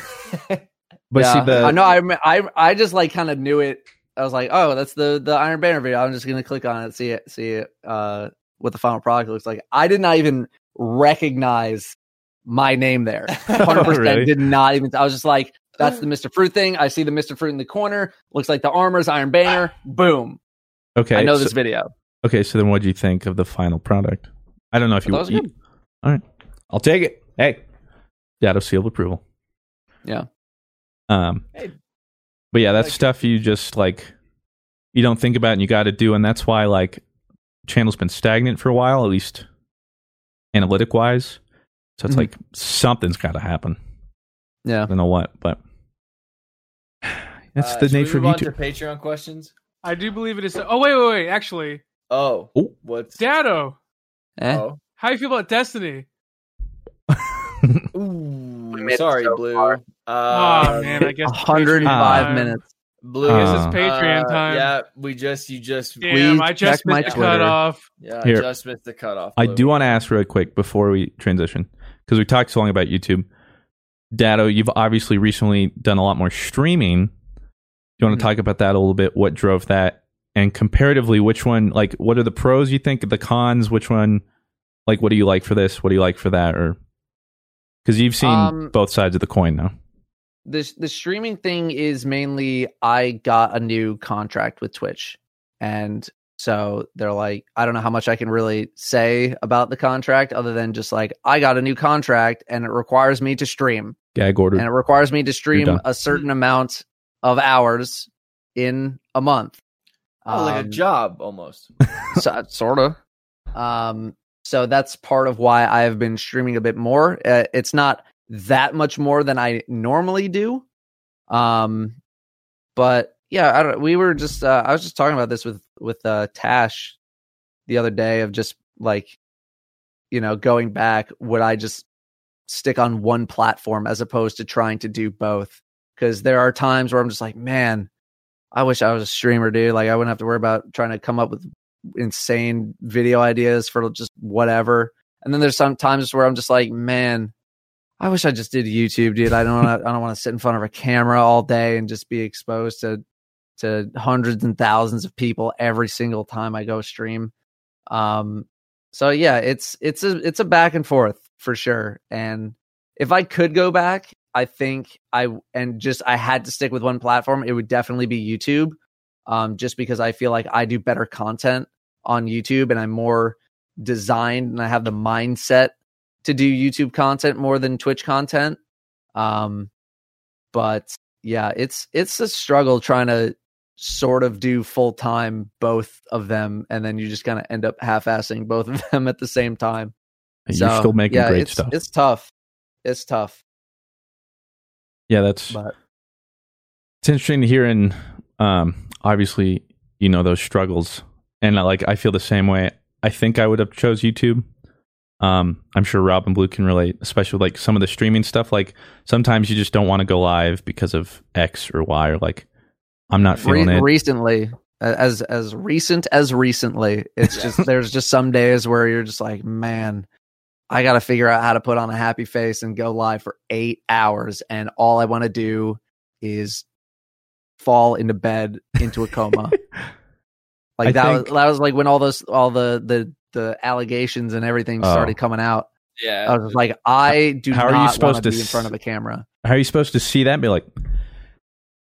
But see Yeah. the I know I, I I just like kind of knew it. I was like, oh, that's the the Iron Banner video. I'm just gonna click on it, see it, see it, uh, what the final product looks like. I did not even recognize my name there. Hundred percent Really? did not even. I was just like, that's the Mister Fruit thing. I see the Mister Fruit in the corner. Looks like the armor's Iron Banner. Boom. Okay. I know so, this video. Okay, so then what do you think of the final product? I don't know if you That was you- good. All right. I'll take it. Hey. Dado seal of approval. Yeah. Um Hey. but yeah, that's like stuff you just like you don't think about and you got to do and that's why like channel's been stagnant for a while at least analytic wise. So it's Mhm. like something's got to happen. Yeah. I don't know what, but that's Uh, the should we nature of move on YouTube. to Patreon questions. I do believe it is. Oh wait, wait, wait. Actually, Oh, what's Dado, Eh? oh? how you feel about Destiny? Ooh, made sorry, so Blue. far. Uh, oh man, I guess 105 Patreon time. minutes. Blue. I guess Uh, it's Patreon uh, time. Yeah, we just you just Damn, Please I just check my missed the Twitter. cutoff. yeah Here. just missed the cutoff. I do want to ask really quick before we transition because we talked so long about YouTube. Dado, you've obviously recently done a lot more streaming. Do you want to Mhm. talk about that a little bit? What drove that? And comparatively, which one, like, what are the pros you think, the cons? Which one, like, what do you like for this? What do you like for that? Or because you've seen Um, both sides of the coin now. the the streaming thing is mainly I got a new contract with Twitch, and so they're like, I don't know how much I can really say about the contract other than just like I got a new contract and it requires me to stream, Gag order. and it requires me to stream a certain amount of hours in a month. Oh, like a Um, job almost. so, sort of. Um, so that's part of why I have been streaming a bit more. Uh, it's not that much more than I normally do. Um, but yeah, I don't. We were just. Uh, I was just talking about this with with uh, Tash the other day of just like, you know, going back. Would I just stick on one platform as opposed to trying to do both? Because there are times where I'm just like, man, I wish I was a streamer, dude. Like I wouldn't have to worry about trying to come up with insane video ideas for just whatever. And then there's some times where I'm just like, man, I wish I just did YouTube, dude. I don't wanna, I don't want to sit in front of a camera all day and just be exposed to to hundreds and thousands of people every single time I go stream. Um so yeah, it's it's a it's a back and forth for sure. And if I could go back, I think I and just I had to stick with one platform, it would definitely be YouTube. Um, just because I feel like I do better content on YouTube and I'm more designed and I have the mindset to do YouTube content more than Twitch content. Um, but yeah, it's it's a struggle trying to sort of do full time both of them, and then you just kind of end up half assing both of them at the same time. And You're So, still making yeah, great it's, stuff. It's tough. It's tough. Yeah, that's But it's interesting to hear and um obviously you know those struggles. And uh, like i feel the same way. I think i would have chose youtube. Um i'm sure rob and blue can relate especially with, like some of the streaming stuff. Like sometimes you just don't want to go live because of x or y or like i'm not feeling Re- it. recently, as as recent as recently, it's just there's just some days where you're just like, man, I got to figure out how to put on a happy face and go live for eight hours, and all I want to do is fall into bed into a coma. like I that think- was that was like when all those all the the the allegations and everything Oh. started coming out. Yeah. I was like, I do How are you supposed to to be in front of a camera. how are you supposed to see that and be like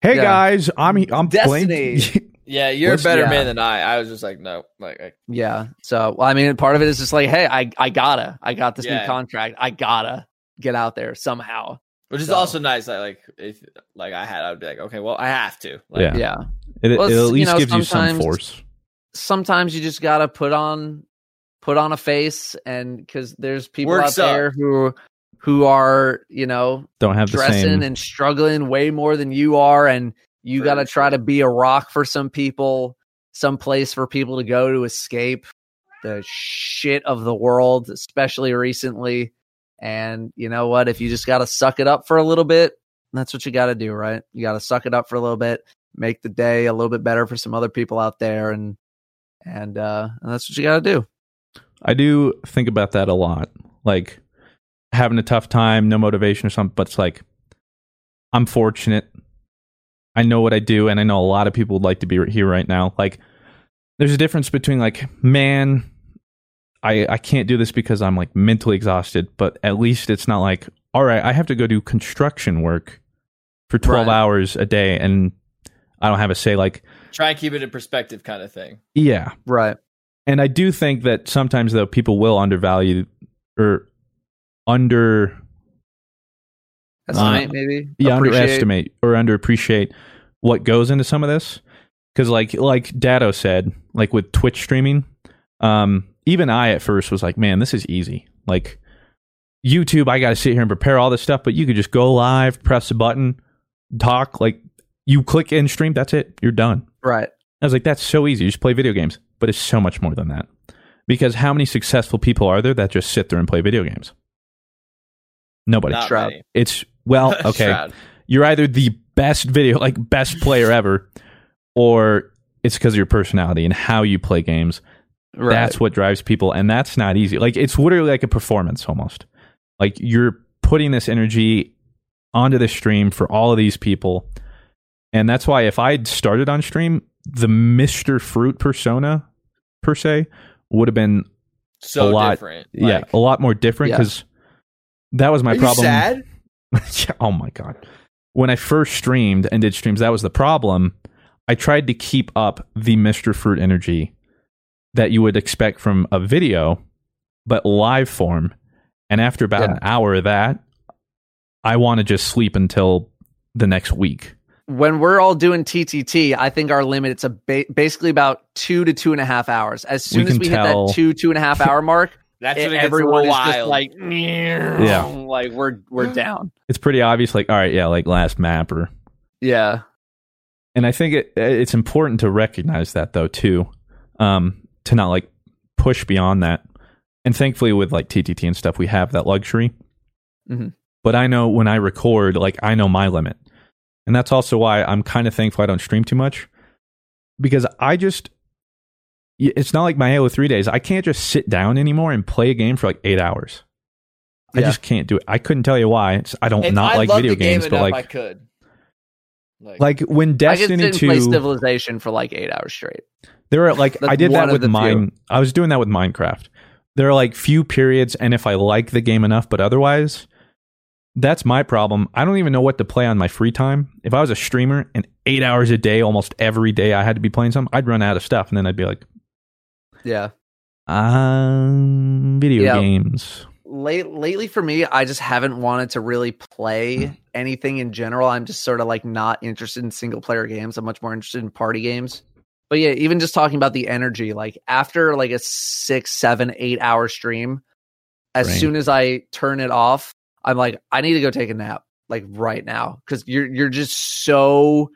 hey Yeah. guys i'm i'm Destiny. playing yeah, you're What's- a better yeah. man than I. I was just like, no, like, I, Yeah. So well, I mean, part of it is just like, hey, I I gotta, I got this Yeah. new contract, I gotta get out there somehow. Which is So- also nice. That like if like I had, I'd be like, okay, well, I have to. Like, Yeah. Yeah. It, Well, it it's- at you least know, gives you some force. Sometimes you just gotta put on put on a face, and because there's people Works out there who who are you know Don't have the dressing same. and struggling way more than you are, and you gotta try to be a rock for some people, some place for people to go to escape the shit of the world, especially recently. And you know what? If you just gotta suck it up for a little bit, that's what you gotta do, right? You gotta suck it up for a little bit, make the day a little bit better for some other people out there, and and uh, and that's what you gotta do. I do think about that a lot. Like having a tough time, no motivation or something, but it's like I'm fortunate. I know what I do, and I know a lot of people would like to be here right now. Like there's a difference between like, man, I I can't do this because I'm like mentally exhausted, but at least it's not like, all right, I have to go do construction work for 12 Right. hours a day and I don't have a say like Try and keep it in perspective, kind of thing. yeah, Right. and I do think that sometimes though people will undervalue or under Estimate, maybe. yeah, Appreciate. underestimate or underappreciate what goes into some of this. Because like like Dado said, like with Twitch streaming, um, even I at first was like, man, this is easy. Like YouTube, I got to sit here and prepare all this stuff, but you could just go live, press a button, talk. Like you click in stream, that's it, you're done. Right. I was like, that's so easy. You just play video games. But it's so much more than that. Because how many successful people are there that just sit there and play video games? Nobody. Not Shroud. many. It's well, okay. You're either the best video, like best player ever, or it's because of your personality and how you play games. Right. That's what drives people, and that's not easy. Like it's literally like a performance almost. Like you're putting this energy onto the stream for all of these people, and that's why if I'd started on stream, the Mister Fruit persona per se would have been So a lot, different. yeah, a lot more different Yeah. because that was my are you problem. sad? Yeah, oh my god. When I first streamed and did streams, that was the problem. I tried to keep up the Mr. Fruit energy that you would expect from a video, but live form. And after about an hour of that, I want to just sleep until the next week. when we're all doing TTT, I think our limit it's a ba- basically about two to two and a half hours. As soon We as we tell- hit that two two and a half hour mark, That's when it everyone is wild. just like, Yeah. like we're we're down. It's pretty obvious, like, all right, yeah, like last map or Yeah, and I think it it's important to recognize that though too, um, to not like push beyond that. And thankfully, with like TTT and stuff, we have that luxury. Mhm. But I know when I record, like I know my limit, and that's also why I'm kind of thankful I don't stream too much because I just y- it's not like my Halo Three days. I can't just sit down anymore and play a game for like eight hours. I just can't do it. I couldn't tell you why. It's, I don't And not I like video game games, but like I could. Like, like when I could Destiny sit and play Two. Civilization for like eight hours straight. There are like I did that with mine. I was doing that with Minecraft. There are like few periods, and if I like the game enough, but otherwise, that's my problem. I don't even know what to play on my free time. If I was a streamer and eight hours a day, almost every day, I had to be playing something, I'd run out of stuff, and then I'd be like, Yeah. um, video Yeah. games. Late lately for me, I just haven't wanted to really play anything in general. I'm just sort of like not interested in single player games. I'm much more interested in party games. But yeah, even just talking about the energy, like after like a six, seven, eight hour stream, as Right. soon as I turn it off, I'm like, I need to go take a nap, like right now, because you're you're just so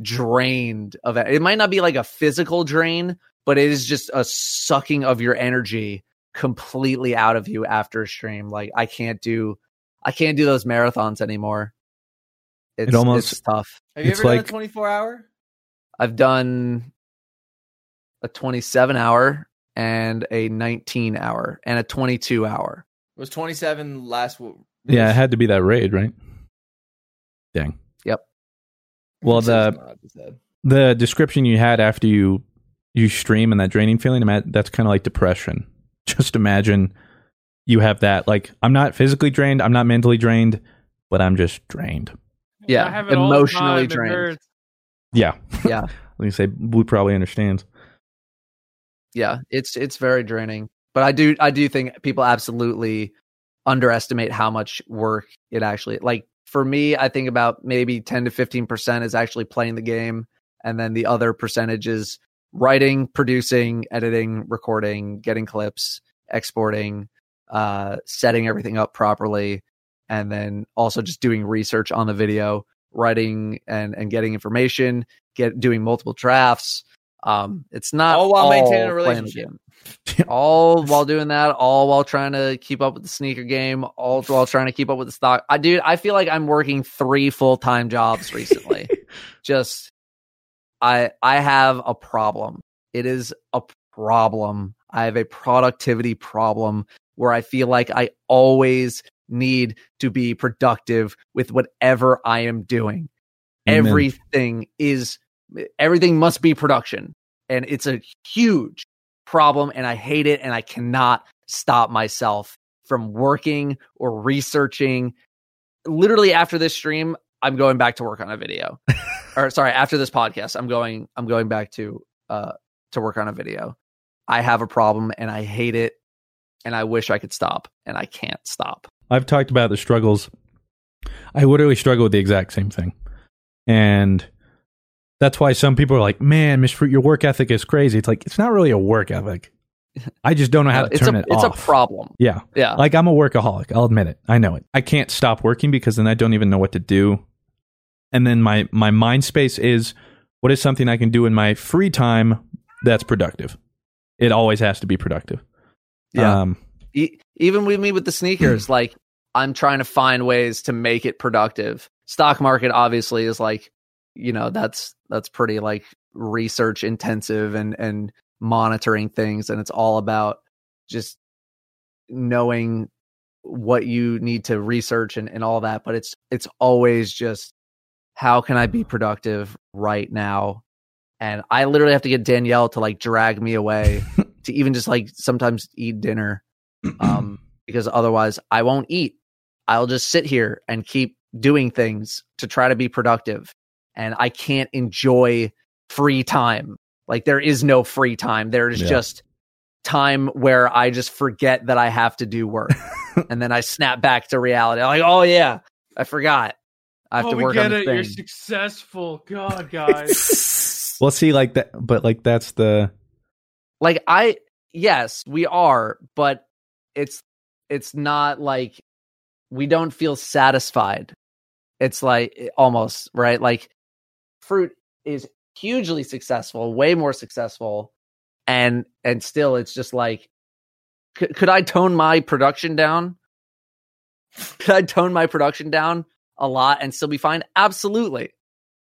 drained of it. It might not be like a physical drain, but it is just a sucking of your energy completely out of you after a stream. Like I can't do, I can't do those marathons anymore. It's almost- it's tough. have you it's ever done a 24 hour? I've done a 27 hour and a 19 hour and a 22 hour. It Was 27 last? w- Yeah, it had to be that raid, right? Dang. Yep. Well, the not, it said. the description you had after you you stream and that draining feeling ima- that's kind of like depression just imagine you have that like i'm not physically drained i'm not mentally drained but i'm just drained Yeah, I have it all the emotionally drained. yeah Yeah. let me say blue probably understands Yeah, it's it's very draining. But I do I do think people absolutely underestimate how much work it actually like for me, I think about maybe 10 to 15% is actually playing the game. And then the other percentage is writing, producing, editing, recording, getting clips, exporting, uh, setting everything up properly, and then also just doing research on the video, writing and, and getting information, get doing multiple drafts. Um, it's not All while maintaining a relationship. all while doing that, all while trying to keep up with the sneaker game, all while trying to keep up with the stock. I dude, I feel like I'm working three full time jobs recently. Just I I have a problem. It is a problem. I have a productivity problem where I feel like I always need to be productive with whatever I am doing. Amen. Everything is everything must be production. And it's a huge problem and I hate it and I cannot stop myself from working or researching. Literally after this stream, I'm going back to work on a video. or sorry, after this podcast, I'm going I'm going back to uh to work on a video. I have a problem and I hate it and I wish I could stop and I can't stop. I've talked about the struggles. I literally struggle with the exact same thing. And that's why some people are like, man, Miss Fruit, your work ethic is crazy. It's like, it's not really a work ethic. I just don't know how to it's turn a it it's off. a problem. Yeah. Yeah. Like I'm a workaholic. I'll admit it. I know it. I can't stop working because then I don't even know what to do. And then my my mind space is what is something I can do in my free time that's productive. It always has to be productive. Yeah. Um, E- even with me with the sneakers, like I'm trying to find ways to make it productive. Stock market obviously is like, you know, that's that's pretty like research intensive and and monitoring things and it's all about just knowing what you need to research and, and all that but it's it's always just how can i be productive right now? And i literally have to get danielle to like drag me away to even just like sometimes eat dinner um because otherwise i won't eat. I'll just sit here and keep doing things to try to be productive and i can't enjoy free time. Like there is no free time. There is Yeah. just time where i just forget that i have to do work and then i snap back to reality. I'm like oh yeah i forgot i have oh, to we get on it. thing You're successful. God, guys. well, see, like that, but like that's the like i yes we are but it's it's not like we don't feel satisfied it's like eh, almost right like fruit is hugely successful way more successful and and still it's just like could, could i tone my production down could i tone my production down a lot and still be fine absolutely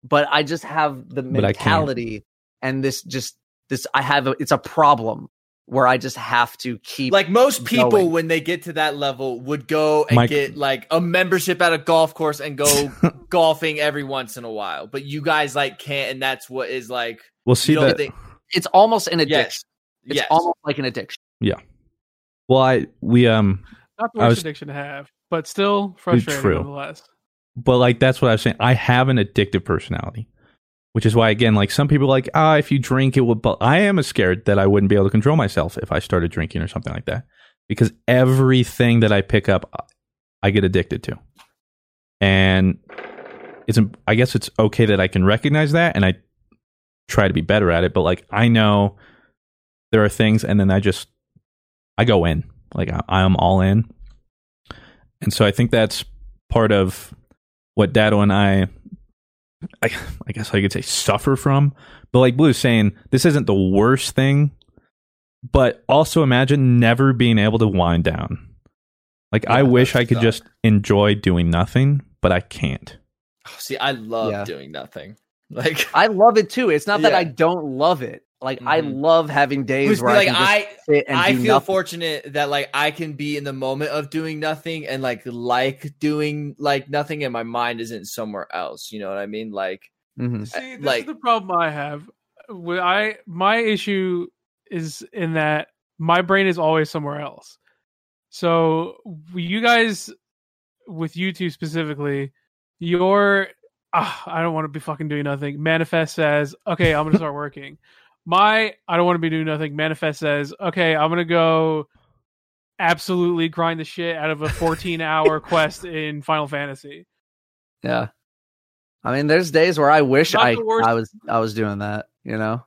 but i just have the But I can't. mentality and this just this i have a, it's a problem where i just have to keep Like most people, going. when they get to that level, would go and Mike- get like a membership at a golf course and go golfing every once in a while. But you guys like can't, and that's what is like. we'll see that. think- it's almost an addiction yes, it's yes. almost like an addiction Yeah. Well, I we um, Not the worst was- addiction to have, but still frustrating True. nonetheless. But like that's what I was saying. I have an addictive personality, which is why again, like some people like ah, if you drink, it would. But I am scared that I wouldn't be able to control myself if I started drinking or something like that, because everything that I pick up, I get addicted to, and it's. I guess it's okay that I can recognize that, and I try to be better at it. But like I know there are things, and then I just I go in, like I, I am all in, and so I think that's part of what Dado and I, I, I guess I could say, suffer from. But like Blue's saying, this isn't the worst thing. But also imagine never being able to wind down. Like I wish I could tough. just enjoy doing nothing, but I can't. Oh, See, I love Yeah. doing nothing. Like, i love it too it's not that i don't love it like i Mhm. love having days Who's- where like i can just I, sit and I do feel nothing. fortunate that like I can be in the moment of doing nothing and like like doing like nothing, and my mind isn't somewhere else. You know what I mean? Like, Mhm. See, this like- is the problem I have. When I my issue is in that my brain is always somewhere else. So you guys, with you two specifically, your ah, I don't want to be fucking doing nothing. Manifest says, okay, I'm gonna start working. My I don't want to be doing nothing. Manifest says, okay, I'm gonna go absolutely grind the shit out of a 14 hour quest in Final Fantasy. Yeah. I mean, there's days where I wish I I was I was doing that. You know,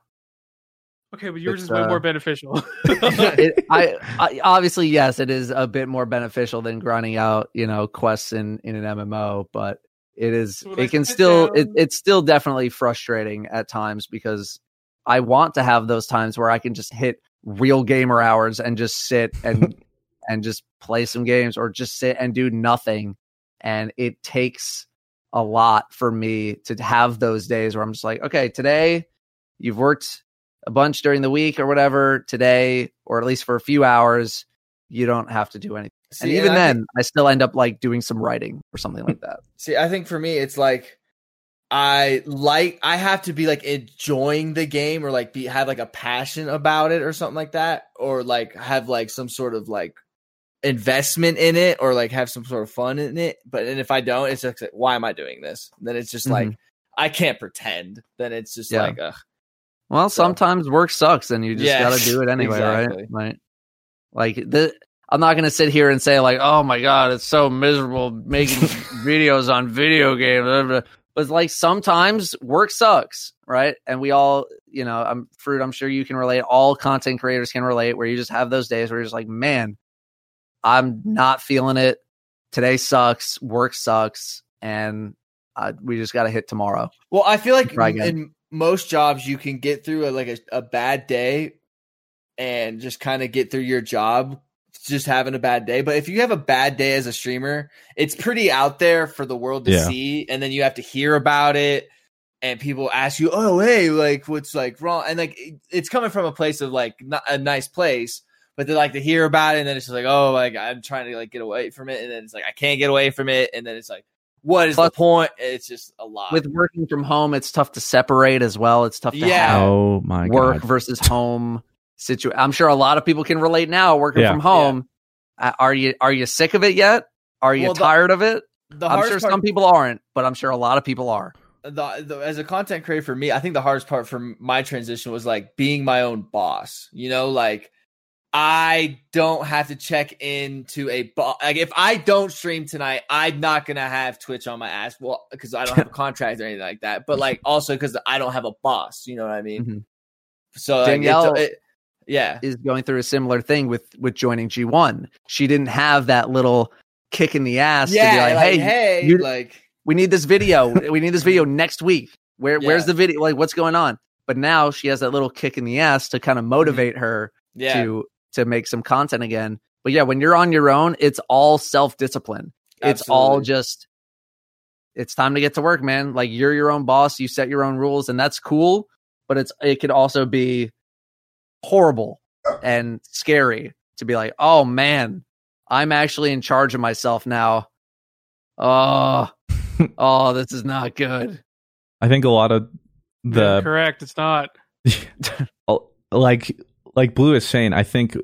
Okay, but yours It's, is way uh, more beneficial. it, I, I obviously yes, it is a bit more beneficial than grinding out you know quests in in an MMO, but it is So when I it can still it, it's still definitely frustrating at times because I want to have those times where I can just hit real gamer hours and just sit and and just play some games or just sit and do nothing, and it takes a lot for me to have those days where I'm just like, okay, today you've worked a bunch during the week or whatever. Today, or at least for a few hours, you don't have to do anything. and even and I then, think- I still end up like doing some writing or something like that. See, I think for me, it's like I like I have to be like enjoying the game or like be have like a passion about it or something like that, or like have like some sort of like investment in it or like have some sort of fun in it. But and if I don't, it's just like, why am I doing this? Then it's just like mm-hmm. I can't pretend. Then it's just Yeah. like ugh. Well, sometimes work sucks, and you just Yeah, got to do it anyway, exactly. right? Right. Like the. I'm not gonna sit here and say like, "Oh my god, it's so miserable making videos on video games." But like sometimes work sucks, right? And we all, you know, I'm fruit. I'm sure you can relate. All content creators can relate, where you just have those days where you're just like, "Man, I'm not feeling it. Today sucks. Work sucks, and uh, we just got to hit tomorrow." Well, I feel like Try in most jobs you can get through a, like a, a bad day and just kind of get through your job just having a bad day. But if you have a bad day as a streamer, it's pretty out there for the world to Yeah. see, and then you have to hear about it. And people ask you, "Oh, hey, like, what's like wrong?" And like, it- it's coming from a place of like not a nice place, but they like to hear about it, and then it's just like, "Oh, like I'm trying to like get away from it," and then it's like I can't get away from it, and then it's like, "What is Plus- the point?" It's just a lot. with working from home, it's tough to separate as well. It's tough to Yeah. have Oh my work god. versus home situation. I'm sure a lot of people can relate now working Yeah. from home. Uh, are you are you sick of it yet? Are you Well, the- tired of it? the I'm sure part- some people aren't, but I'm sure a lot of people are. the, the as a content creator for me, I think the hardest part for my transition was like being my own boss. You know, like I don't have to check into a bo- like if I don't stream tonight, I'm not gonna have Twitch on my ass. Well, because I don't have a contract or anything like that. But like also because I don't have a boss. You know what I mean? Mhm. So like, Danielle it- yeah, is going through a similar thing with with joining G1. She didn't have that little kick in the ass to be like, like, "Hey, hey, you- like we need this video. we need this video next week. Where where's the video? Like, what's going on?" But now she has that little kick in the ass to kind of motivate her Mm-hmm. yeah, to to make some content again. But yeah, when you're on your own, it's all self discipline. It's all just it's time to get to work, man. Like you're your own boss, you set your own rules, and that's cool. But it's it could also be horrible and scary to be like, oh man, I'm actually in charge of myself now. Oh, oh, this is not good. I think a lot of Yeah, the correct. It's not. like like Blue is saying, I think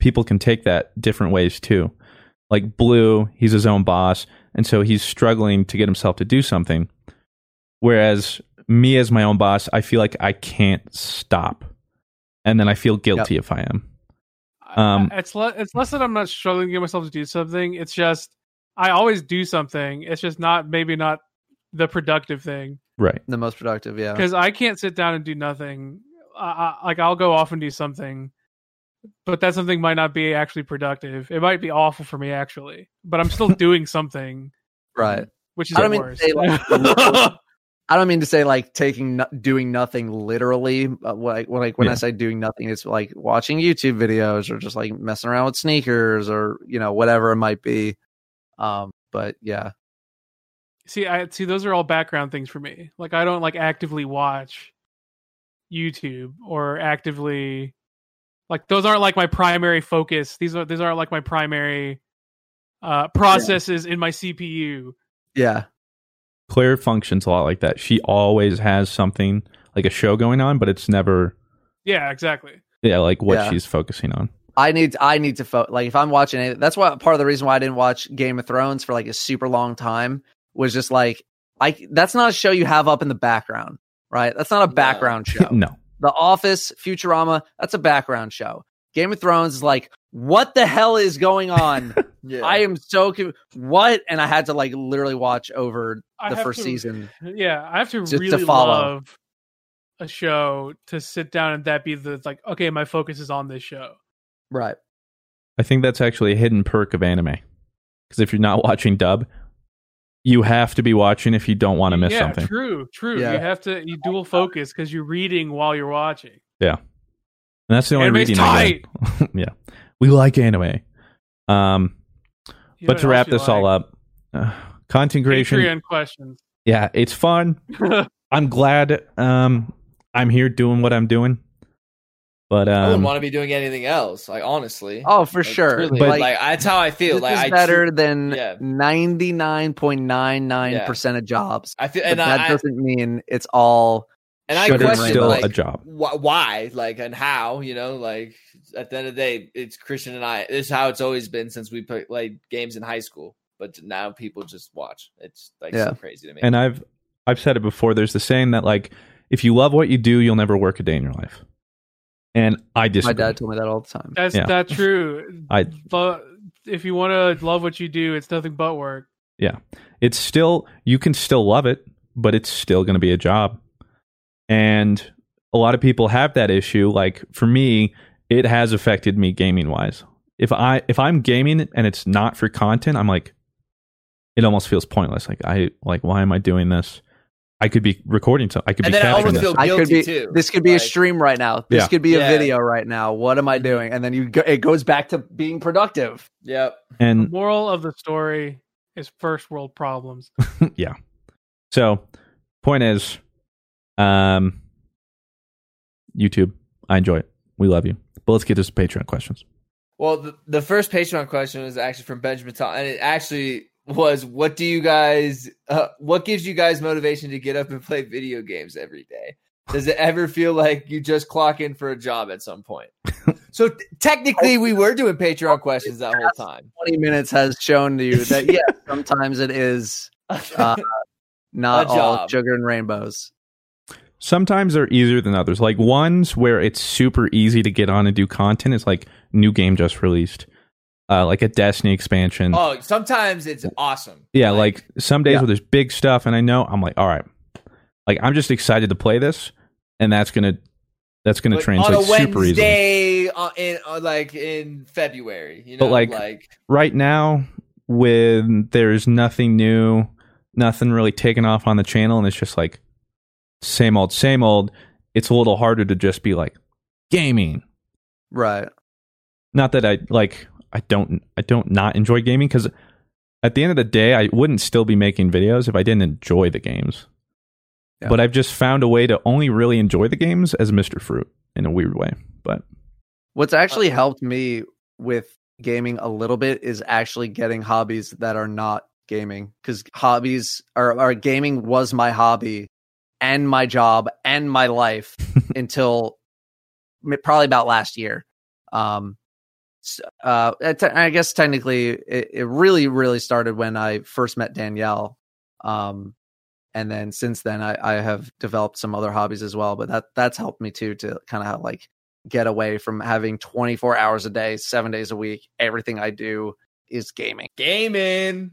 people can take that different ways too. Like Blue, he's his own boss, and so he's struggling to get himself to do something. Whereas me as my own boss, I feel like I can't stop. And then I feel guilty if I am. Um, it's le- it's less that I'm not struggling to get myself to do something. It's just I always do something. It's just not maybe not the productive thing Right. The most productive, yeah. because I can't sit down and do nothing. I, I, like I'll go off and do something, but that something might not be actually productive. It might be awful for me actually, but I'm still doing something, Right. which is I don't mean to worst. say like I don't mean to say like taking doing nothing literally. Like when like when I say doing nothing, it's like watching YouTube videos or just like messing around with sneakers or you know whatever it might be. Um, but yeah, see, I see those are all background things for me. Like I don't like actively watch YouTube or actively like those aren't like my primary focus. These are these aren't like my primary uh processes in my CPU. yeah, Claire functions a lot like that. She always has something like a show going on, but it's never Yeah, exactly. yeah, like what Yeah. she's focusing on. I need I need to fo- like if I'm watching it. That's why part of the reason why I didn't watch Game of Thrones for like a super long time was just like I that's not a show you have up in the background, right? That's not a No. background show. no. The Office, Futurama, that's a background show. Game of Thrones is like, what the hell is going on? Yeah. I am so conf- what, and I had to like literally watch over the first to- season. Yeah, I have to Just to really follow. love a show to sit down and that be the like, okay, my focus is on this show. Right. I think that's actually a hidden perk of anime. Because if you're not watching dub, you have to be watching if you don't want to miss yeah, something. true, true. Yeah. You have to you dual focus because you're reading while you're watching. Yeah. And that's the only Anime's reading I get. yeah. We like anime. Um, You but to wrap else you this all up, uh, content creation. Patreon questions. Yeah, it's fun. I'm glad um, I'm here doing what I'm doing. But I wouldn't um, want to be doing anything else. Like honestly. Oh, for Like, sure. truly, But- like, that's how I feel. This Like is I better tru- than ninety nine point nine nine percent of jobs. I feel, But and that I, I doesn't mean it's all. And I question still like, a job. wh- why, like, and how. You know, like at the end of the day, it's Christian and I. This is how it's always been since we play, played games in high school. But now people just watch. It's like Yeah. so crazy to me. and I've I've said it before. There's the saying that like if you love what you do, you'll never work a day in your life. And I just My dad told me that all the time. That's Yeah. that's true. I But if you want to love what you do, it's nothing but work. yeah, it's still you can still love it, but it's still going to be a job. And a lot of people have that issue. Like for me, it has affected me gaming wise. If I if I'm gaming and it's not for content, I'm like, it almost feels pointless. Like I like why am I doing this? I could be recording something. I could And be then I capturing almost this. feel I could be. too. This could be a stream right now. This Yeah. could be Yeah. a video right now. What am I doing? And then you go, it goes back to being productive. Yep. and Moral of the story is first world problems. yeah. So, point is, um, YouTube, I enjoy it. We love you. But let's get to some Patreon questions. Well, the, the first Patreon question was actually from Benjamin Tom, and it actually was, "What do you guys? Uh, what gives you guys motivation to get up and play video games every day? Does it ever feel like you just clock in for a job at some point?" so t- technically, we were doing Patreon questions that whole time. Twenty minutes has shown to you that yeah, sometimes it is uh, not all sugar and rainbows. Sometimes they're easier than others. Like ones where it's super easy to get on and do content is like new game just released, uh, like a Destiny expansion. oh, sometimes it's awesome. yeah, like some days Yeah. where there's big stuff, and I know I'm like, all right, like I'm just excited to play this, and that's gonna that's gonna But translate on a super easily. Wednesday, uh, in uh, like in February, you know, But, like, like right now when there's nothing new, nothing really taken off on the channel, and it's just like same old, same old. It's a little harder to just be like gaming. Right. Not that I like, I don't, I don't not enjoy gaming because at the end of the day, I wouldn't still be making videos if I didn't enjoy the games. Yeah. But I've just found a way to only really enjoy the games as Mr. Fruit in a weird way. But What's actually helped me with gaming a little bit is actually getting hobbies that are not gaming because hobbies or, or gaming was my hobby and my job and my life until probably about last year. Um, uh, I guess technically it, it really, really started when I first met Danielle. Um, and then since then I, I have developed some other hobbies as well, but that that's helped me too to kind of like get away from having 24 hours a day, seven days a week. Everything I do is gaming. gaming.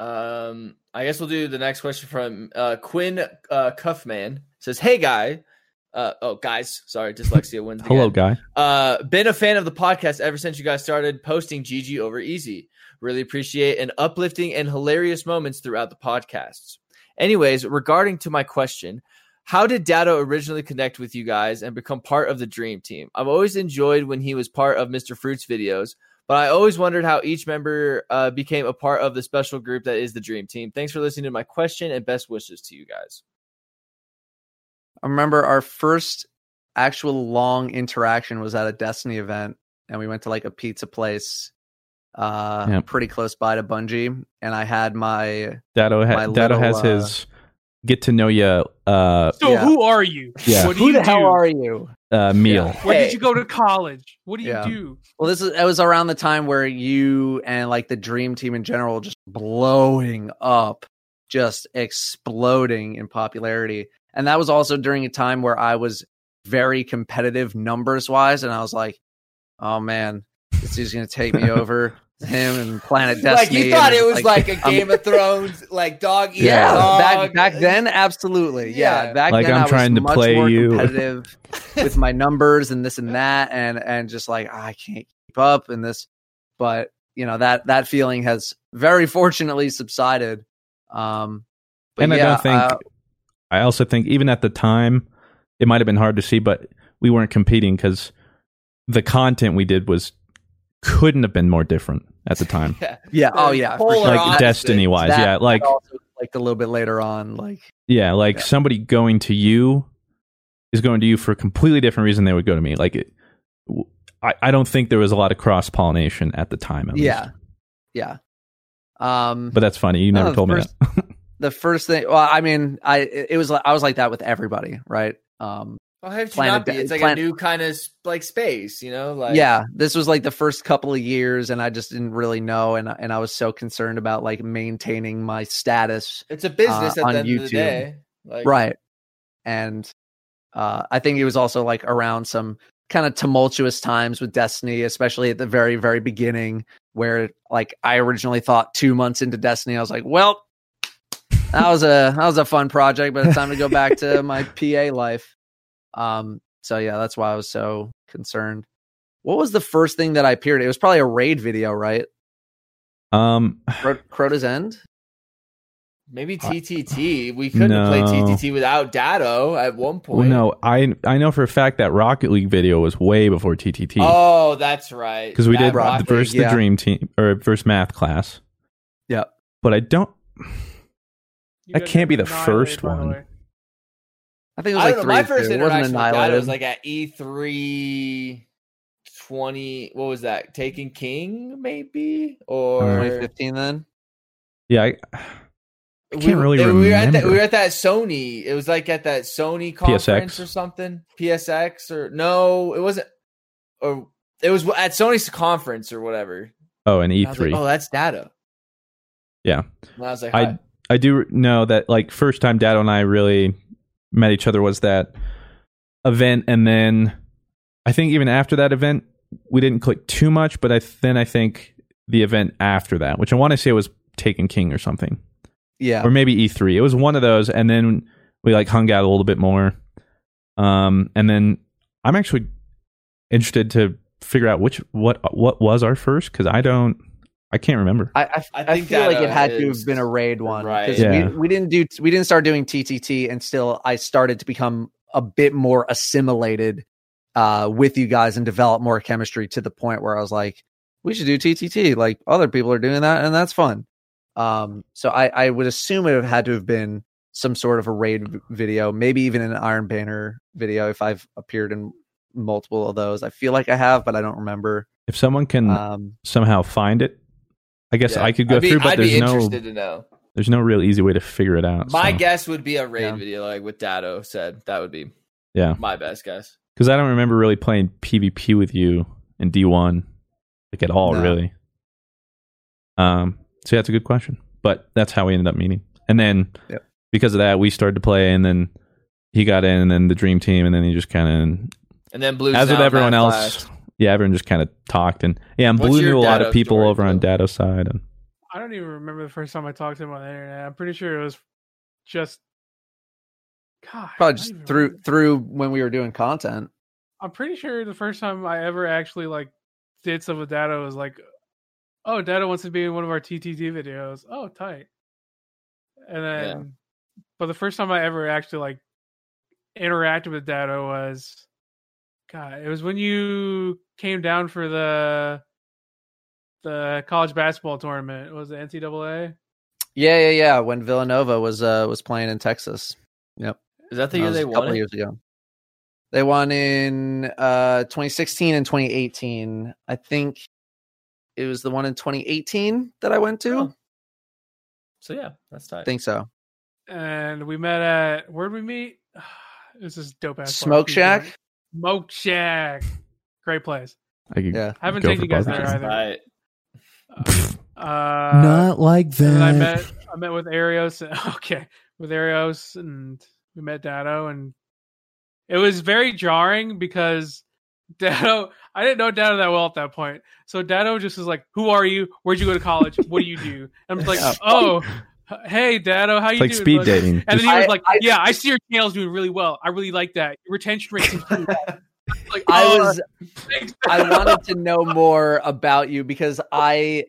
Um, I guess we'll do the next question from uh, Quinn uh, Cuffman. Says, "Hey guy, uh, oh guys, sorry, dyslexia wins. hello, again. guy. Uh, been a fan of the podcast ever since you guys started posting GG over easy. Really appreciate and uplifting and hilarious moments throughout the podcasts. Anyways, regarding to my question, how did Dado originally connect with you guys and become part of the Dream Team? I've always enjoyed when he was part of Mr. Fruit's videos, but I always wondered how each member uh, became a part of the special group that is the Dream Team. Thanks for listening to my question and best wishes to you guys. I remember our first actual long interaction was at a Destiny event, and we went to like a pizza place uh Yep. pretty close by to Bungie, and I had my Dado, My Dado little, has uh, his get to know you uh, So Yeah. who are you? Yeah. What do who you the hell are you? Uh, meal. Where Hey. did you go to college? What do you Yeah. do? Well, this is it was around the time where you and like the dream team in general just blowing up, just exploding in popularity. And that was also during a time where I was very competitive numbers wise, and I was like, oh man, this is gonna take me over. Him and Planet Destiny. like you thought it was like, a I'm- Game of Thrones, like dog eat yeah, dog. back back then, absolutely. Yeah, Yeah. back Like, then I'm I was trying to much play more you. competitive with my numbers and this and that, and and just like I can't keep up in this. But you know that that feeling has very fortunately subsided. Um, but and I don't think. uh, I also think even at the time, it might have been hard to see, but we weren't competing because the content we did was couldn't have been more different at the time. yeah, oh yeah, for Polar sure. like. Destiny wise, yeah, like also, like a little bit later on, like yeah, like Yeah. somebody going to you is going to you for a completely different reason they would go to me. Like, it, w- I, I don't think there was a lot of cross pollination at the time. At yeah, least. yeah. Um, but that's funny. You never the told me that. the first thing, well, I mean, I it it was like I was like that with everybody, right? Um, Well, how planet, not be? It's like Planet- a new kind of like space, you know? Like yeah, this was like the first couple of years, and I just didn't really know, and and I was so concerned about like maintaining my status, it's a business uh, at on the end of the YouTube. day. Like, right? And uh, I think it was also like around some kind of tumultuous times with Destiny, especially at the very very beginning, where like I originally thought two months into Destiny, I was like, well. That was a that was a fun project, but it's time to go back to my PA life. Um, so yeah, that's why I was so concerned. What was the first thing that I appeared? It was probably a raid video, right? Um, Cro- Crota's End. Maybe TTT. We couldn't have played No. TTT without Dado at one well, point. no, I I know for a fact that Rocket League video was way before TTT Oh, that's right. because we That did Rocket the first League, yeah. the dream team or first math class. Yeah. but I don't. You That can't be the first by the one. Way. I think it was I like know. three. My first two. It wasn't interaction with Dado was like at E3 20. What was that? Taken King, maybe? Or 2015 then. Yeah, I, I we, can't really we remember. were at that. We were at that Sony. It was like at that Sony conference PSX. or something. PSX or no, it wasn't. Or it was at Sony's conference or whatever. oh, an And I was like, E3. oh, that's Dado. Yeah. And I was like, I. I do know that like first time Dado and I really met each other was that event, and then I think even after that event we didn't click too much, but I then I think the event after that, which I want to say was Taken King or something, Yeah. or maybe E3. It was one of those, and then we like hung out a little bit more. Um, and then I'm actually interested to figure out which what what was our first because I don't I can't remember. I, I, I I think feel like it uh, had to have been a raid one Right. because Yeah. we, we didn't do we didn't start doing TTT and still I started to become a bit more assimilated uh, with you guys and develop more chemistry to the point where I was like, we should do TTT. Like other people are doing that and that's fun. Um, so I, I would assume it had to have been some sort of a raid video, maybe even an Iron Banner video if I've appeared in multiple of those. I feel like I have, but I don't remember. If someone can Um, somehow find it, I guess Yeah. I could go I'd be, through, but I'd be there's no to know. there's no real easy way to figure it out. My so, guess would be a raid Yeah. video, like what Dado said. That would be yeah, my best guess. because I don't remember really playing PvP with you in D1 like at all, No. really. Um, so yeah, it's a good question, but that's how we ended up meeting, and then Yep. because of that, we started to play, and then he got in, and then the dream team, and then he just kind of And then Blue as with everyone else, Flash. Yeah, everyone just kind of talked, and yeah, and What's Blue your knew a lot Dado of people story, over on Blue? Dado's side, and I don't even remember the first time I talked to him on the internet. I'm pretty sure it was just. God, I probably don't just through remember. through when we were doing content. I'm pretty sure the first time I ever actually like did stuff with Dado was like, oh, Dado wants to be in one of our TTT videos. Oh, tight. And then, but the first time I ever actually like interacted with Dado was, God, it was when you came down for the the college basketball tournament. Was it NCAA? Yeah, yeah, yeah. When Villanova was uh was playing in Texas. Yep. Is that the year was they a couple won? it? years ago. They won in uh 2016 and 2018. I think it was the one in 2018 that I went to. Oh. So yeah, that's tight. I think so. And we met at where'd we meet? This is dope ass Smoke Shack. Smoke Shack. Great place. I could Yeah. I haven't taken you guys there either. Tight. Uh, Not like and then I that. met I met with Arios. Okay, with Arios, and we met Dado, and it was very jarring because Dado, I didn't know Dado that well at that point. So Dado just was like, "Who are you? Where'd you go to college? What do you do?" And I'm like, "Oh, hey Dado, how you like doing?" speed bud?" dating. And then he was I- like, I- "Yeah, I see your channel's doing really well. I really like that. Your retention rate seems pretty. Like, I "Oh, was thanks, I wanted to know more about you because I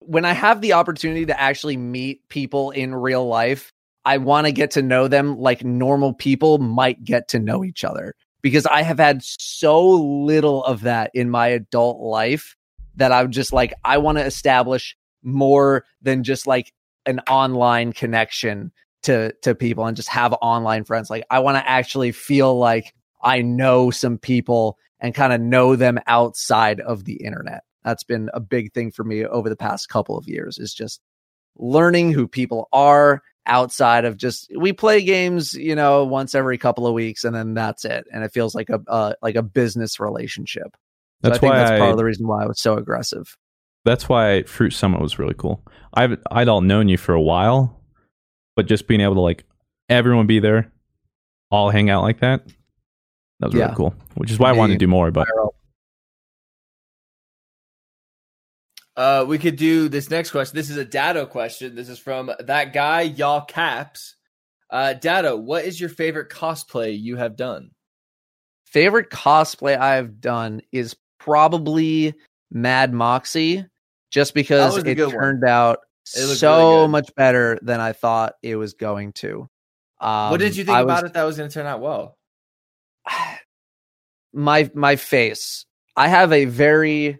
when I have the opportunity to actually meet people in real life, I want to get to know them like normal people might get to know each other because I have had so little of that in my adult life that I'm just like I want to establish more than just like an online connection to to people and just have online friends like I want to actually feel like I know some people and kind of know them outside of the internet. That's been a big thing for me over the past couple of years is just learning who people are outside of just we play games, you know, once every couple of weeks and then that's it. And it feels like a uh, like a business relationship. So That's I think why that's part I- of the reason why I was so aggressive. That's why Fruit Summit was really cool. I've I'd all known you for a while, but just being able to like everyone be there, all hang out like that, that was Yeah. really cool. Which is why I wanted to do more. But Uh, we could do this next question. This is a Dado question. This is from that guy, y'all caps. Uh, Dado, what is your favorite cosplay you have done? Favorite cosplay I've done is probably Mad Moxxi, just because it good one. turned out It so really much better than I thought it was going to. Um, what did you think I about was- it that was going to turn out well? My my face. I have a very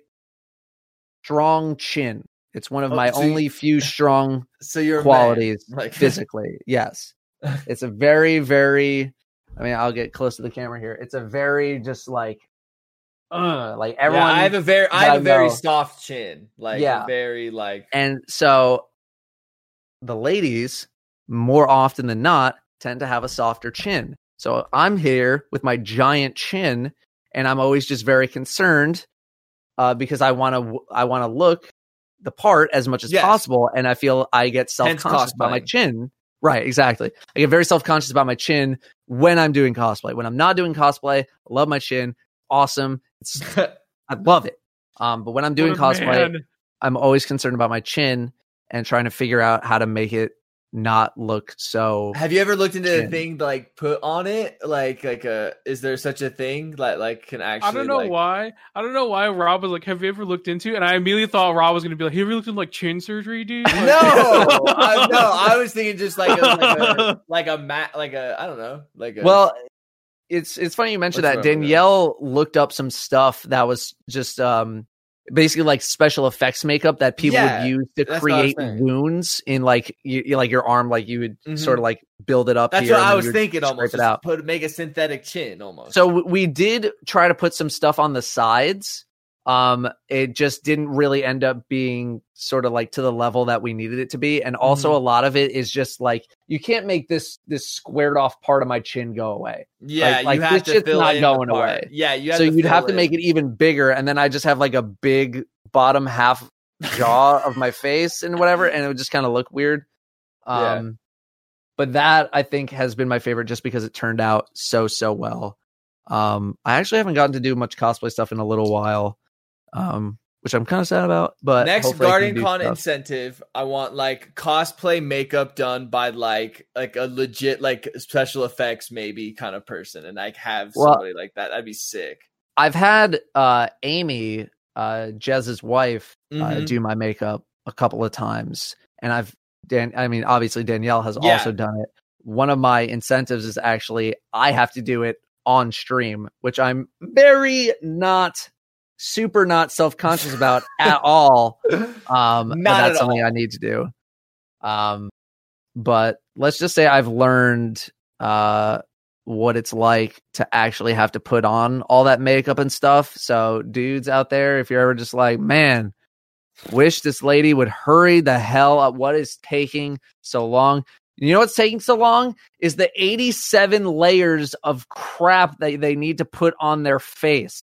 strong chin. It's one of Oh, my so you- only few strong So you're qualities like physically. Yes. It's a very, very I mean, I'll get close to the camera here. It's a very just like uh like everyone yeah, I have a very, I have a very know- soft chin, like Yeah. very like. And so the ladies, more often than not, tend to have a softer chin. So I'm here with my giant chin, and I'm always just very concerned uh, because I want to I want to look the part as much as Yes. possible, and I feel I get self conscious about my chin. Right, exactly. I get very self conscious about my chin when I'm doing cosplay. When I'm not doing cosplay, I love my chin. Awesome. It's I love it. Um, but when I'm doing cosplay, man. I'm always concerned about my chin and trying to figure out how to make it not look so. Have you ever looked into the Chin. thing to, like put on it? Like like a is there such a thing that like can actually I don't know like, why. I don't know why Rob was like, "Have you ever looked into?" And I immediately thought Rob was going to be like, "Have you ever looked into like chin surgery, dude?" Like- No, I, no, I was thinking just like a, like a like a mat like a I don't know like a Well, it's it's funny you mentioned What's that. wrong with that? Danielle looked up some stuff that was just um basically like special effects makeup that people Yeah, would use to that's what I was create wounds in like you, like your arm, like you would Mhm. sort of like build it up. that's here what I was thinking almost it out. put make a synthetic chin almost. So we did try to put some stuff on the sides. Um, it just didn't really end up being sort of like to the level that we needed it to be, and also Mm-hmm. a lot of it is just like you can't make this this squared off part of my chin go away. yeah, like- like, you have this to fill not in going away. Yeah, you have so to you'd have to make it even bigger, and then I just have like a big bottom half jaw of my face and whatever, and it would just kind of look weird. Yeah. Um, but that I think has been my favorite just because it turned out so so well. Um, I actually haven't gotten to do much cosplay stuff in a little while, um, which I'm kind of sad about. But Next Guardian Con stuff. incentive, I want like cosplay makeup done by like like a legit like special effects maybe kind of person, and like have Well- somebody like that. That'd be sick. I've had uh, Amy, uh, Jez's wife, uh, Mhm. do my makeup a couple of times, and I've Dan. I mean, obviously Danielle has Yeah. also done it. One of my incentives is actually I have to do it on stream, which I'm very not super not self conscious about at all. Um, Not that's at something all. I need to do. Um, but let's just say I've learned uh what it's like to actually have to put on all that makeup and stuff. So, dudes out there, if you're ever just like, man, wish this lady would hurry the hell up. What is taking so long? You know what's taking so long is the 87 layers of crap that they need to put on their face.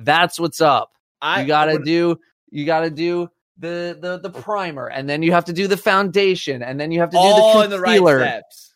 That's what's up. I you gotta do you gotta do the the the primer and then you have to do the foundation and then you have to do all the in the right concealer. steps.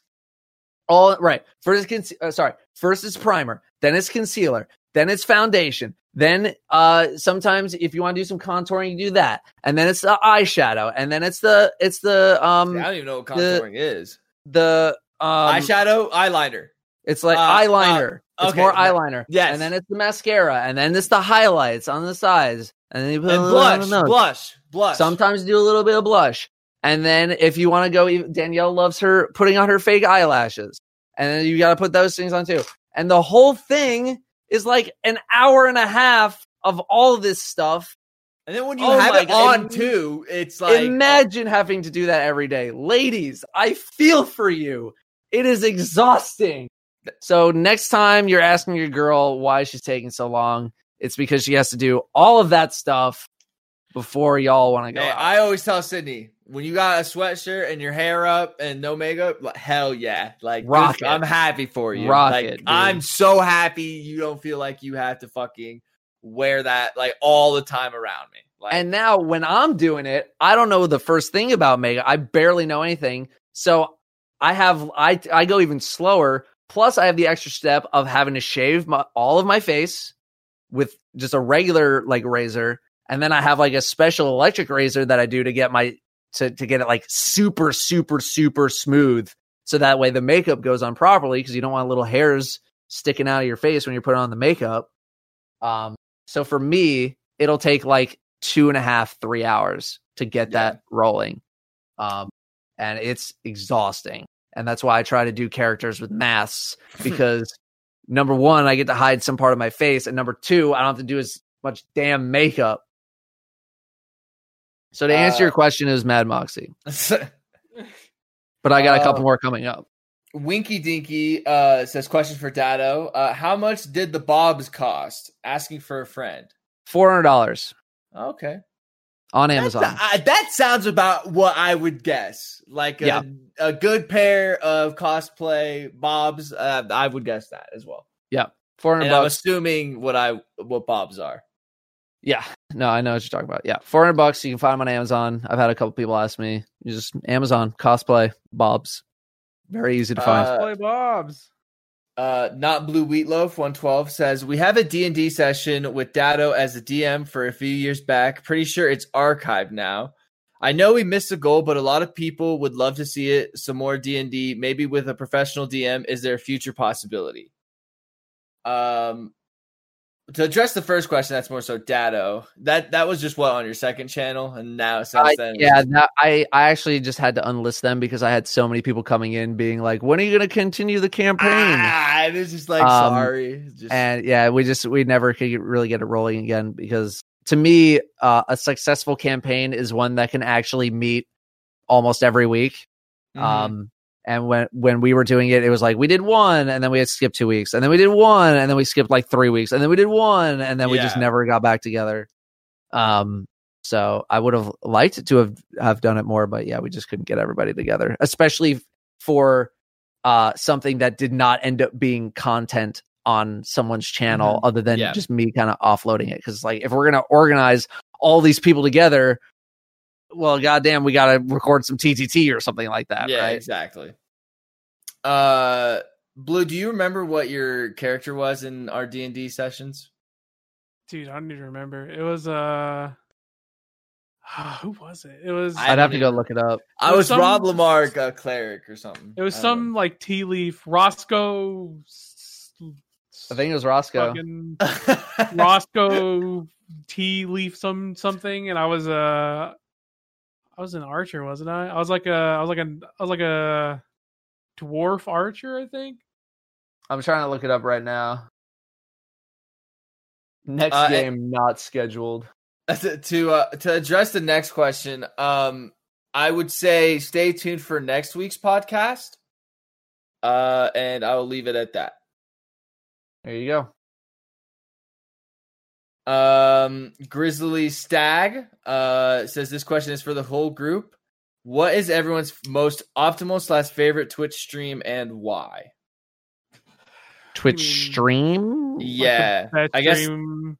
All right. First is conce- uh, sorry. First is primer, then it's concealer, then it's foundation. Then uh sometimes if you want to do some contouring, you do that. And then it's the eyeshadow. And then it's the it's the um I don't even know what the- contouring is. the um Eyeshadow, eyeliner. It's like Uh, eyeliner. uh, it's more eyeliner. Yes. And then it's the mascara. And then it's the highlights on the sides. And then you put a And on blush, blush, blush. Sometimes do a little bit of blush. And then if you want to go, Danielle loves her putting on her fake eyelashes. And then you got to put those things on too. And the whole thing is like an hour and a half of all this stuff. And then when you Oh have it God. on too, it's like Imagine having to do that every day. Ladies, I feel for you. It is exhausting. So next time you're asking your girl why she's taking so long, it's because she has to do all of that stuff before y'all want to go. I always tell Sydney when you got a sweatshirt and your hair up and no makeup, like, hell yeah, like Rock. I'm happy for you. Rock like it. I'm so happy you don't feel like you have to fucking wear that like all the time around me. Like, and now when I'm doing it, I don't know the first thing about makeup. I barely know anything. So I have I I go even slower. Plus I have the extra step of having to shave my, all of my face with just a regular like razor and then I have like a special electric razor that I do to get my to to get it like super super super smooth so that way the makeup goes on properly because you don't want little hairs sticking out of your face when you're putting on the makeup. Um so for me, it'll take like two and a half, three hours to get that rolling. Um, and it's exhausting. And that's why I try to do characters with masks because number one, I get to hide some part of my face. And number two, I don't have to do as much damn makeup. So to answer Uh, your question, it was Mad Moxxi, but I got a couple Uh, more coming up. Winky Dinky uh, says question for Dado. Uh, how much did the bobs cost? Asking for a friend. Four hundred dollars Okay. On Amazon. That's- I- that sounds about what I would guess. Like a, Yeah. a good pair of cosplay bobs. Uh, I would guess that as well. yeah, four hundred And I'm assuming what I what bobs are. Yeah, no, I know what you're talking about. Yeah, four hundred bucks. You can find them on Amazon. I've had a couple people ask me. You just Amazon cosplay Bob's. Very easy to find. Uh, Play Bob's. Uh, not blue wheatloaf 112 says we have a D&D session with Dado as a DM for a few years back. Pretty sure it's archived now. I know we missed a goal, but a lot of people would love to see it. Some more D&D, maybe with a professional DM. Is there a future possibility? Um, to address the first question, that's more so Dado. That that was just what on your second channel, and now since I, then, yeah, that, I I actually just had to unlist them because I had so many people coming in being like, "When are you going to continue the campaign?" ah, it was just like Um, sorry, just and yeah, we just we never could really get it rolling again because to me, uh, a successful campaign is one that can actually meet almost every week. Mhm. Um, and when when we were doing it, it was like we did one, and then we had skipped two weeks, and then we did one, and then we skipped like three weeks, and then we did one, and then we just never got back together. Um, so I would have liked to have have done it more, but yeah, we just couldn't get everybody together, especially for uh something that did not end up being content on someone's channel other than Mm-hmm. Yeah. just me kind of offloading it because like if we're gonna organize all these people together well goddamn we gotta record some ttt or something like that yeah, right exactly. Uh, Blue, do you remember what your character was in our D and D sessions? Dude, I don't even remember. It was uh who was it? It was I i'd have to go look it up I was was Rob Lamarck, a cleric or something. it was I don't some like tea leaf Roscoe I think it was roscoe fucking know. Roscoe tea leaf some something and I was uh I was an archer, wasn't I? I was like a I was like a I was like a dwarf archer, I think. i'm trying to look it up right now next Uh, game not scheduled to to, uh, to address the next question, um, I would say stay tuned for next week's podcast. Uh, and I will leave it at that. there you go Um, Grizzly Stag uh says this question is for the whole group. What is everyone's most optimal slash favorite Twitch stream and why? twitch stream Yeah, I guess stream-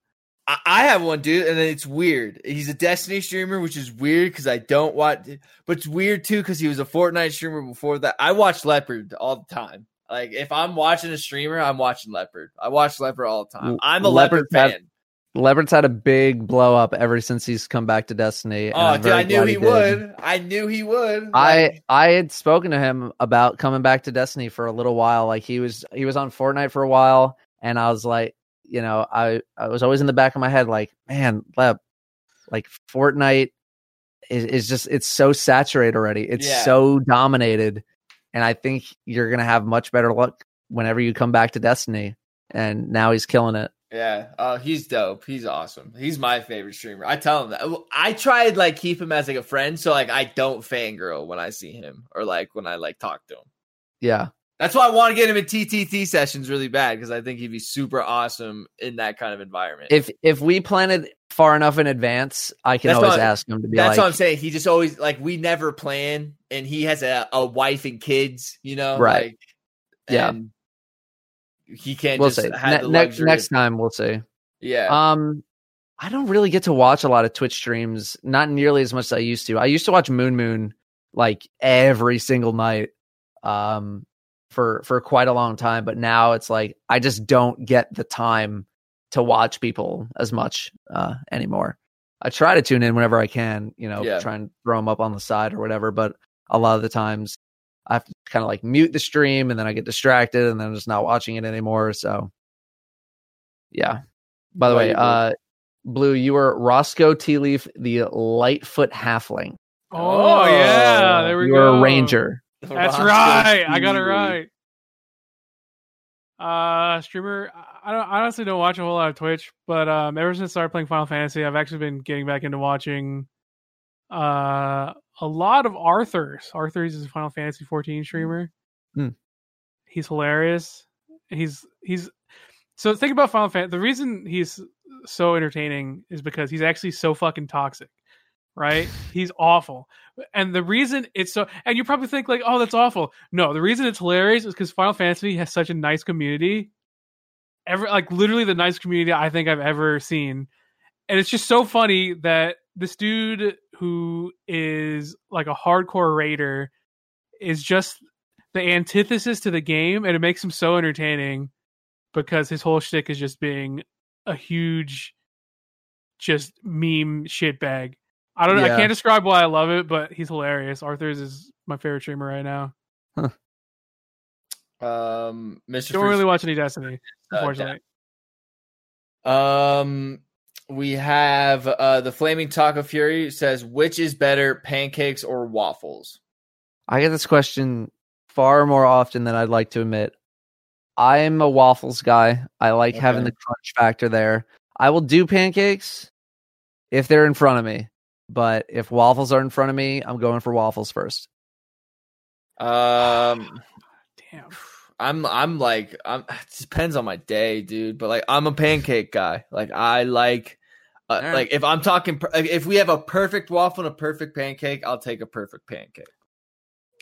I, I have one, dude, and then it's weird. He's a Destiny streamer, which is weird because I don't watch, but it's weird too because he was a Fortnite streamer before that. I watch Leopard all the time. Like if I'm watching a streamer, I'm watching Leopard. I watch Leopard all the time. I'm a Leopard Leopard's had- fan. Leopard's had a big blow up ever since he's come back to Destiny. Oh, dude, I knew glad he would. I knew he would. I Like, I had spoken to him about coming back to Destiny for a little while. Like he was he was on Fortnite for a while, and I was like, you know, I I was always in the back of my head like, man, Lep, like Fortnite is, is just it's so saturated already. It's Yeah. so dominated, and I think you're gonna have much better luck whenever you come back to Destiny. And now he's killing it. Yeah, uh, he's dope. He's awesome. He's my favorite streamer. I tell him that. I try to like keep him as like a friend, so like I don't fangirl when I see him or like when I like talk to him. Yeah, That's why I want to get him in TTT sessions really bad because I think he'd be super awesome in that kind of environment. if if we plan it far enough in advance, I can That's always ask him to be That's like, what I'm saying. He just always like we never plan, and he has a, a wife and kids. You know, Right. Like, Yeah. and he can't we'll just see. have Ne- next next time we'll see. yeah. Um, I don't really get to watch a lot of Twitch streams, not nearly as much as I used to. I used to watch Moon Moon like every single night, um, for for quite a long time. But now it's like I just don't get the time to watch people as much uh, anymore. I try to tune in whenever I can, you know, Yeah. try and throw them up on the side or whatever. But a lot of the times, I have to kind of like mute the stream, and then I get distracted, and then I'm just not watching it anymore. So, yeah. By the What way, uh, Blue, you were Roscoe Tea Leaf, the Lightfoot Halfling. Oh, yeah, there we you go. were a ranger. That's Roscoe right. I got it right. Uh, streamer. I don't. I honestly don't watch a whole lot of Twitch, but um, ever since I started playing Final Fantasy, I've actually been getting back into watching uh a lot of Arthars. Arthars is a Final Fantasy 14 streamer. Hmm. He's hilarious. He's he's so think about Final Fantasy. The reason he's so entertaining is because he's actually so fucking toxic, right? he's awful. And the reason it's so, and you probably think like, oh, that's awful. No, the reason it's hilarious is because Final Fantasy has such a nice community. Ever like literally the nice community I think I've ever seen, and it's just so funny that this dude who is like a hardcore raider is just the antithesis to the game, and it makes him so entertaining because his whole shtick is just being a huge, just meme shit bag. I don't know. I can't describe why I love it, but he's hilarious. Arthars is my favorite streamer right now. Um, Mr. Don't Fruits- really watch any Destiny, Uh, unfortunately. Um, we have uh the Flaming Taco Fury says which is better, pancakes or waffles? I get this question far more often than I'd like to admit. I'm a waffles guy. I like having the crunch factor there. I will do pancakes if they're in front of me, but if waffles are in front of me, I'm going for waffles first. Um, Damn. I'm I'm like I'm. It depends on my day, dude. But like I'm a pancake guy. Like I like. Uh, Alright. Like if I'm talking, like, if we have a perfect waffle and a perfect pancake, I'll take a perfect pancake.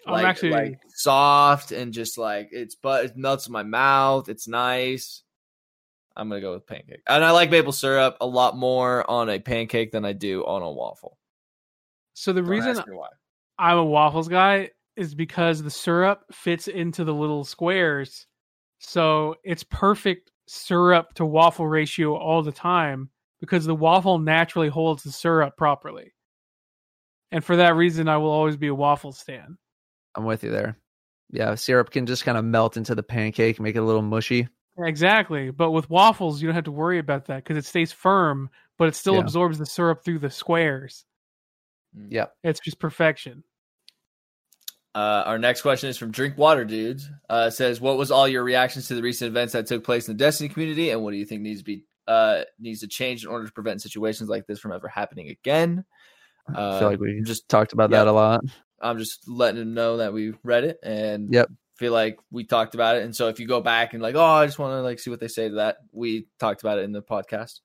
I'm like, actually like soft and just like it's but it melts in my mouth. It's nice. I'm gonna go with pancake, and I like maple syrup a lot more on a pancake than I do on a waffle. so. The Don't reason why. I'm a waffles guy is because the syrup fits into the little squares. So it's perfect syrup to waffle ratio all the time because the waffle naturally holds the syrup properly. And for that reason, I will always be a waffle stan. I'm with you there. Yeah, syrup can just kind of melt into the pancake, make it a little mushy. Exactly. But with waffles, you don't have to worry about that because it stays firm, but it still Yeah. absorbs the syrup through the squares. Mm. Yep. It's just perfection. Uh, our next question is from Drink Water Dudes. Uh, says, "What was all your reactions to the recent events that took place in the Destiny community, and what do you think needs to be uh, needs to change in order to prevent situations like this from ever happening again?" Uh, I feel like we just talked about that a lot. I'm just letting them know that we read it and Yep. feel like we talked about it. And so if you go back and like, oh, I just want to like see what they say to that, we talked about it in the podcast.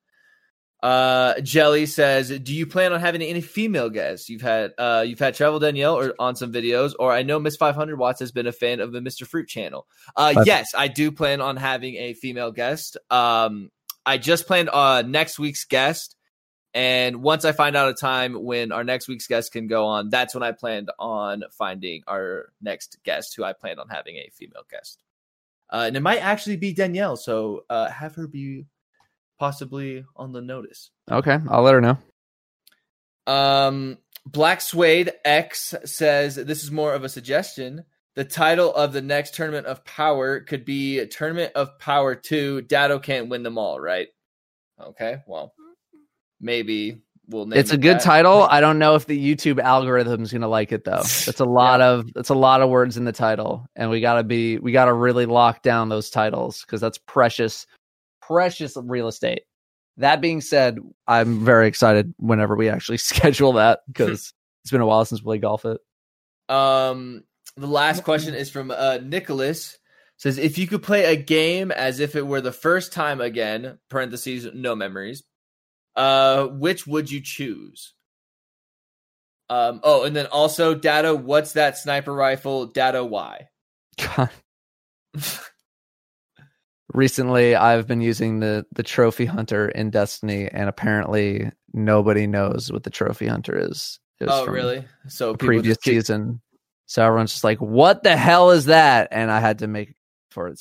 Uh, Jelly says, "Do you plan on having any female guests? You've had uh, you've had Travel Danielle or on some videos, or I know Miss Five Hundred Watts has been a fan of the Mister Fruit channel. Uh, yes, I do plan on having a female guest. Um, I just planned uh next week's guest, and once I find out a time when our next week's guest can go on, that's when I planned on finding our next guest, who I planned on having a female guest. uh, and it might actually be Danielle. So uh, have her be possibly on the notice. Okay, I'll let her know. Um, Black Suede X says this is more of a suggestion. The title of the next tournament of power could be Tournament of Power 2. Dado can't win them all, right? Okay, well, maybe we'll name It's a it good that. title. I don't know if the YouTube algorithm's gonna like it though. It's a lot of it's a lot of words in the title, and we gotta be we gotta really lock down those titles because that's precious, precious real estate. That being said, I'm very excited whenever we actually schedule that because it's been a while since we played golf it. Um, the last question is from uh, Nicholas. Says if you could play a game as if it were the first time again, parentheses, no memories, uh, which would you choose? Um, oh, and then also, Dado, what's that sniper rifle? Dado, why? God. Recently, I've been using the the trophy hunter in Destiny, and apparently nobody knows what the trophy hunter is. Oh, really? So previous keep- season. So everyone's just like, "What the hell is that?" And I had to make for it.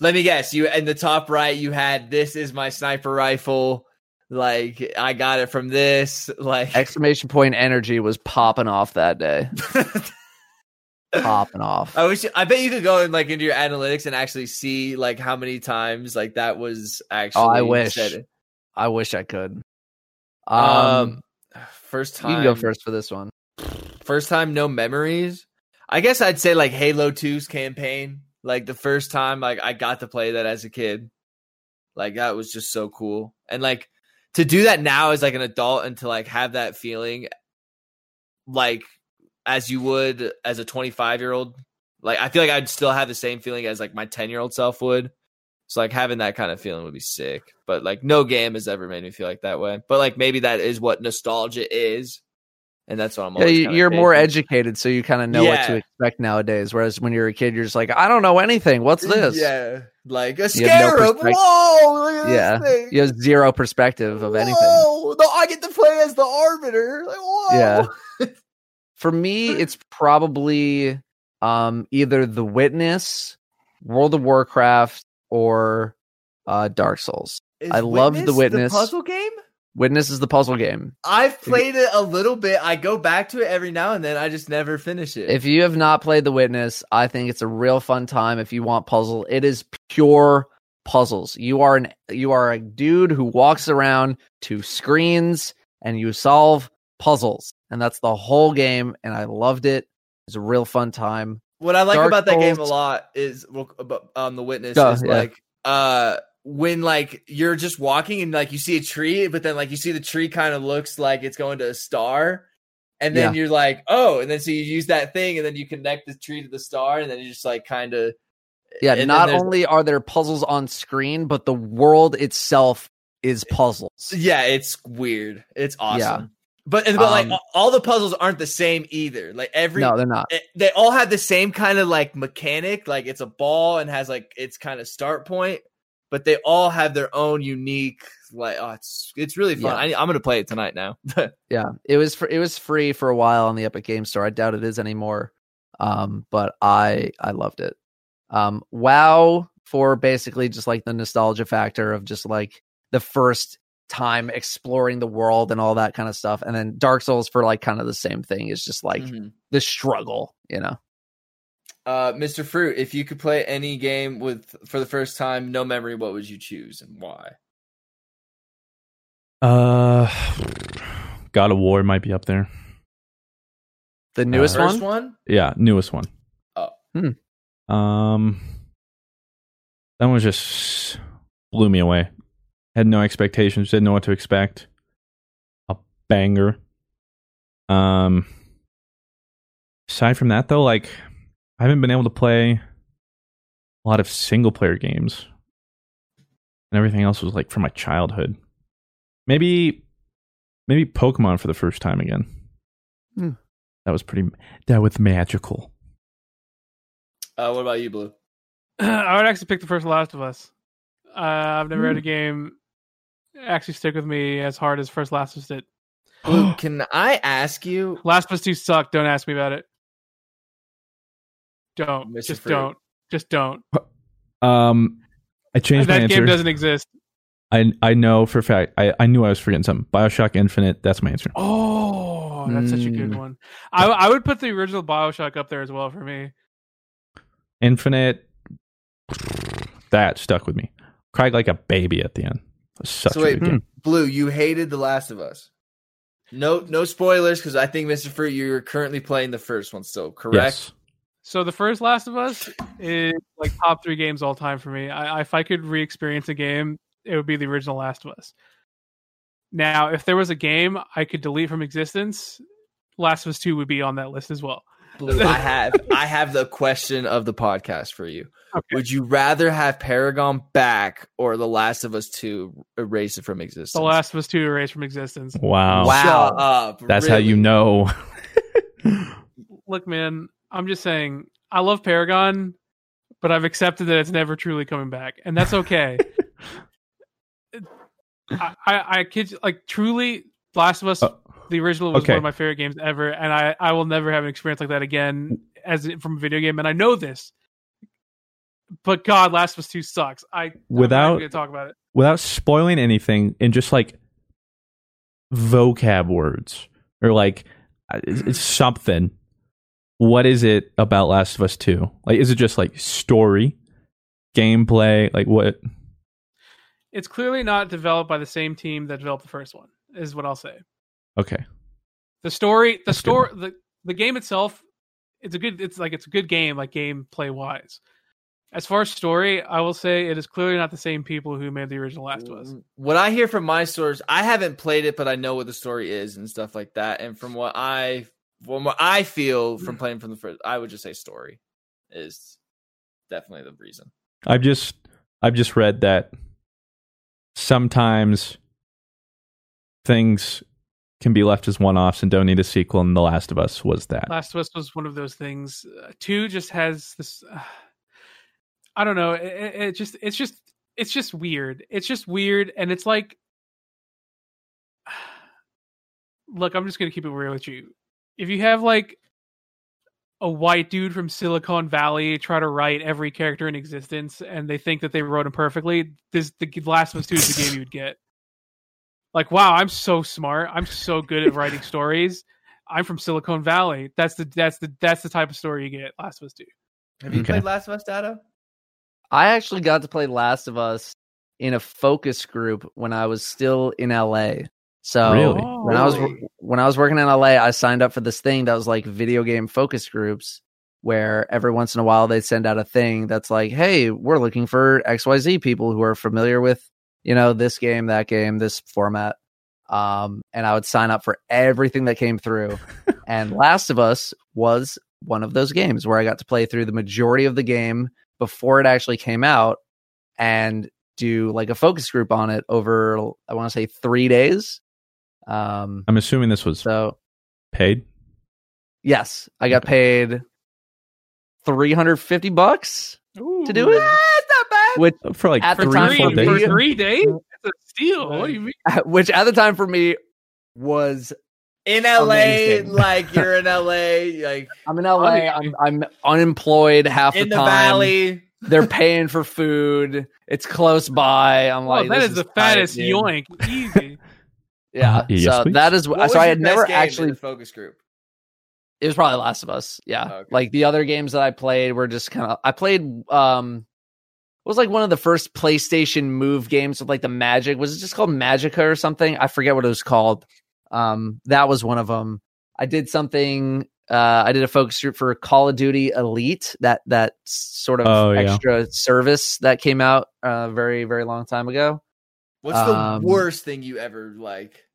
Let me guess. You in the top right, you had this is my sniper rifle. Like I got it from this. Like Exclamation point energy was popping off that day. popping off. I wish I bet you could go in like into your analytics and actually see like how many times like that was actually. Oh, I wish. said. I wish I could. Um, Um, first time you can go first for this one. First time, no memories. I guess I'd say like Halo 2's campaign. Like the first time, like I got to play that as a kid. Like that was just so cool, and like to do that now as like an adult and to like have that feeling, like as you would as a 25 year old. Like I feel like I'd still have the same feeling as like my 10 year old self would. So like having that kind of feeling would be sick. But like no game has ever made me feel like that way. But like maybe that is what nostalgia is. And that's what I'm Yeah, you're more taking. educated, so you kind of know what to expect nowadays. Whereas when you're a kid, you're just like, I don't know anything. What's this? Yeah. Like a have no scarab. Whoa, yeah. You have zero perspective of anything. Whoa, no, I get to play as the arbiter. Like, whoa. Yeah. For me, it's probably um, either The Witness, World of Warcraft, or uh, Dark Souls. Is I love The Witness Witness. puzzle game? Witness is the puzzle game. I've played it a little bit. I go back to it every now and then. I just never finish it. If you have not played The Witness, I think it's a real fun time if you want puzzle. It is pure puzzles. You are an you are a dude who walks around to screens and you solve puzzles. And that's the whole game and I loved it. It's a real fun time. what I like Dark about that game a lot is um the witness Go, is yeah. like uh when like you're just walking and like you see a tree, but then like you see the tree kind of looks like it's going to a star. And then Yeah. you're like, oh, and then so you use that thing, and then you connect the tree to the star, and then you just like kind of Yeah, not only are there puzzles on screen, but the world itself is puzzles. Yeah, it's weird. It's awesome. Yeah. But but like Um, all- all the puzzles aren't the same either. Like every No, they're not. eh, they all have the same kind of like mechanic. Like it's a ball and has like its kind of start point, but they all have their own unique. Like oh, it's it's really fun. I, I'm gonna play it tonight now. Yeah, it was for, it was free for a while on the Epic Game Store. I doubt it is anymore. Um, but I I loved it. Um, WoW for basically just like the nostalgia factor of just like the first time exploring the world and all that kind of stuff, and then Dark Souls for like kind of the same thing. It's just like Mhm. the struggle, you know. uh, Mr. Fruit, if you could play any game with for the first time, no memory, what would you choose and why? Uh, God of War might be up there. The newest First one? one? Yeah, newest one. Oh. Hmm. Um, that one just blew me away. Had no expectations. Didn't know what to expect. A banger. Um, aside from that, though, like I haven't been able to play a lot of single player games, and everything else was like from my childhood. Maybe, maybe Pokemon for the first time again. Hmm. That was pretty. That was magical. Uh, what about you, Blue? I would actually pick the first Last of Us. Uh, I've never Hmm. had a game actually stick with me as hard as first Last of Us did. Blue, can I ask you? Last of Us 2 sucked. Don't ask me about it. Don't. Mr. Just Fruit. don't. Just don't. Um, I changed my that answer. game doesn't exist. I I know for a fact. I, I knew I was forgetting something. Bioshock Infinite. That's my answer. Oh, that's such a good Mm. one. I I would put the original Bioshock up there as well for me. Infinite. That stuck with me. Cried like a baby at the end. It Such so a wait, good game. Blue, you hated The Last of Us. No, no spoilers because I think Mr. Fruit, you're currently playing the first one still, correct? Yes. So the first Last of Us is like top three games all time for me. I, if I could re-experience a game, it would be the original Last of Us. Now, if there was a game I could delete from existence, Last of Us Two would be on that list as well. Blue, I have I have the question of the podcast for you. Okay. Would you rather have Paragon back or The Last of Us 2 erase it from existence? The Last of Us Two erased from existence. Wow. Wow! up. That's how you know. Look, man, I'm just saying I love Paragon, but I've accepted that it's never truly coming back, and that's okay. I, I, I kid you, like truly, Last of Us, Uh, the original was okay. one of my favorite games ever, and I, I will never have an experience like that again as from a video game, and I know this. But God, Last of Us Two sucks. I Without- gonna talk about it. Without spoiling anything, in just like vocab words or like something. What is it about Last of Us Two? Like, is it just like story, gameplay? Like what? It's clearly not developed by the same team that developed the first one. Is what I'll say. Okay. the story the That's story the, the game itself it's a good it's like it's a good game like gameplay wise as far as story i will say it is clearly not the same people who made the original last of us What I hear from my source, I haven't played it, but I know what the story is and stuff like that. And from what I, from what I feel from mm. playing from the first, I would just say story is definitely the reason. I've just I've just read that sometimes things can be left as one-offs and don't need a sequel. And The Last of Us was that. last of us was one of those things uh, two just has this uh, i don't know it it just it's just it's just weird it's just weird and it's like look i'm just gonna keep it real with you if you have like a white dude from Silicon Valley try to write every character in existence, and they think that they wrote him perfectly. This the Last of Us Two is the game you would get. Like, wow, I'm so smart. I'm so good at writing stories. I'm from Silicon Valley. That's the that's the that's the type of story you get. Last of Us Two. Have you Okay. played Last of Us, Dado? I actually got to play Last of Us in a focus group when I was still in LA. So Really? Oh, when I was Really? when I was working in LA, I signed up for this thing that was like video game focus groups where every once in a while they'd send out a thing that's like, "Hey, we're looking for XYZ people who are familiar with, you know, this game, that game, this format." Um, and I would sign up for everything that came through. and Last of Us was one of those games where I got to play through the majority of the game before it actually came out and do like a focus group on it over I want to say 3 days. Um I'm assuming this was so paid. yes, I got paid 350 bucks to do it. not bad. Which For like At the For three, time for days. for three days, it's a steal. What do you mean? which at the time for me was In LA, Amazing. like you're in LA, like I'm in LA, I'm I'm unemployed half in the the time. valley. They're paying for food. It's close by. I'm Oh, like, that this is the tight, fattest dude. yoink. Easy. Yeah. Uh, yes, so please. that is What so I had never best in actually the focus group. It was probably Last of Us. Yeah. Okay. Like the other games that I played were just kind of I played um it was like one of the first PlayStation Move games with like the magic. Was it just called Magica or something? I forget what it was called. Um that was one of them. I did something uh I did a focus group for Call of Duty Elite, that that sort of Oh, yeah. extra service that came out uh very very long time ago. What's Um, the worst thing you ever like?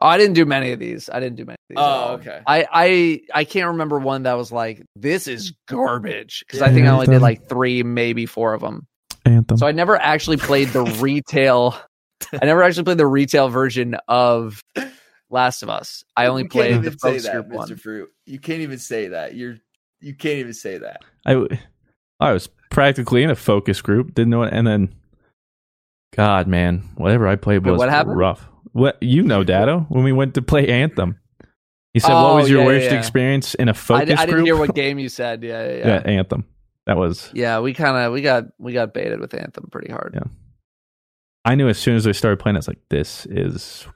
Oh, I didn't do many of these. I didn't do many of these. Oh, okay. I I I can't remember one that was like this is garbage because I think I only did like three, maybe four of them. Anthem. So I never actually played the retail. I never actually played the retail version of Last of Us. I only You played the even focus that, group Mr. one. Fruit. You can't even say that. You're you can't even say that. I I was practically in a focus group, didn't know it, and then, God, man, whatever I played Wait, was what happened? rough. What you know, Dado, when we went to play Anthem, he said, Oh, "What was your yeah, worst yeah. experience in a focus di- I didn't group?" hear what game you said. Yeah, yeah. yeah, yeah. Anthem. That was Yeah, we kind of we got we got baited with Anthem pretty hard. Yeah. I knew as soon as I started playing, I was like, "This is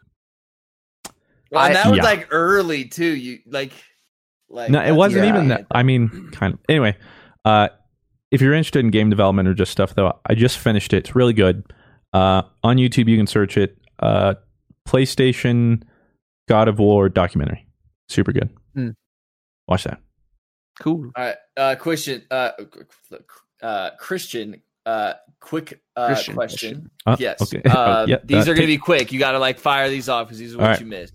Well, and I- that was yeah. like early too. You like, like no." It wasn't yeah. even that. I mean, kind of. Anyway, uh, if you're interested in game development or just stuff, though, I just finished it. It's really good. Uh, on YouTube, you can search it. Uh, PlayStation God of War documentary. Super good. Hmm. Watch that. Cool. All right, uh, question, uh, uh, Christian, uh, quick uh, Christian question. Uh, yes, okay. uh, Yeah, these uh, are going to be quick. You got to like fire these off because these are what right. you missed.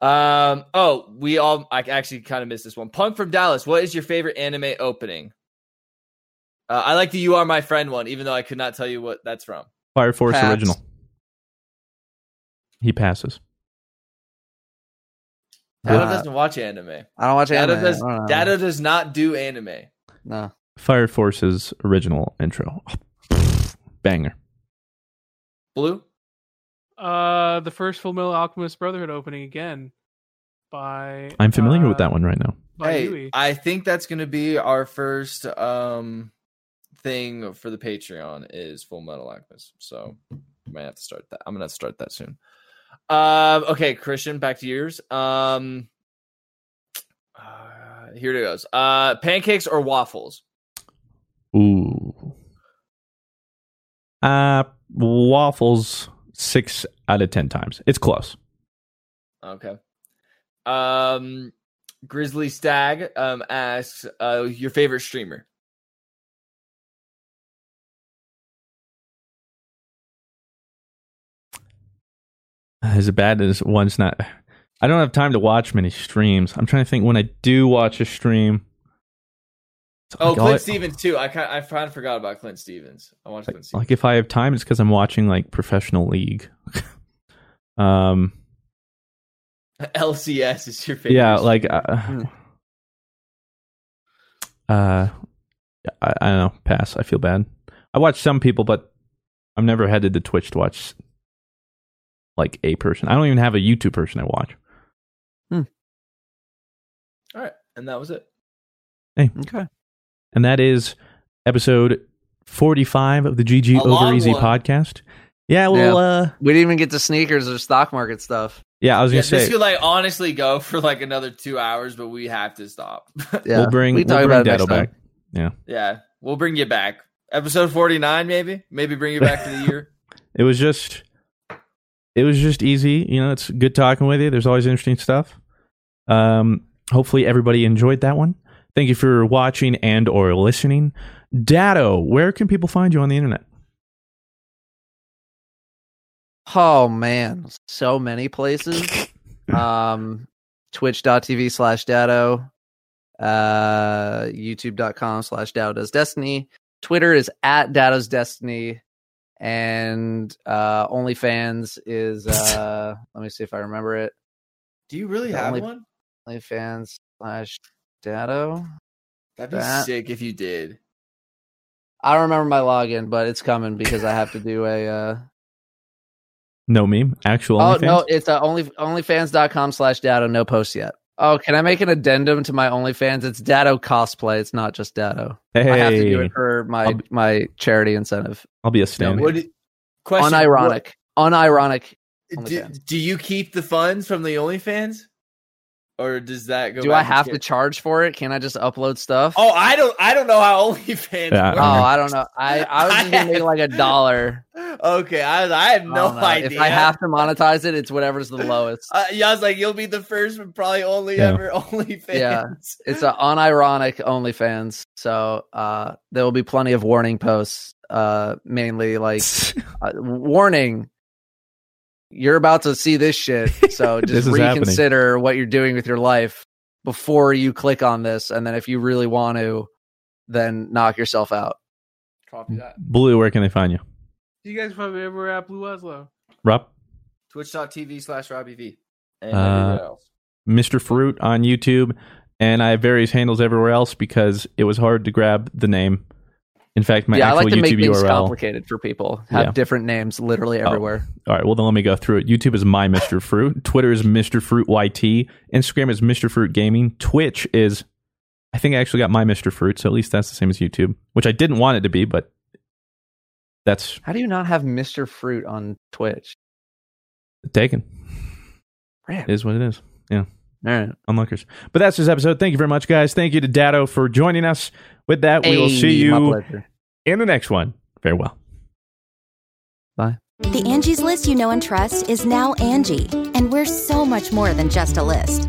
Um. Oh, we all. I actually kind of missed this one. Punk from Dallas. What is your favorite anime opening? Uh, I like the "You Are My Friend" one, even though I could not tell you what that's from. Fire Force Pass. original. He passes. Dado Uh, doesn't watch anime. I don't watch Dado anime. does. Don't. Dado does not do anime. No. Fire Force's original intro. Banger. Blue. Uh, the first Full Metal Alchemist Brotherhood opening again by. I'm familiar uh, with that one right now. By hey, Yui. I think that's going to be our first um thing for the Patreon is Full Metal Alchemist. So we might have to start that. I'm gonna have to start that soon. Um. Okay, Christian, back to yours. Um. Uh, here it goes. Uh, pancakes or waffles? Ooh. Uh, waffles six out of ten times. It's close. Okay. Um, Grizzly Stag um asks uh your favorite streamer. As bad as one's not. I don't have time to watch many streams. I'm trying to think when I do watch a stream. Oh, like Clint I- Stevens too. I kind I kind of forgot about Clint Stevens. I watched Clint Stevens. Like if I have time, it's because I'm watching like professional league. um. LCS is your favorite. Yeah, like uh, Hmm. uh I, I don't know. Pass. I feel bad. I watch some people, but I'm never headed to Twitch to watch like a person. I don't even have a YouTube person I watch. All right, and that was it. Hey, okay. And that is episode 45 of the GG A Over Easy one. podcast. Yeah, well, Yeah. uh, We didn't even get to sneakers or stock market stuff. yeah, I was gonna this say this could like honestly go for like another two hours, but we have to stop. Yeah. we'll bring we we'll bring about it next Dado back. Yeah, yeah, we'll bring you back. Episode forty nine, maybe, maybe bring you back to the year. it was just it was just easy. You know, it's good talking with you. There's always interesting stuff. Um, hopefully everybody enjoyed that one. Thank you for watching and or listening. Dado, where can people find you on the internet? Oh man, so many places. um twitch.tv slash dado uh youtube.com slash dado does destiny twitter is at dado's destiny and uh onlyfans is uh let me see if i remember it Do you really The have only- one? onlyfans slash dado That'd be that- sick if you did. i don't remember my login but it's coming because i have to do a uh No meme, actual oh OnlyFans. no it's uh, only onlyfans.com slash dado no post yet oh can i make an addendum to my onlyfans it's dado cosplay it's not just dado hey, I have to do it for my be- my charity incentive. I'll be a stand. What? do- Question: Unironic. Unironic. do, do you keep the funds from the OnlyFans, or does that go? Do back I have to to charge for it? Can I just upload stuff? Oh, I don't. I don't know how OnlyFans. Yeah, works. Oh, I don't know. I, I was just gonna make like a dollar. Okay, I, was- I have no don't idea. If I have to monetize it, it's whatever's the lowest. uh, yeah, I was like, you'll be the first, but probably only Yeah. ever OnlyFans. Yeah. It's an unironic OnlyFans, so uh, there will be plenty of warning posts. Uh, mainly like uh, warning. You're about to see this shit, so just is happening. reconsider what you're doing with your life before you click on this, and then if you really want to, then knock yourself out. Copy that. Blue, where can they find you? You guys probably ever at Blue Oslo. Rob, Twitch.tv slash Robbie V. And Uh, else. Mr. Fruit on YouTube, and I have various handles everywhere else because it was hard to grab the name. In fact, my yeah, I like to make YouTube things URL. complicated for people. Have Yeah. different names literally Oh. everywhere. All right, well then let me go through it. YouTube is my Mr. Fruit. Twitter is Mr. Fruit YT. Instagram is Mr. Fruit Gaming. Twitch is I think I actually got my Mr. Fruit, so at least that's the same as YouTube, which I didn't want it to be, but that's How do you not have Mr. Fruit on Twitch? taken. It is what it is. Yeah. All right. Unlockers. But that's this episode. Thank you very much, guys. Thank you to Dado for joining us. With that, we will see you in the next one. Farewell. Bye. The Angie's list you know and trust is now Angi, and we're so much more than just a list.